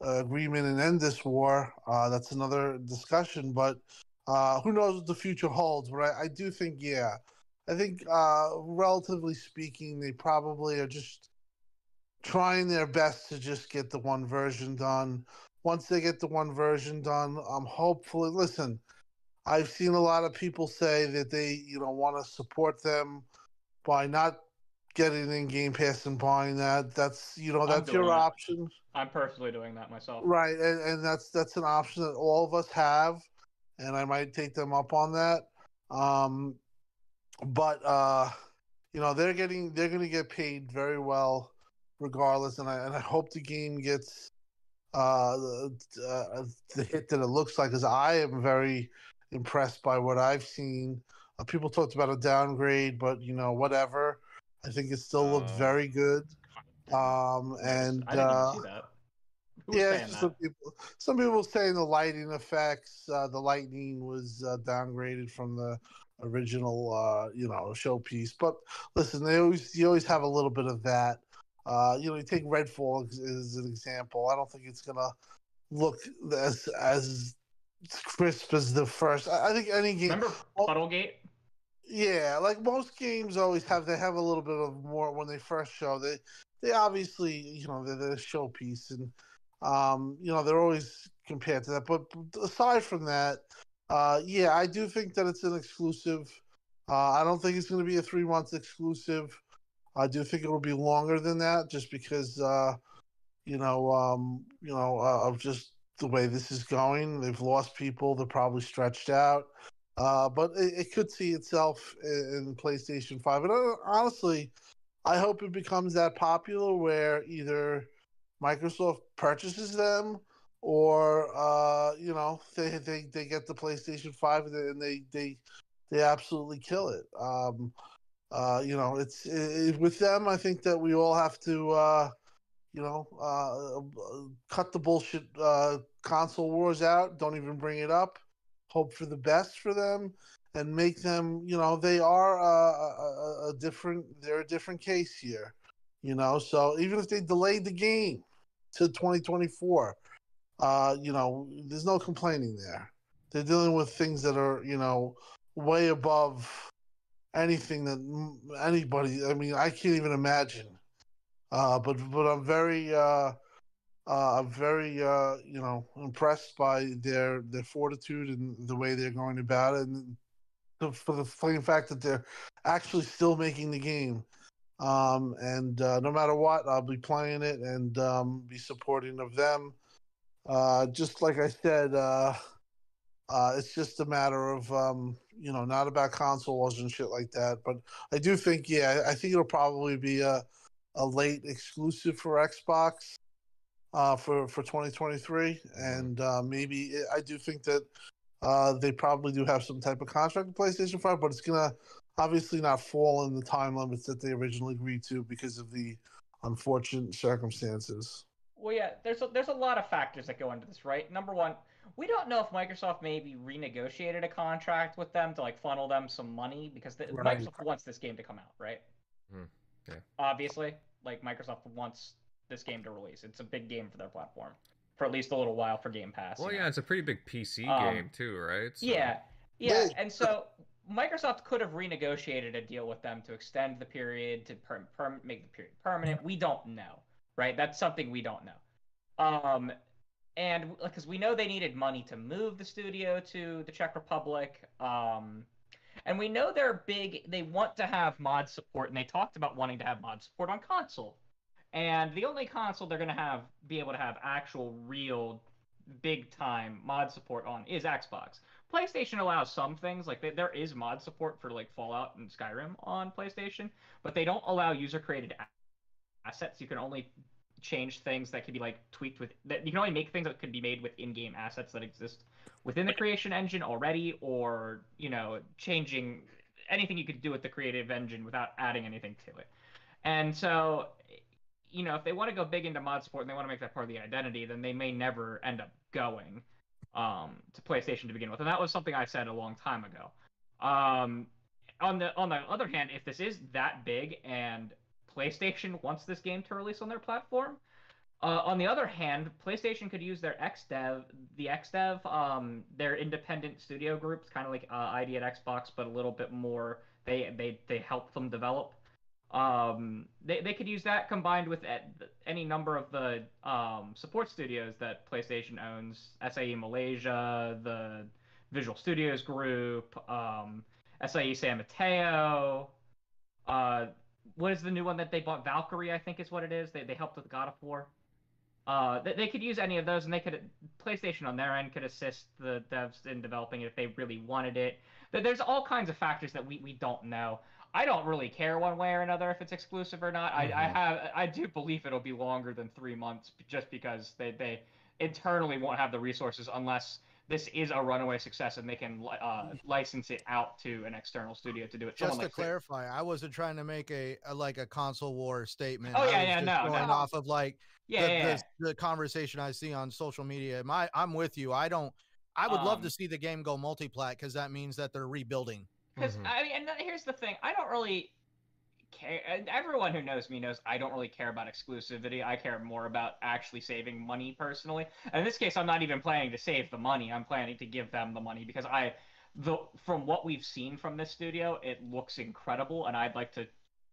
agreement and end this war. Uh, that's another discussion, but uh, who knows what the future holds? But I, I do think, yeah, I think uh, relatively speaking, they probably are just trying their best to just get the one version done. Once they get the one version done, I'm hopefully. Listen, I've seen a lot of people say that they, you know, want to support them by not getting in Game Pass and buying that. That's you know that's your that. option. I'm personally doing that myself. Right, and, and that's that's an option that all of us have, and I might take them up on that. Um, but uh, you know they're getting they're going to get paid very well, regardless, and I and I hope the game gets uh, the, uh, the hit that it looks like. Because I am very impressed by what I've seen. Uh, people talked about a downgrade, but you know whatever. I think it still looked Uh, very good. Um, and uh, even see that. Who yeah, saying it's just that? some people. Some people saying the lighting effects, uh, the lightning was uh, downgraded from the original, uh, you know, showpiece. But listen, they always you always have a little bit of that. Uh, you know, you take Redfall as, as an example. I don't think it's gonna look as as crisp as the first. I, I think any game. Remember Oh. Puddlegate? Yeah, like most games always have, they have a little bit of more when they first show. They they obviously, you know, they're the showpiece, and um, you know, they're always compared to that. But aside from that, uh, yeah, I do think that it's an exclusive. Uh, I don't think it's going to be a three month exclusive. I do think it'll be longer than that, just because, uh, you know, um, you know, uh, of just the way this is going. They've lost people. They're probably stretched out. Uh, but it, it could see itself in, in PlayStation 5. And uh, honestly, I hope it becomes that popular where either Microsoft purchases them or, uh, you know, they, they, they get the PlayStation 5 and they, they, they absolutely kill it. Um, uh, you know, it's it, with them. I think that we all have to, uh, you know, uh, cut the bullshit uh, console wars out. Don't even bring it up hope for the best for them and make them you know they are a, a, a different they're a different case here you know? So even if they delayed the game to 2024 uh you know there's no complaining there. They're dealing with things that are you know way above anything that anybody i mean i can't even imagine. Uh but but i'm very uh uh, I'm very, uh, you know, impressed by their their fortitude and the way they're going about it, and the, for the plain fact that they're actually still making the game. Um, and uh, no matter what, I'll be playing it and um, be supporting of them. Uh, just like I said, uh, uh, it's just a matter of, um, you know, not about console wars and shit like that. But I do think, yeah, I think it'll probably be a a late exclusive for Xbox uh, for for 2023, and uh, maybe I do think that uh, they probably do have some type of contract with PlayStation 5, but it's gonna obviously not fall in the time limits that they originally agreed to because of the unfortunate circumstances. Well, yeah, there's a, there's a lot of factors that go into this, right? Number one, we don't know if Microsoft maybe renegotiated a contract with them to like funnel them some money because the, Right. Microsoft wants this game to come out, right? Hmm. Yeah. Obviously, like Microsoft wants this game to release. It's a big game for their platform for at least a little while for Game Pass. Well, you yeah, know? it's a pretty big PC Um, game too, right? So- Yeah, yeah, and so Microsoft could have renegotiated a deal with them to extend the period to per- per- make the period permanent. We don't know, right? That's something we don't know. Um, and because we know they needed money to move the studio to the Czech Republic, um, and we know they're big. They want to have mod support, and they talked about wanting to have mod support on console. And the only console they're going to have be able to have actual, real, big time mod support on is Xbox. PlayStation allows some things, like they, there is mod support for like Fallout and Skyrim on PlayStation, but they don't allow user created assets. You can only change things that can be like tweaked with that you can only make things that could be made with in-game assets that exist within the creation engine already or you know changing anything you could do with the creative engine without adding anything to it and so you know if they want to go big into mod support and they want to make that part of the identity then they may never end up going um, to playstation to begin with and that was something i said a long time ago um, on the on the other hand if this is that big and PlayStation wants this game to release on their platform. Uh, on the other hand, PlayStation could use their XDev, the XDev, um, their independent studio groups, kind of like uh, ID at Xbox, but a little bit more. They they they help them develop. Um, they they could use that combined with any number of the um, support studios that PlayStation owns, SIE Malaysia, the Visual Studios Group, um, SIE San Mateo. Uh, what is the new one that they bought? Valkyrie, I think is what it is. They they helped with God of War. Uh, they, they could use any of those, and they could PlayStation on their end could assist the devs in developing it if they really wanted it. There- There's all kinds of factors that we, we don't know. I don't really care one way or another if it's exclusive or not. I, I Mhm. have I do believe it'll be longer than three months just because they they internally won't have the resources unless this is a runaway success and they can uh, license it out to an external studio to do it. Just Someone to like clarify, I wasn't trying to make a, a like a console war statement. Oh, I yeah, was yeah, just no, going no. off of like yeah, the, yeah, the, the conversation I see on social media. My, I'm with you. I don't. I would love Um, to see the game go multi-plat because that means that they're rebuilding. Because Mhm. I mean, and here's the thing: I don't really care. and Everyone who knows me knows I don't really care about exclusivity. I care more about actually saving money personally. And in this case, I'm not even planning to save the money. I'm planning to give them the money because I, the from what we've seen from this studio, it looks incredible, and I'd like to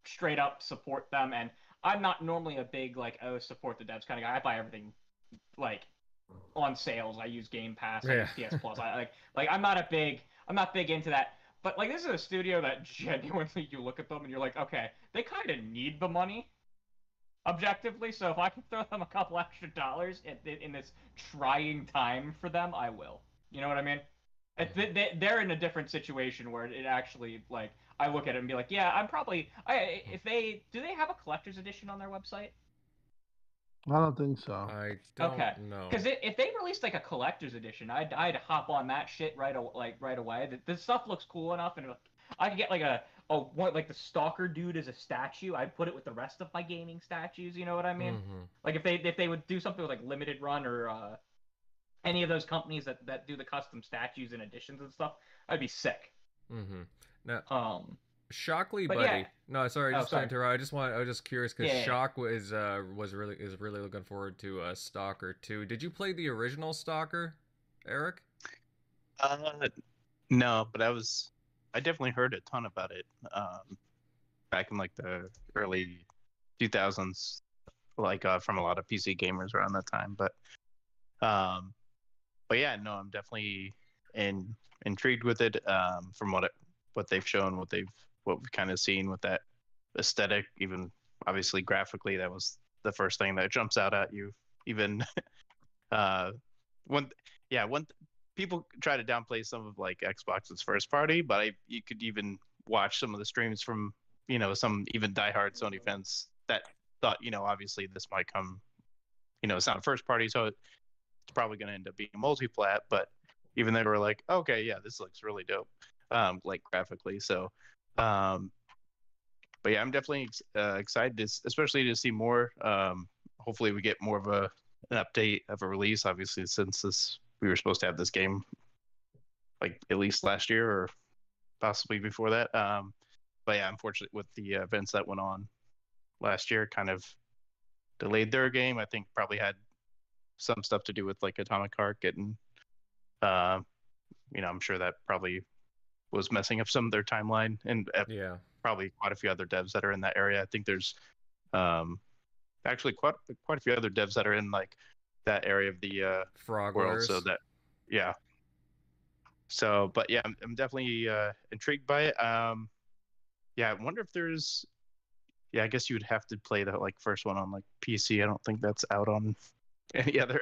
straight up support them. And I'm not normally a big like oh support the devs kind of guy. I buy everything like on sales. I use Game Pass. I use Yeah. PS Plus. I like like I'm not a big I'm not big into that. But like this is a studio that genuinely you look at them and you're like, okay, they kind of need the money, objectively. So if I can throw them a couple extra dollars in, in this trying time for them, I will. You know what I mean? They, they're in a different situation where it actually like I look at it and be like, yeah, I'm probably I if they do they have a collector's edition on their website? I don't think so. I don't Okay, know. Because if they released like a collector's edition, I'd I'd hop on that shit right aw- like right away. The, the stuff looks cool enough, and I could get like a oh what like the stalker dude as a statue. I'd put it with the rest of my gaming statues. You know what I mean? Mhm. Like if they if they would do something with like limited run or uh, any of those companies that that do the custom statues and editions and stuff, I'd be sick. Mm-hmm. Now, Um, Shockley But buddy. yeah. No, sorry, Oh, just sorry. to interrupt. I just want. I was just curious because Yeah, yeah. Shock was uh was really is really looking forward to uh Stalker 2. Did you play the original Stalker, Eric? Uh, no, but I was, I definitely heard a ton about it. Um, back in like the early 2000s, like uh, from a lot of PC gamers around that time. But, um, but yeah, no, I'm definitely in intrigued with it. Um, from what it, what they've shown, what they've, what we've kind of seen with that aesthetic, even obviously graphically, that was the first thing that jumps out at you. Even, uh, one, yeah, one people try to downplay some of like Xbox's first party, but I you could even watch some of the streams from you know some even diehard Sony fans that thought you know obviously this might come, you know, it's not a first party, so it's probably going to end up being multi-plat. But even they were like, okay, yeah, this looks really dope, um, like graphically. So, um, but yeah, I'm definitely ex- uh, excited, to, especially to see more. Um, hopefully, we get more of a an update of a release. Obviously, since this we were supposed to have this game like at least last year or possibly before that. Um, but yeah, unfortunately, with the events that went on last year kind of delayed their game. I think probably had some stuff to do with like Atomic Heart getting, uh, you know, I'm sure that probably was messing up some of their timeline and Yeah. probably quite a few other devs that are in that area. I think there's um, actually quite quite a few other devs that are in like that area of the uh, Frog world. So that yeah. So, but yeah, I'm, I'm definitely uh, intrigued by it. Um, yeah, I wonder if there's. Yeah, I guess you would have to play the like first one on like PC. I don't think that's out on any other.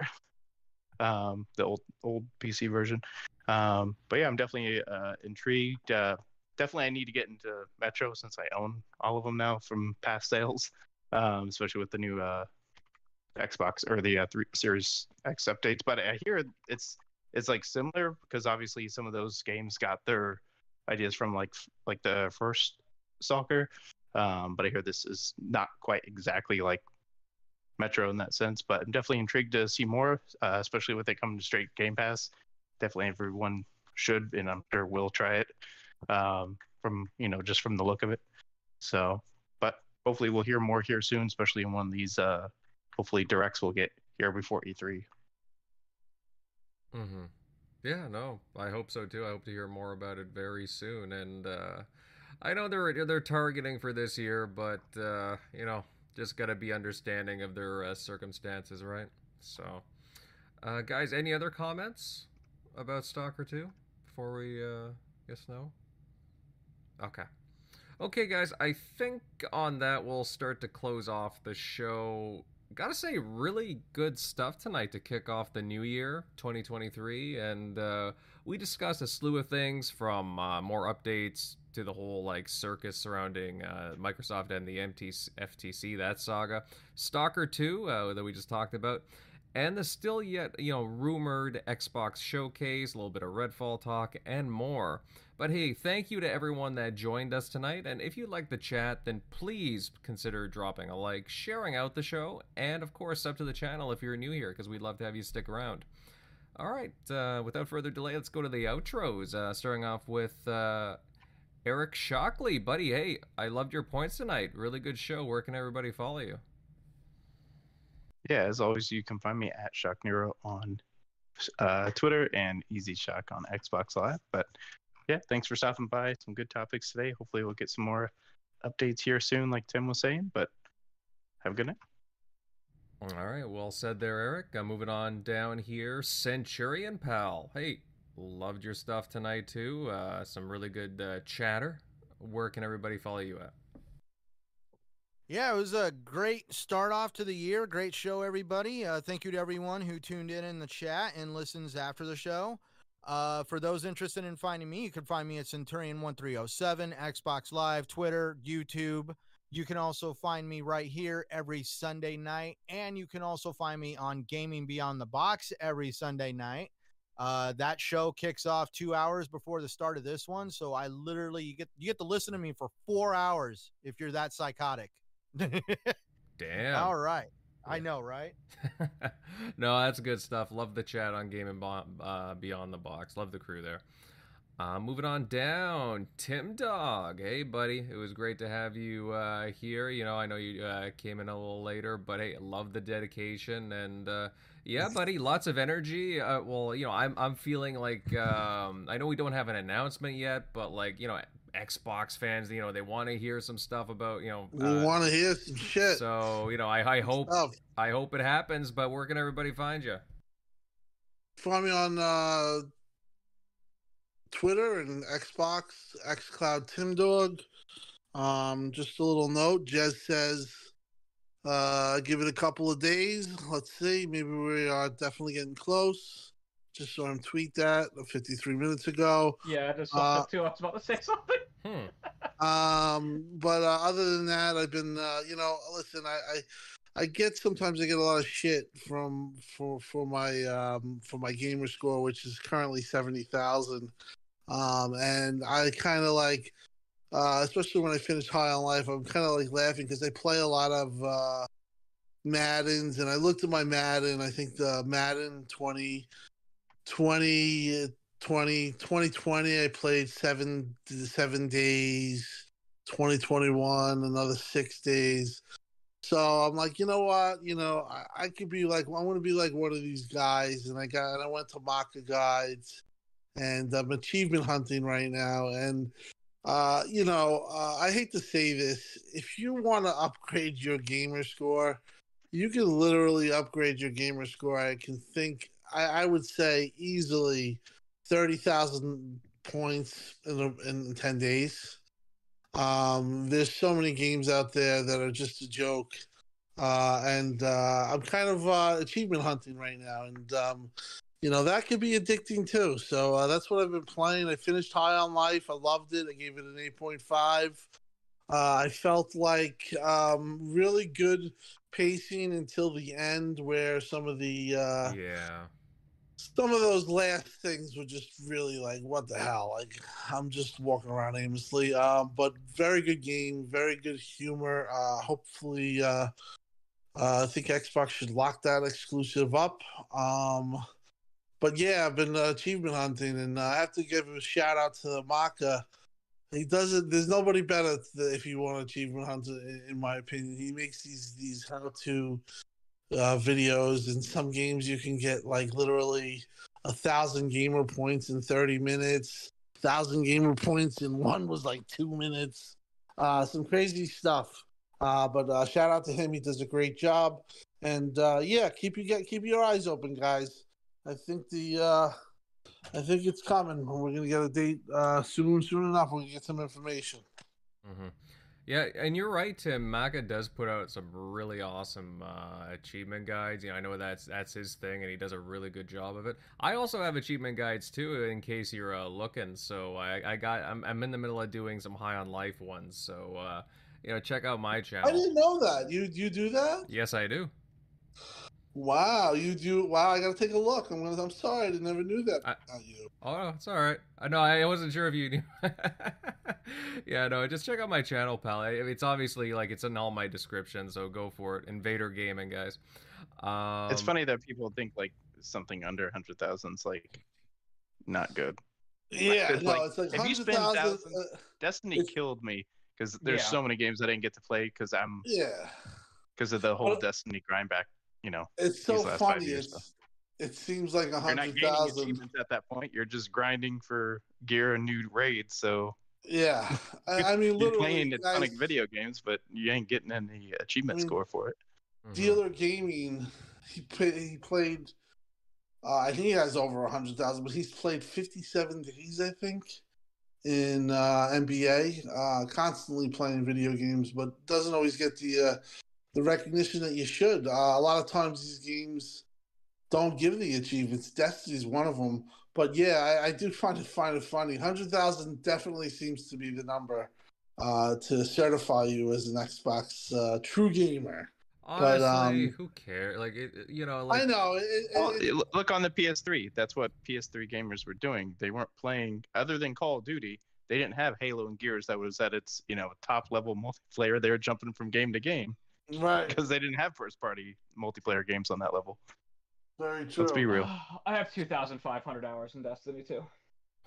Um, the old old PC version. Um, but yeah, I'm definitely uh, intrigued. Uh, definitely, I need to get into Metro since I own all of them now from past sales, um, especially with the new uh, Xbox or the uh, three Series X updates. But I hear it's it's like similar because obviously some of those games got their ideas from like like the first Stalker. Um, but I hear this is not quite exactly like Metro in that sense. But I'm definitely intrigued to see more, uh, especially with it coming to straight Game Pass. Definitely everyone should, and I'm sure will try it. Um, from you know just from the look of it. So, but hopefully we'll hear more here soon, especially in one of these. Uh, hopefully directs will get here before E E3. Mm-hmm. Yeah, no, I hope so too. I hope to hear more about it very soon. And uh, I know they're they're targeting for this year, but uh, you know, just gotta be understanding of their uh, circumstances, right? So, uh, guys, any other comments about Stalker Two before we uh, guess no? Okay. Okay, guys, I think on that we'll start to close off the show. Gotta say, really good stuff tonight to kick off the new year, 2023. And uh, we discussed a slew of things from uh, more updates to the whole like circus surrounding uh, Microsoft and the MTC, FTC, that saga. Stalker 2, uh, that we just talked about. And the still yet, you know, rumored Xbox showcase, a little bit of Redfall talk, and more. But hey, thank you to everyone that joined us tonight. And if you like the chat, then please consider dropping a like, sharing out the show, and of course, sub to the channel if you're new here, because we'd love to have you stick around. All right, uh, without further delay, let's go to the outros. Uh, starting off with uh, Eric Shockley. Buddy, hey, I loved your points tonight. Really good show. Where can everybody follow you? Yeah, as always, you can find me at Shock Nero on uh, Twitter and Easy Shock on Xbox Live. But yeah, thanks for stopping by. Some good topics today. Hopefully, we'll get some more updates here soon, like Tim was saying. But have a good night. All right, well said there, Eric. Uh, moving on down here, Centurion Pal. Hey, loved your stuff tonight too. Uh, some really good uh, chatter. Where can everybody follow you at? Yeah, it was a great start off to the year. Great show, everybody. Uh, thank you to everyone who tuned in in the chat and listens after the show. Uh, for those interested in finding me, you can find me at Centurion1307, Xbox Live, Twitter, YouTube. You can also find me right here every Sunday night, and you can also find me on Gaming Beyond the Box every Sunday night. Uh, that show kicks off two hours before the start of this one, so I literally you get you get to listen to me for four hours if you're that psychotic. Damn. All right. I know, right? no, that's good stuff. Love the chat on Game and Bo- uh, Beyond the Box. Love the crew there. Uh, moving on down, Tim Dog. Hey, buddy. It was great to have you uh, here. You know, I know you uh, came in a little later, but hey, love the dedication and uh, yeah, buddy, lots of energy. Uh, well, you know, I'm I'm feeling like um, I know we don't have an announcement yet, but like you know, Xbox fans, you know, they want to hear some stuff about you know. We uh, want to hear some shit. so you know, I I hope Stuff. I hope it happens, but where can everybody find you? Find me on uh, Twitter and Xbox, XCloud Tim Dog. Um, just a little note. Jez says, uh, give it a couple of days. Let's see. Maybe we are definitely getting close. Just saw him tweet that 53 minutes ago. Yeah, I just Uh, saw that too. I was about to say something. Hmm. Um, but uh, other than that, I've been, uh, you know, listen, I, I, I get sometimes I get a lot of shit from for for my um for my gamer score, which is currently seventy thousand. Um, and I kind of like, uh, especially when I finish High on Life, I'm kind of like laughing because I play a lot of uh, Maddens, and I looked at my Madden. I think the Madden 20, 20, 20, 2020, I played seven seven days. 2021, another six days. So I'm like, you know what? You know, I, I could be like, I want to be like one of these guys. And I got, and I went to Maka Guides, and I'm achievement hunting right now. And uh, you know, uh, I hate to say this, if you want to upgrade your gamer score, you can literally upgrade your gamer score. I can think, I, I would say easily thirty thousand points in a, in ten days. Um, there's so many games out there that are just a joke. Uh, and uh, I'm kind of uh, achievement hunting right now, and um, you know that could be addicting too. So uh, that's what I've been playing. I finished High on Life. I loved it. I gave it an 8.5. Uh, I felt like um, really good pacing until the end, where some of the uh, yeah. some of those last things were just really like, what the hell? Like, I'm just walking around aimlessly. Um, but very good game, very good humor. Uh, hopefully, uh, uh, I think Xbox should lock that exclusive up. Um, but yeah, I've been uh, achievement hunting, and uh, I have to give a shout out to Maka. He does it. There's nobody better if you want achievement hunter, in, my opinion. He makes these these how to uh, videos. In some games, you can get like literally a thousand gamer points in 30 minutes. Thousand gamer points in one was like two minutes. Uh, some crazy stuff. Uh, but uh, shout out to him. He does a great job. And uh, yeah, keep you get keep your eyes open, guys. I think the uh, I think it's coming. We're gonna get a date uh, soon. Soon enough, we're gonna get some information. hmm Yeah, and you're right, Tim. Maka does put out some really awesome uh, achievement guides. You know, I know that's that's his thing, and he does a really good job of it. I also have achievement guides too, in case you're uh, looking. So I, I got I'm, I'm in the middle of doing some high on life ones. So uh, you know, check out my channel. I didn't know that. You you do that? Yes, I do. Wow, you do. Wow, I gotta take a look. I'm gonna. I'm sorry, I never knew that I- about you. Oh, it's all right. I know I wasn't sure if you knew. yeah, no, just check out my channel, pal. I- It's obviously like it's in all my description, so go for it. Invader Gaming, guys. Um, it's funny that people think like something under hundred thousand's like not good. Yeah, it's no, like, it's like if you spend thousand. Uh, Destiny killed me because there's Yeah. so many games I didn't get to play because I'm yeah, because of the whole Well- Destiny grind back. You know, it's so These last five funny. years, It's it seems like a hundred thousand. at that point. You're just grinding for gear and new raids. So Yeah, I, I mean, you're literally, playing a ton of video games, but you ain't getting any achievement I mean, score for it. Dealer Gaming, he played. He played. Uh, I think he has over a hundred thousand, but he's played fifty-seven days, I think, in uh, NBA. Uh, constantly playing video games, but doesn't always get the uh, the recognition that you should. Uh, a lot of times, these games don't give the achievements. Destiny's one of them. But yeah, I, I do find it find it funny. Hundred thousand definitely seems to be the number uh, to certify you as an Xbox uh, true gamer. Honestly, but, um, who cares? Like, it, it- you know, like I know. It, it, Well, it- it- look on the PS3. That's what PS3 gamers were doing. They weren't playing other than Call of Duty. They didn't have Halo and Gears that was at its you know top level multiplayer. They were jumping from game to game right. because they didn't have first party multiplayer games on that level. Very true. Let's be real. I have 2,500 hours in Destiny 2.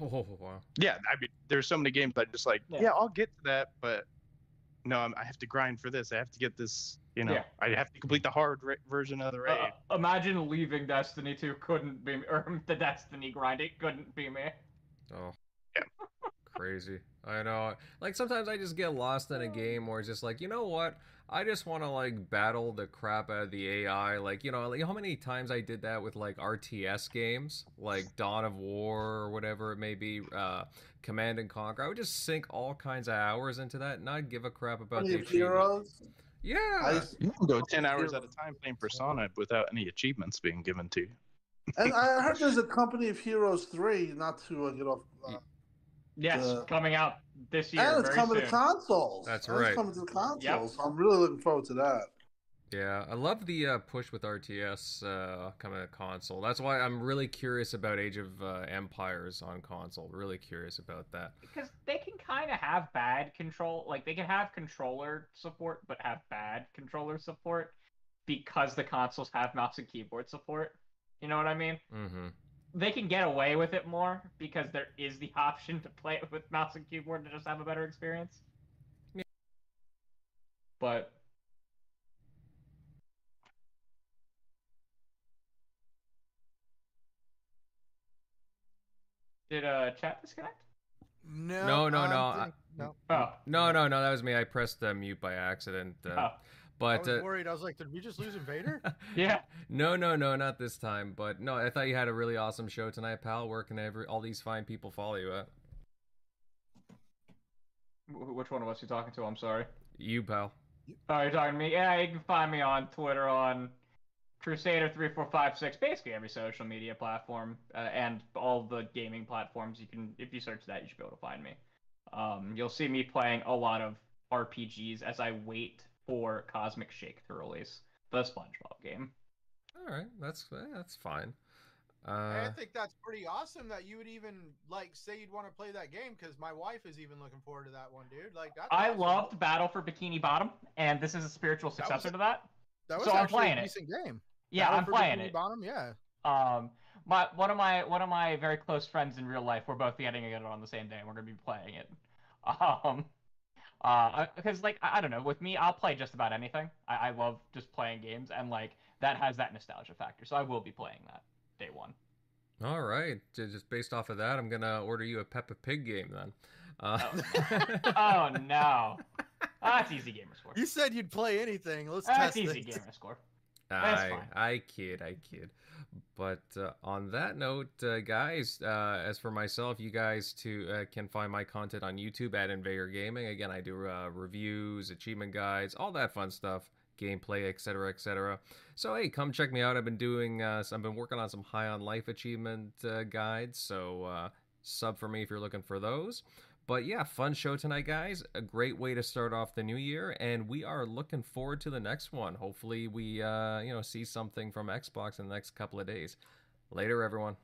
oh wow. Yeah, I mean, there's so many games that just like, Yeah. yeah, I'll get to that, but no, I'm, I have to grind for this. I have to get this. You know, Yeah. I have to complete the hard ra- version of the raid. Uh, imagine leaving Destiny 2 couldn't be me, or the Destiny grind, it couldn't be me. Oh. Yeah. Crazy. I know. Like sometimes I just get lost in a game where it's just like, you know what? I just want to like battle the crap out of the AI. Like, you know, like how many times I did that with like RTS games, like Dawn of War or whatever it may be, uh, Command and Conquer. I would just sink all kinds of hours into that, and not give a crap about the of heroes. Yeah. I, you can go 10 hours at a time playing Persona without any achievements being given to you. and I heard there's a Company of Heroes three. Not to uh, get off. Uh, Yes, Uh, coming out this year. and it's very coming soon. to consoles. That's And right. It's coming to the consoles. So I'm really looking forward to that. Yeah, I love the uh, push with RTS uh, coming to console. That's why I'm really curious about Age of uh, Empires on console. Really curious about that. because they can kind of have bad control like they can have controller support but have bad controller support because the consoles have mouse and keyboard support you know what i mean Mm-hmm they can get away with it more because there is the option to play it with mouse and keyboard to just have a better experience. Yeah. But did uh chat disconnect? No, no, no, no. I, no. Oh. no, no, no. That was me. I pressed the mute by accident. Uh, oh. I was uh, worried. I was like, did we just lose Invader? Yeah. no, no, no, not this time. But no, I thought you had a really awesome show tonight, pal. Where can every all these fine people follow you at? Wh- Which one of us you talking to? I'm sorry. You, pal. Oh, you're talking to me? Yeah, you can find me on Twitter on Crusader3456, basically every social media platform, uh, and all the gaming platforms. You can, if you search that, you should be able to find me. Um, you'll see me playing a lot of RPGs as I wait for Cosmic Shake to release, the SpongeBob game. All right, that's eh, that's fine. I Uh, think that's pretty awesome that you would even like say you'd want to play that game because my wife is even looking forward to that one, dude. Like that's I awesome. loved Battle for Bikini Bottom, and this is a spiritual was successor a- to that. that was so I'm actually playing a it. decent game. Yeah, Battle I'm for playing Bikini it. Bottom, yeah. Um, my one of my one of my very close friends in real life. We're both getting it on the same day. and We're gonna be playing it. Um, uh, because like I, I don't know, with me, I'll play just about anything. I, I love just playing games, and like that has that nostalgia factor. So I will be playing that day one. all right, just based off of that, I'm gonna order you a Peppa Pig game then. Uh, Oh no, that's easy gamer score. You said you'd play anything. Let's That's test easy this. gamer score. That's I, fine. I kid, I kid. But uh, on that note, uh, guys, uh, as for myself, you guys too uh, can find my content on YouTube at Invader Gaming. Again, I do uh, reviews, achievement guides, all that fun stuff, gameplay, etc., etc. So hey, come check me out. I've been doing, uh, I've been working on some high on life achievement guides. So sub for me if you're looking for those. But yeah, fun show tonight, guys. A great way to start off the new year, and we are looking forward to the next one. Hopefully, we uh, you know see something from Xbox in the next couple of days. Later, everyone.